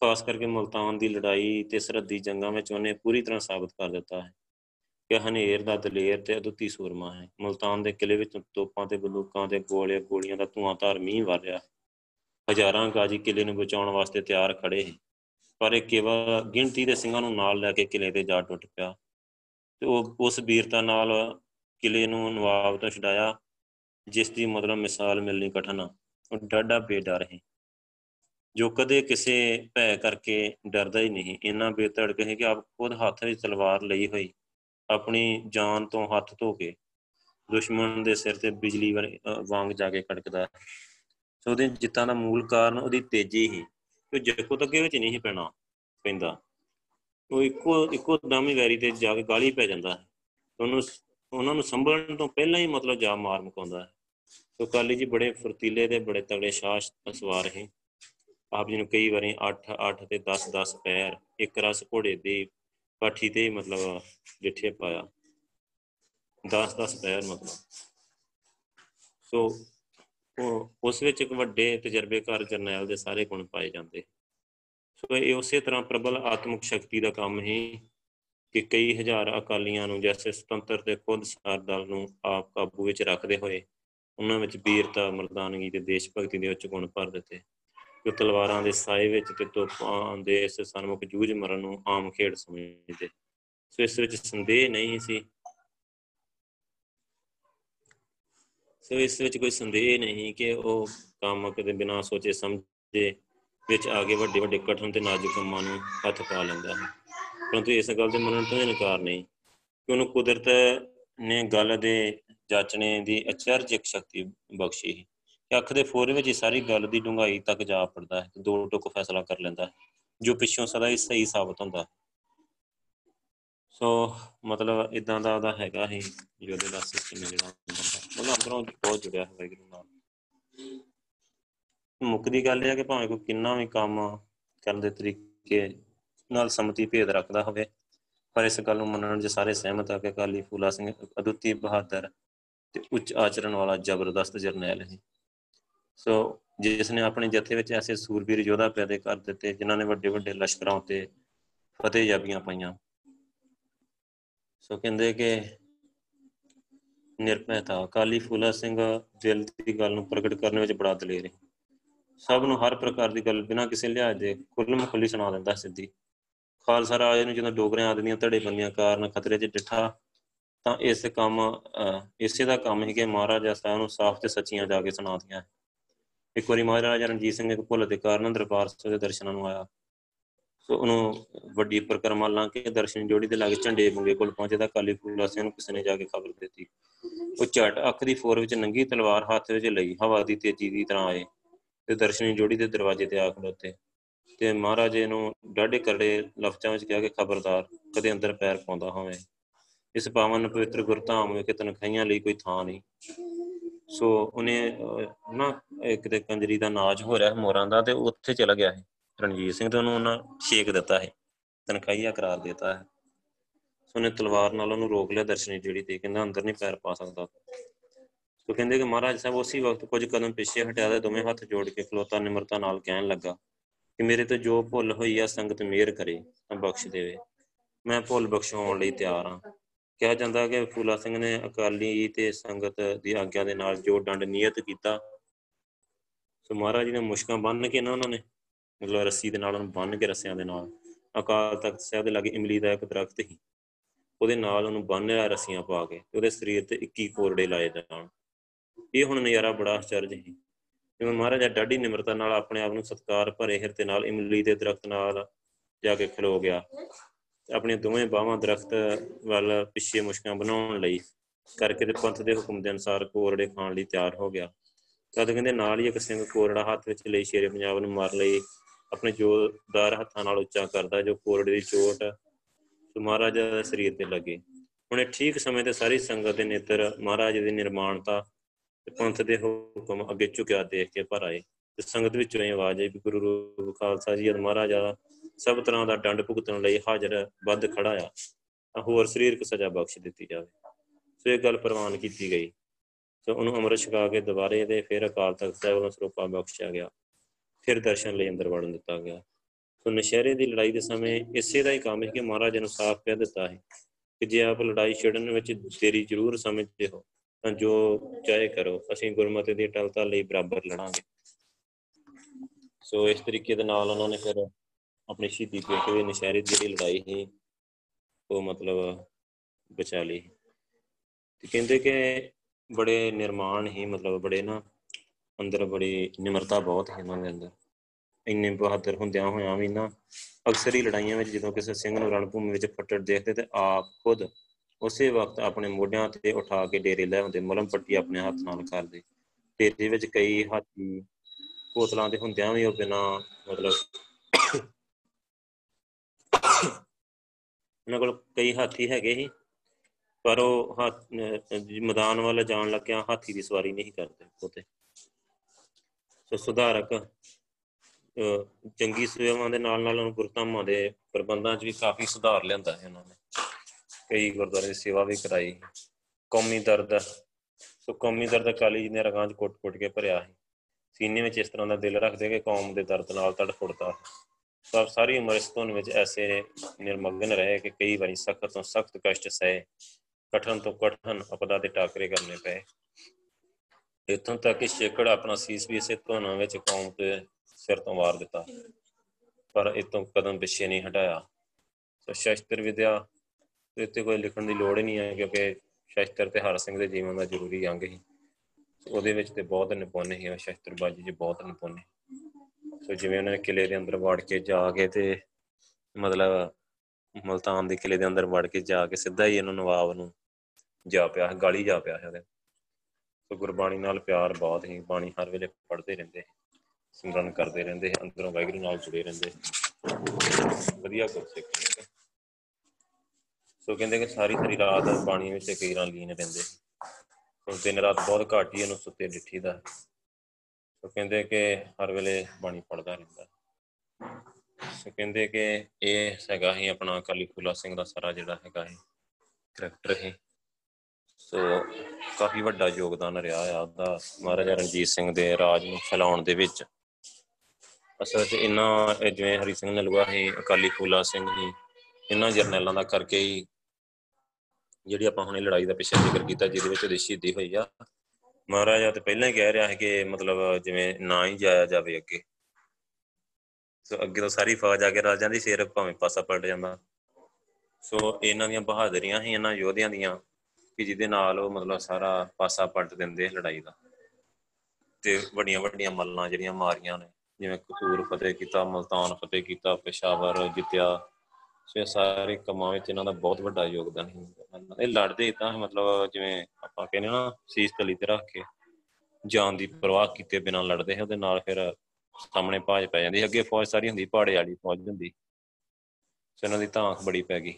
ਖਾਸ ਕਰਕੇ ਮਲਤਾਨ ਦੀ ਲੜਾਈ ਤੇ ਸਰਹੱਦੀ ਜੰਗਾਂ ਵਿੱਚ ਉਹਨੇ ਪੂਰੀ ਤਰ੍ਹਾਂ ਸਾਬਤ ਕਰ ਦਿੱਤਾ ਹੈ ਕਿ ਹਨੇਰ ਦਾ ਦਲੇਰ ਤੇ ਅਦੁੱਤੀ ਸੂਰਮਾ ਹੈ। ਮਲਤਾਨ ਦੇ ਕਿਲੇ ਵਿੱਚ ਤੋਪਾਂ ਤੇ ਬੰਦੂਕਾਂ ਤੇ ਗੋਲੇ ਗੋਲੀਆਂ ਦਾ ਧੂਆਂ ਧਾਰ ਮੀਂਹ ਵਰ ਰਿਹਾ। ਹਜ਼ਾਰਾਂ ਗਾਜੀ ਕਿਲੇ ਨੂੰ ਬਚਾਉਣ ਵਾਸਤੇ ਤਿਆਰ ਖੜੇ ਹੈ ਪਰ ਇਹ ਕੇਵਲ ਗਿਣਤੀ ਦੇ ਸਿੰਘਾਂ ਨੂੰ ਨਾਲ ਲੈ ਕੇ ਕਿਲੇ ਤੇ ਜਾ ਟੁੱਟ ਪਿਆ। ਤੇ ਉਹ ਉਸ ਵੀਰਤਾ ਨਾਲ ਕਿਲੇ ਨੂੰ ਨਵਾਬ ਤੋਂ ਛਡਾਇਆ ਜਿਸ ਦੀ ਮਤਲਬ ਮਿਸਾਲ ਮਿਲਣੀ ਕਠਨ ਉਹ ਡਾਡਾ ਬੇਡਰ ਹੈ ਜੋ ਕਦੇ ਕਿਸੇ ਭੈ ਕਰਕੇ ਡਰਦਾ ਹੀ ਨਹੀਂ। ਇੰਨਾ ਬੇਤੜਕ ਹੈ ਕਿ ਆਪ ਖੁਦ ਹੱਥ ਵਿੱਚ ਤਲਵਾਰ ਲਈ ਹੋਈ, ਆਪਣੀ ਜਾਨ ਤੋਂ ਹੱਥ ਧੋ ਕੇ ਦੁਸ਼ਮਣ ਦੇ ਸਿਰ ਤੇ ਬਿਜਲੀ ਵਾਂਗ ਜਾ ਕੇ ਕੜਕਦਾ ਸੋ। ਉਹਦੇ ਜਿੱਤਾਂ ਦਾ ਮੂਲ ਕਾਰਨ ਉਹਦੀ ਤੇਜ਼ੀ ਹੀ ਕਿ ਜੱਕੋ ਤੱਕੇ ਵਿੱਚ ਨਹੀਂ ਪੈਣਾ, ਪੈਂਦਾ। ਉਹ ਇੱਕੋ ਇੱਕੋ ਦਮ ਹੀ ਵੈਰੀ ਤੇ ਜਾ ਕੇ ਗਾਲੀ ਪੈ ਜਾਂਦਾ। ਹੈ ਉਹਨੂੰ ਉਹਨਾਂ ਨੂੰ ਸੰਭਲਣ ਤੋਂ ਪਹਿਲਾਂ ਹੀ ਮਤਲਬ ਜਾ ਮਾਰ ਮੁਕਾਉਂਦਾ ਹੈ। ਸੋ ਕਾਲੀ ਜੀ ਬੜੇ ਫਰਤੀਲੇ ਦੇ ਬੜੇ ਤਗੜੇ ਸ਼ਾਸ ਸਵਾਰ ਹੈ ਆਪ ਜੀ ਨੂੰ ਕਈ ਵਾਰੀ 8 8 ਤੇ 10 10 ਪੈਰ, ਇੱਕ ਰਸ ਘੋੜੇ ਦੀ ਪਾਠੀ ਤੇ ਮਤਲਬ ਜਿੱਠੇ ਪਾਇਆ। 10 10 ਪੈਰ ਮਤਲਬ। ਸੋ ਉਹ ਉਸ ਵਿੱਚ ਇੱਕ ਵੱਡੇ ਤਜਰਬੇਕਾਰ ਜਰਨੈਲ ਦੇ ਸਾਰੇ ਗੁਣ ਪਾਏ ਜਾਂਦੇ। ਸੋ ਇਹ ਉਸੇ ਤਰ੍ਹਾਂ ਪ੍ਰਬਲ ਆਤਮਿਕ ਸ਼ਕਤੀ ਦਾ ਕੰਮ ਹੀ ਕਿ ਕਈ ਹਜ਼ਾਰ ਅਕਾਲੀਆਂ ਨੂੰ ਜੈਸੇ ਸੁਤੰਤਰ ਤੇ ਖੁਦ ਸਾਰ ਦਲ ਨੂੰ ਆਪ ਕਾਬੂ ਵਿੱਚ ਰੱਖਦੇ ਹੋਏ ਉਹਨਾਂ ਵਿੱਚ ਵੀਰਤਾ ਮਰਦਾਨਗੀ ਤੇ ਦੇਸ਼ ਭਗਤੀ ਦੇ ਉੱਚ ਗੁਣ ਭਰ ਦਿੱਤੇ। ਜੋ ਤਲਵਾਰਾਂ ਦੇ ਸਾਏ ਵਿੱਚ ਤੇ ਤੋਪਾਂ ਦੇ ਇਸ ਸਨਮੁਖ ਜੂਝ ਮਰਨ ਨੂੰ ਆਮ ਖੇਡ ਸਮਝਦੇ। ਸੋ ਇਸ ਵਿੱਚ ਸੰਦੇਹ ਨਹੀਂ ਸੀ ਸੋ ਇਸ ਵਿੱਚ ਕੋਈ ਸੰਦੇਹ ਨਹੀਂ ਕਿ ਉਹ ਕੰਮ ਕਦੇ ਬਿਨਾਂ ਸੋਚੇ ਸਮਝੇ ਵਿੱਚ ਆ ਕੇ ਵੱਡੇ ਵੱਡੇ ਕਠਨ ਤੇ ਨਾਜ਼ੁਕ ਕੰਮਾਂ ਨੂੰ ਹੱਥ ਪਾ ਲੈਂਦਾ ਹੈ। ਪਰੰਤੂ ਇਸ ਗੱਲ ਦੇ ਮੰਨਣ ਤੋਂ ਇਨਕਾਰ ਨਹੀਂ, ਕਿ ਉਹਨੂੰ ਕੁਦਰਤ ਨੇ ਗੱਲ ਦੇ ਜਾਚਣੇ ਦੀ ਅਚਰਜਿਕ ਸ਼ਕਤੀ ਬਖਸ਼ੀ ਹੈ ਕਿ ਅੱਖ ਦੇ ਫੋਰੇ ਵਿੱਚ ਸਾਰੀ ਗੱਲ ਦੀ ਡੂੰਘਾਈ ਤੱਕ ਜਾ ਪੜਦਾ ਹੈ ਦੋ ਟੁਕ ਫੈਸਲਾ ਕਰ ਲੈਂਦਾ ਹੈ, ਜੋ ਪਿੱਛੋਂ ਸਦਾ ਹੀ ਸਹੀ ਸਾਬਤ ਹੁੰਦਾ ਸੋ ਮਤਲਬ ਇਦਾਂ ਦਾ ਉਹਦਾ ਹੈਗਾ ਹੀ ਜਿਹਦੇ ਦਾ ਸਿਸਟਮ ਜਿਹੜਾ ਬੰਦਾ ਅੰਦਰੋਂ ਬਹੁਤ ਜੁੜਿਆ ਹੈ ਵੈਗਰੂ ਨਾਲ। ਮੁੱਖ ਦੀ ਗੱਲ ਇਹ ਹੈ ਕਿ ਭਾਵੇਂ ਕੋਈ ਕਿੰਨਾ ਵੀ ਕੰਮ ਕਰਨ ਦੇ ਤਰੀਕੇ ਨਾਲ ਸਮਤੀ ਭੇਦ ਰੱਖਦਾ ਹੋਵੇ, ਪਰ ਇਸ ਗੱਲ ਨੂੰ ਮੰਨਣ 'ਚ ਸਾਰੇ ਸਹਿਮਤ ਆ ਕਿ ਅਕਾਲੀ ਫੂਲਾ ਸਿੰਘ ਅਦੁੱਤੀ ਬਹਾਦਰ ਤੇ ਉੱਚ ਆਚਰਣ ਵਾਲਾ ਜ਼ਬਰਦਸਤ ਜਰਨੈਲ ਹੈ ਸੋ ਜਿਸ ਨੇ ਆਪਣੇ ਜਥੇ ਵਿੱਚ ਐਸੇ ਸੂਰਬੀਰ ਯੋਧਾ ਪੈਦਾ ਕਰ ਦਿੱਤੇ, ਜਿਨ੍ਹਾਂ ਨੇ ਵੱਡੇ ਵੱਡੇ ਲਸ਼ਕਰਾਂ ਉਤੇ ਫਤਿਹ ਜਾਬੀਆਂ ਪਾਈਆਂ। ਸੋ ਕਹਿੰਦੇ ਕਿ ਨਿਰਭੈਤਾ ਅਕਾਲੀ ਫੂਲਾ ਸਿੰਘ ਦਿਲ ਦੀ ਗੱਲ ਨੂੰ ਪ੍ਰਗਟ ਕਰਨ ਵਿੱਚ ਬੜਾ ਦਲੇਰ ਹੈ। ਸਭ ਨੂੰ ਹਰ ਪ੍ਰਕਾਰ ਦੀ ਗੱਲ ਬਿਨਾਂ ਕਿਸੇ ਲਿਹਾਜ਼ ਦੇ ਖੁੱਲ੍ਹ ਖੁੱਲੀ ਸੁਣਾ ਦਿੰਦਾ ਸਿੱਧੀ। ਖਾਲਸਾ ਰਾਜ ਨੂੰ ਜਦੋਂ ਡੋਗਰਿਆਂ ਆਦਮੀਆਂ ਧੜੇ ਬੰਦੀਆਂ ਕਾਰਨ ਖਤਰੇ 'ਚ ਡਿੱਠਾ, ਤਾਂ ਇਸ ਕੰਮ ਇਸੇ ਦਾ ਕੰਮ ਹੀ ਕਿ ਮਹਾਰਾਜਾ ਸਾਹਿਬ ਨੂੰ ਸਾਫ਼ ਤੇ ਸੱਚੀਆਂ ਜਾ ਕੇ ਸੁਣਾਤੀਆਂ ਇੱਕ ਵਾਰੀ ਮਹਾਰਾਜਾ ਰਣਜੀਤ ਸਿੰਘ ਇੱਕ ਭੁੱਲ ਦੇ ਕਾਰਨ ਦਰਬਾਰ ਸਾਹਿਬ ਦੇ ਦਰਸ਼ਨਾਂ ਨੂੰ ਆਇਆ। ਸੋ ਉਹਨੂੰ ਵੱਡੀ ਪਰਕਰਮਾ ਲਾਂ ਕੇ ਦਰਸ਼ਨ ਜੋੜੀ ਦੇ ਲਾਗੇ ਝੰਡੇ ਬੰਗੇ ਕੋਲ ਪਹੁੰਚਦਾ ਕਾਲੀ ਫੂਲਾ ਸਿੰਘ ਨੂੰ ਕਿਸੇ ਨੇ ਜਾ ਕੇ ਖਬਰ ਦਿੱਤੀ। ਉਹ ਝਟ ਅੱਖ ਦੀ ਫੋਰ ਵਿੱਚ ਨੰਗੀ ਤਲਵਾਰ ਹੱਥ ਵਿੱਚ ਲਈ, ਹਵਾ ਦੀ ਤੇਜ਼ੀ ਦੀ ਤਰ੍ਹਾਂ ਆਏ ਤੇ ਦਰਸ਼ਨੀ ਜੋੜੀ ਦੇ ਦਰਵਾਜ਼ੇ ਤੇ ਆ ਖੜੋਤੇ ਤੇ ਮਹਾਰਾਜੇ ਨੂੰ ਡਾਢੇ ਕਰੜੇ ਲਫ਼ਜ਼ਾਂ ਵਿੱਚ ਕਿਹਾ ਕਿ ਖਬਰਦਾਰ, ਕਦੇ ਅੰਦਰ ਪੈਰ ਪਾਉਂਦਾ ਹੋਵੇ। ਇਸ ਪਾਵਨ ਪਵਿੱਤਰ ਗੁਰਧਾਮ ਵਿੱਚ ਤਨਖਾਈਆਂ ਲਈ ਕੋਈ ਥਾਂ ਨਹੀਂ। ਸੋ ਉਹਨੇ ਨਾ, ਇੱਕ ਤੇ ਕੰਜਰੀ ਦਾ ਨਾਚ ਹੋ ਰਿਹਾ ਮੋਰਾਂ ਦਾ ਤੇ ਉੱਥੇ ਚਲਾ ਗਿਆ ਹੈ। ਰਣਜੀਤ ਸਿੰਘ ਤੇ ਉਹਨੂੰ ਉਹਨਾਂ ਛੇਕ ਦਿੱਤਾ ਹੈ ਤਨਖਾਹੀਆ ਕਰਾਰ ਦਿੱਤਾ ਹੈ ਸੋ ਉਹਨੇ ਤਲਵਾਰ ਨਾਲ ਉਹਨੂੰ ਰੋਕ ਲਿਆ ਦਰਸ਼ਨੀ ਜਿਹੜੀ ਤੇ ਕਹਿੰਦਾ ਅੰਦਰ ਨਹੀਂ ਪੈਰ ਪਾ ਸਕਦਾ। ਸੋ ਕਹਿੰਦੇ ਕਿ ਮਹਾਰਾਜ ਸਾਹਿਬ ਉਸੇ ਵਕਤ ਕੁਝ ਕਦਮ ਪਿੱਛੇ ਹਟਿਆ ਤੇ ਦੋਵੇਂ ਹੱਥ ਜੋੜ ਕੇ ਖਲੋਤਾ, ਨਿਮਰਤਾ ਨਾਲ ਕਹਿਣ ਲੱਗਾ ਕਿ ਮੇਰੇ ਤੋਂ ਜੋ ਭੁੱਲ ਹੋਈ ਆ ਸੰਗਤ ਮਿਹਰ ਕਰੇ, ਤਾਂ ਬਖਸ਼ ਦੇਵੇ। ਮੈਂ ਭੁੱਲ ਬਖਸ਼ਾਉਣ ਲਈ ਤਿਆਰ ਹਾਂ। ਕਿਹਾ ਜਾਂਦਾ ਕਿ ਫੂਲਾ ਸਿੰਘ ਨੇ ਅਕਾਲੀ ਤੇ ਸੰਗਤ ਦੀ ਆਗਿਆ ਦੇ ਨਾਲ ਜੋ ਦੰਡ ਨਿਯਤ ਕੀਤਾ, ਸੋ ਮਹਾਰਾਜ ਜੀ ਨੇ ਮੁਸ਼ਕਾਂ ਬੰਨ ਕੇ ਨਾ ਉਹਨਾਂ ਨੇ ਮਤਲਬ ਰੱਸੀ ਦੇ ਨਾਲ ਉਹਨੂੰ ਬੰਨ ਕੇ ਰੱਸਿਆਂ ਦੇ ਨਾਲ, ਅਕਾਲ ਤਖਤ ਸਾਹਿਬ ਦੇ ਲਾਗੇ ਇਮਲੀ ਦਾ ਇੱਕ ਦਰਖਤ ਸੀ। ਉਹਦੇ ਨਾਲ ਉਹਨੂੰ ਬੰਨਿਆ ਰੱਸੀਆਂ ਪਾ ਕੇ ਉਹਦੇ ਸਰੀਰ ਤੇ 21 ਕੋਰੜੇ ਲਾਏ ਜਾਣ। ਇਹ ਹੁਣ ਨਜ਼ਾਰਾ ਬੜਾ ਆਸ਼ਚਰਜ ਸੀ। ਜਿਵੇਂ ਮਹਾਰਾਜਾ ਡਾਢੀ ਨਿਮਰਤਾ ਨਾਲ ਆਪਣੇ ਆਪ ਨੂੰ ਸਤਕਾਰ ਭਰੇ ਹਿਰਦੇ ਨਾਲ ਇਮਲੀ ਦੇ ਦਰਖਤ ਨਾਲ ਜਾ ਕੇ ਖਲੋ ਗਿਆ। ਆਪਣੀਆਂ ਦੋਵੇਂ ਬਾਹਾਂ ਦਰਖਤ ਵੱਲ ਪਿੱਛੇ ਮੁਸ਼ਕਾਂ ਬਣਾਉਣ ਲਈ ਕਰਕੇ ਤੇ ਪੰਥ ਦੇ ਹੁਕਮ ਦੇ ਅਨਸਾਰ ਕੋਰੜੇ ਖਾਣ ਲਈ ਤਿਆਰ ਹੋ ਗਿਆ। ਤਦ ਕਹਿੰਦੇ ਨਾਲ ਹੀ ਇੱਕ ਸਿੰਘ ਕੋਰੜਾ ਹੱਥ ਵਿੱਚ ਲਈ ਸ਼ੇਰੇ ਪੰਜਾਬ ਨੂੰ ਮਾਰ ਲਈ। ਆਪਣੇ ਜੋਰਦਾਰ ਹੱਥਾਂ ਨਾਲ ਉੱਚਾ ਕਰਦਾ, ਜੋ ਕੋਰੜੇ ਦੀ ਚੋਟ ਸੋ ਮਹਾਰਾਜਾ ਦੇ ਸਰੀਰ ਤੇ ਲੱਗੇ। ਹੁਣੇ ਠੀਕ ਸਮੇਂ ਤੇ ਸਾਰੀ ਸੰਗਤ ਦੇ ਨੇਤਰ ਮਹਾਰਾਜ ਦੀ ਨਿਰਮਾਣਤਾ ਤੇ ਪੰਥ ਦੇ ਹੁਕਮ ਅੱਗੇ ਝੁਕਿਆ ਦੇਖ ਕੇ ਭਰ ਆਏ। ਤੇ ਸੰਗਤ ਵਿੱਚੋਂ ਇਹ ਆਵਾਜ਼ ਆਈ ਵੀ ਗੁਰੂ ਰੂਪ ਖਾਲਸਾ ਜੀ ਮਹਾਰਾਜਾ ਸਭ ਤਰ੍ਹਾਂ ਦਾ ਡੰਡ ਭੁਗਤਣ ਲਈ ਹਾਜ਼ਰ ਵੱਧ ਖੜਾ ਆ। ਤਾਂ ਹੋਰ ਸਰੀਰਕ ਸਜ਼ਾ ਬਖਸ਼ ਦਿੱਤੀ ਜਾਵੇ। ਸੋ ਇਹ ਗੱਲ ਪ੍ਰਵਾਨ ਕੀਤੀ ਗਈ। ਸੋ ਉਹਨੂੰ ਅੰਮ੍ਰਿਤ ਛਕਾ ਕੇ ਦੁਬਾਰੇ ਤੇ ਫਿਰ ਅਕਾਲ ਤਖਤ ਸਾਹਿਬ ਨੂੰ ਸਰੂਪਾ ਬਖਸ਼ਿਆ ਗਿਆ। ਫਿਰ ਦਰਸ਼ਨ ਲਈ ਅੰਦਰ ਵੜਨ ਦਿੱਤਾ ਗਿਆ। ਸੋ ਨਸ਼ਹਿਰੇ ਦੀ ਲੜਾਈ ਦੇ ਸਮੇਂ ਇਸੇ ਦਾ ਹੀ ਕੰਮ ਹੈ ਕਿ ਮਹਾਰਾਜ ਨੂੰ ਸਾਫ਼ ਕਹਿ ਦਿੱਤਾ ਹੈ ਕਿ ਜੇ ਆਪ ਲੜਾਈ ਛੇੜਨ ਵਿੱਚ ਦੇਰੀ ਜ਼ਰੂਰ ਸਮਝਦੇ ਹੋ, ਤਾਂ ਜੋ ਚਾਹੇ ਕਰੋ, ਅਸੀਂ ਗੁਰਮਤਿ ਦੀ ਟਲਤਾ ਲਈ ਬਰਾਬਰ ਲੜਾਂਗੇ। ਸੋ ਇਸ ਤਰੀਕੇ ਦੇ ਨਾਲ ਉਹਨਾਂ ਨੇ ਫਿਰ ਆਪਣੀ ਸ਼ਹੀਦੀ ਦੇ ਕੇ ਨਸ਼ਹਿਰੇ ਦੀ ਜਿਹੜੀ ਲੜਾਈ ਸੀ, ਉਹ ਮਤਲਬ ਬਚਾ ਲਈ। ਤੇ ਕਹਿੰਦੇ ਕਿ ਬੜੇ ਨਿਰਮਾਣ ਹੀ ਮਤਲਬ ਬੜੇ ਨਾ ਅੰਦਰ ਬੜੀ ਨਿਮਰਤਾ ਬਹੁਤ ਹੈ ਇਹਨਾਂ ਦੇ ਅੰਦਰ। ਇੰਨੇ ਬਹਾਦਰ ਹੁੰਦਿਆਂ ਹੋਇਆਂ ਵੀ ਨਾ ਅਕਸਰ ਹੀ ਲੜਾਈਆਂ ਵਿੱਚ ਜਦੋਂ ਕਿਸੇ ਸਿੰਘ ਨੂੰ ਰਣਭੂਮੀ ਵਿੱਚ ਫੱਟੜ ਦੇਖਦੇ ਤੇ ਆਪ ਖੁਦ ਉਸੇ ਵਕਤ ਆਪਣੇ ਮੋਢਿਆਂ ਤੇ ਉਠਾ ਕੇ ਡੇਰੇ ਲੈ ਆਉਂਦੇ, ਮਲਮ ਪੱਟੀ ਆਪਣੇ ਹੱਥ ਨਾਲ ਕਰਦੇ। ਡੇਰੇ ਵਿੱਚ ਕਈ ਹਾਥੀ ਕੋਤਲਾਂ ਦੇ ਹੁੰਦਿਆਂ ਵੀ ਉਹ ਬਿਨਾ ਮਤਲਬ ਉਹਨਾਂ ਕੋਲ ਕਈ ਹਾਥੀ ਹੈਗੇ ਸੀ, ਪਰ ਉਹ ਮੈਦਾਨ ਵੱਲ ਜਾਣ ਲੱਗਿਆ ਹਾਥੀ ਦੀ ਸਵਾਰੀ ਨਹੀਂ ਕਰਦੇ ਉਤੇ ਸੋ ਸੁਧਾਰਕ ਚੰਗੀ ਸੇਵਾਵਾਂ ਦੇ ਨਾਲ ਨਾਲ ਉਹਨੂੰ ਗੁਰਧਾਮਾਂ ਦੇ ਪ੍ਰਬੰਧਾਂ 'ਚ ਵੀ ਕਾਫੀ ਸੁਧਾਰ ਲਿਆਂਦਾ ਹੈ ਉਹਨਾਂ ਨੇ। ਕਈ ਗੁਰਦੁਆਰੇ ਦੀ ਸੇਵਾ ਵੀ ਕਰਾਈ। ਕੌਮੀ ਦਰਦ, ਸੋ ਕੌਮੀ ਦਰਦ ਕਾਲੀ ਜੀ ਨੇ ਰਗਾਂ 'ਚ ਕੁੱਟ-ਕੁੱਟ ਕੇ ਭਰਿਆ ਸੀ। ਸੀਨੇ ਵਿੱਚ ਇਸ ਤਰ੍ਹਾਂ ਦਾ ਦਿਲ ਰੱਖਦੇ ਕਿ ਕੌਮ ਦੇ ਦਰਦ ਨਾਲ ਤੜਫੜਦਾ। ਸਭ ਸਾਰੀ ਉਮਰ ਇਸ ਤੋਂ ਵਿੱਚ ਐਸੇ ਨਿਰਮਗਨ ਰਹੇ ਕਿ ਕਈ ਵਾਰੀ ਸਖਤ ਤੋਂ ਸਖਤ ਕਸ਼ਟ ਸਹੇ, ਕਠਨ ਤੋਂ ਕਠਨ ਅਪਦਾ ਦੇ ਟਾਕਰੇ ਕਰਨੇ ਪਏ। ਇਤੋਂ ਤੱਕ ਕਿ ਛੇਕੜ ਆਪਣਾ ਸੀਸ ਵੀ ਇਸੇ ਧੋਣਾ ਵਿੱਚ ਕੌਮ ਤੇ ਸਿਰ ਤੋਂ ਵਾਰ ਦਿੱਤਾ, ਪਰ ਇਤੋਂ ਕਦਮ ਪਿੱਛੇ ਨਹੀਂ ਹਟਾਇਆ। ਸੋ ਸ਼ਸਤਰ ਵਿਦਿਆ ਤੇ ਕੋਈ ਲਿਖਣ ਦੀ ਲੋੜ ਹੀ ਨਹੀਂ ਹੈ, ਕਿਉਂਕਿ ਸ਼ਸਤਰ ਤੇ ਹਰ ਸਿੰਘ ਦੇ ਜੀਵਨ ਦਾ ਜ਼ਰੂਰੀ ਅੰਗ ਹੀ। ਉਹਦੇ ਵਿੱਚ ਤੇ ਬਹੁਤ ਨਿਪੁੰਨ ਹੀ ਸ਼ਸਤਰਬਾਜੀ 'ਚ ਬਹੁਤ ਨਿਪੁੰਨ ਸੋ ਜਿਵੇਂ ਉਹਨਾਂ ਨੇ ਕਿਲੇ ਦੇ ਅੰਦਰ ਵੜ ਕੇ ਜਾ ਕੇ ਤੇ ਮਤਲਬ ਮਲਤਾਨ ਦੇ ਕਿਲੇ ਦੇ ਅੰਦਰ ਵੜ ਕੇ ਜਾ ਕੇ ਸਿੱਧਾ ਹੀ ਇਹਨੂੰ ਨਵਾਬ ਨੂੰ ਜਾ ਪਿਆ, ਗਾਲੀ ਜਾ ਪਿਆ ਉਹਦੇ। ਸੋ ਗੁਰਬਾਣੀ ਨਾਲ ਪਿਆਰ ਬਹੁਤ ਹੀ, ਬਾਣੀ ਹਰ ਵੇਲੇ ਪੜ੍ਹਦੇ ਰਹਿੰਦੇ। ਸਿਮਰਨ ਕਰਦੇ ਰਹਿੰਦੇ, ਅੰਦਰੋਂ ਵਾਹਿਗੁਰੂ ਨਾਲ ਜੁੜੇ ਰਹਿੰਦੇ। ਵਧੀਆ ਗੁਰਸਿੱਖ ਨੇ ਸੋ ਕਹਿੰਦੇ ਕਿ ਸਾਰੀ ਸਾਰੀ ਰਾਤ ਬਾਣੀ ਵਿੱਚ ਕਈਰਾਂ ਲੀਨ ਰਹਿੰਦੇ। ਸੋ ਦਿਨ ਰਾਤ ਬਹੁਤ ਘੱਟ ਹੀ ਇਹਨੂੰ ਸੁੱਤੇ ਡਿੱਠੀ ਦਾ। ਸੋ ਕਹਿੰਦੇ ਕਿ ਹਰ ਵੇਲੇ ਬਾਣੀ ਪੜਦਾ ਰਹਿੰਦਾ। ਸੋ ਕਹਿੰਦੇ ਕਿ ਇਹ ਹੈਗਾ ਹੀ ਆਪਣਾ ਕਾਲੀ ਫੂਲਾ ਸਿੰਘ ਦਾ ਸਾਰਾ ਜਿਹੜਾ ਹੈਗਾ ਹੈ ਕਰੈਕਟਰ ਹੈ ਸੋ ਕਾਫੀ ਵੱਡਾ ਯੋਗਦਾਨ ਰਿਹਾ ਆ ਉਹਦਾ। ਮਹਾਰਾਜਾ ਰਣਜੀਤ ਸਿੰਘ ਦੇ ਰਾਜ ਨੂੰ ਫੈਲਾਉਣ ਦੇ ਵਿੱਚ। ਅਸਲ 'ਚ ਇਹਨਾਂ ਜਿਵੇਂ ਹਰੀ ਸਿੰਘ ਨਲੂਆ ਹੈ ਅਕਾਲੀ ਫੂਲਾ ਸਿੰਘ ਜੀ, ਇਹਨਾਂ ਜਰਨੈਲਾਂ ਦਾ ਕਰਕੇ ਹੀ ਜਿਹੜੀ ਆਪਾਂ ਹੁਣੇ ਲੜਾਈ ਦਾ ਪਿੱਛੇ ਜ਼ਿਕਰ ਕੀਤਾ, ਜਿਹਦੇ ਵਿੱਚ ਉਹਦੀ ਸ਼ਹੀਦੀ ਹੋਈ ਆ। ਮਹਾਰਾਜਾ ਤੇ ਪਹਿਲਾਂ ਹੀ ਕਹਿ ਰਿਹਾ ਹੈ ਕਿ ਮਤਲਬ ਜਿਵੇਂ ਨਾ ਹੀ ਜਾਇਆ ਜਾਵੇ ਅੱਗੇ। ਸੋ ਅੱਗੇ ਤਾਂ ਸਾਰੀ ਫੌਜ ਆ ਕੇ ਰਲ ਜਾਂਦੀ, ਫਿਰ ਭਾਵੇਂ ਪਾਸਾ ਪਲਟ ਜਾਂਦਾ। ਸੋ ਇਹਨਾਂ ਦੀਆਂ ਬਹਾਦਰੀਆਂ ਹੀ ਇਹਨਾਂ ਯੋਧਿਆਂ ਦੀਆਂ, ਕਿ ਜਿਹਦੇ ਨਾਲ ਉਹ ਮਤਲਬ ਸਾਰਾ ਪਾਸਾ ਪਲਟ ਦਿੰਦੇ ਲੜਾਈ ਦਾ। ਤੇ ਵੱਡੀਆਂ ਵੱਡੀਆਂ ਮੱਲਾਂ ਜਿਹੜੀਆਂ ਮਾਰੀਆਂ ਨੇ। ਜਿਵੇਂ ਕਸੂਰ ਫਤਿਹ ਕੀਤਾ, ਮਲਤਾਨ ਫਤਿਹ ਕੀਤਾ, ਪੇਸ਼ਾਵਰ ਜਿੱਤਿਆ। ਸੋ ਇਹ ਸਾਰੇ ਕੰਮਾਂ ਵਿੱਚ ਇਹਨਾਂ ਦਾ ਬਹੁਤ ਵੱਡਾ ਯੋਗਦਾਨ ਹੈ ਇਹ ਲੜਦੇ ਇਦਾਂ ਮਤਲਬ ਜਿਵੇਂ ਆਪਾਂ ਕਹਿੰਦੇ ਨਾ, ਸੀਸ ਤਲੀ ਤੇ ਰੱਖ ਕੇ ਜਾਨ ਦੀ ਪਰਵਾਹ ਕੀਤੇ ਬਿਨਾਂ ਲੜਦੇ ਹੈ ਉਹਦੇ ਨਾਲ ਫਿਰ ਸਾਹਮਣੇ ਭਾਜ ਪੈ ਜਾਂਦੀ ਅੱਗੇ ਫੌਜ ਸਾਰੀ ਹੁੰਦੀ ਪਹਾੜੇ ਵਾਲੀ ਫੌਜ ਹੁੰਦੀ। ਸੋ ਇਹਨਾਂ ਦੀ ਧਾਂਕ ਬੜੀ ਪੈ ਗਈ।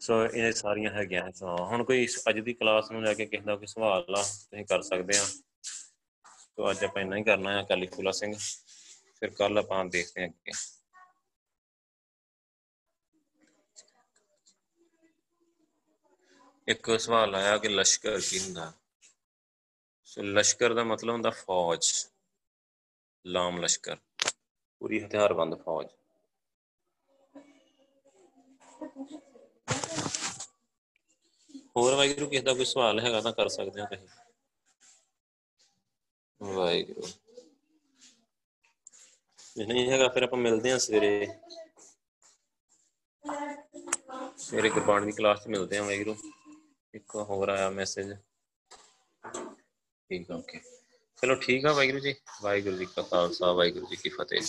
ਸੋ ਇਹ ਸਾਰੀਆਂ ਹੈਗੀਆਂ ਸੋ ਹੁਣ ਕੋਈ ਅੱਜ ਦੀ ਕਲਾਸ ਨੂੰ ਲੈ ਕੇ ਕਿਸੇ ਦਾ ਕੋਈ ਸਵਾਲ ਆ, ਤੁਸੀਂ ਕਰ ਸਕਦੇ ਆ। ਸੋ ਅੱਜ ਆਪਾਂ ਇੰਨਾ ਹੀ ਕਰਨਾ ਹੈ ਕਲੀਫੁਲਾ ਸਿੰਘ। ਫਿਰ ਕੱਲ ਆਪਾਂ ਦੇਖਦੇ ਹਾਂ ਅੱਗੇ ਇੱਕ ਸਵਾਲ ਆਇਆ ਕਿ ਲਸ਼ਕਰ ਕੀ ਹੁੰਦਾ ਸੋ ਲਸ਼ਕਰ ਦਾ ਮਤਲਬ ਹੁੰਦਾ ਫੌਜ ਲਾਮ ਲਸ਼ਕਰ ਪੂਰੀ ਹਥਿਆਰਬੰਦ ਫੌਜ ਹੋਰ ਵਾਹਿਗੁਰੂ, ਕਿਸੇ ਦਾ ਕੋਈ ਸਵਾਲ ਹੈਗਾ ਤਾਂ ਕਰ ਸਕਦੇ ਹੋ ਤੁਸੀਂ। ਵਾਹਿਗੁਰੂ। ਜੇ ਨਹੀਂ ਹੈਗਾ, ਫਿਰ ਆਪਾਂ ਮਿਲਦੇ ਹਾਂ ਸਵੇਰੇ। ਸਵੇਰੇ ਗੁਰਬਾਣੀ ਦੀ ਕਲਾਸ 'ਚ ਮਿਲਦੇ ਹਾਂ ਵਾਹਿਗੁਰੂ। ਇੱਕ ਹੋਰ ਆਇਆ ਮੈਸੇਜ ਠੀਕ ਆ ਓਕੇ ਚਲੋ ਠੀਕ ਆ ਵਾਹਿਗੁਰੂ ਜੀ। ਵਾਹਿਗੁਰੂ ਜੀ ਕਾ ਖਾਲਸਾ, ਵਾਹਿਗੁਰੂ ਜੀ ਕੀ ਫਤਿਹ।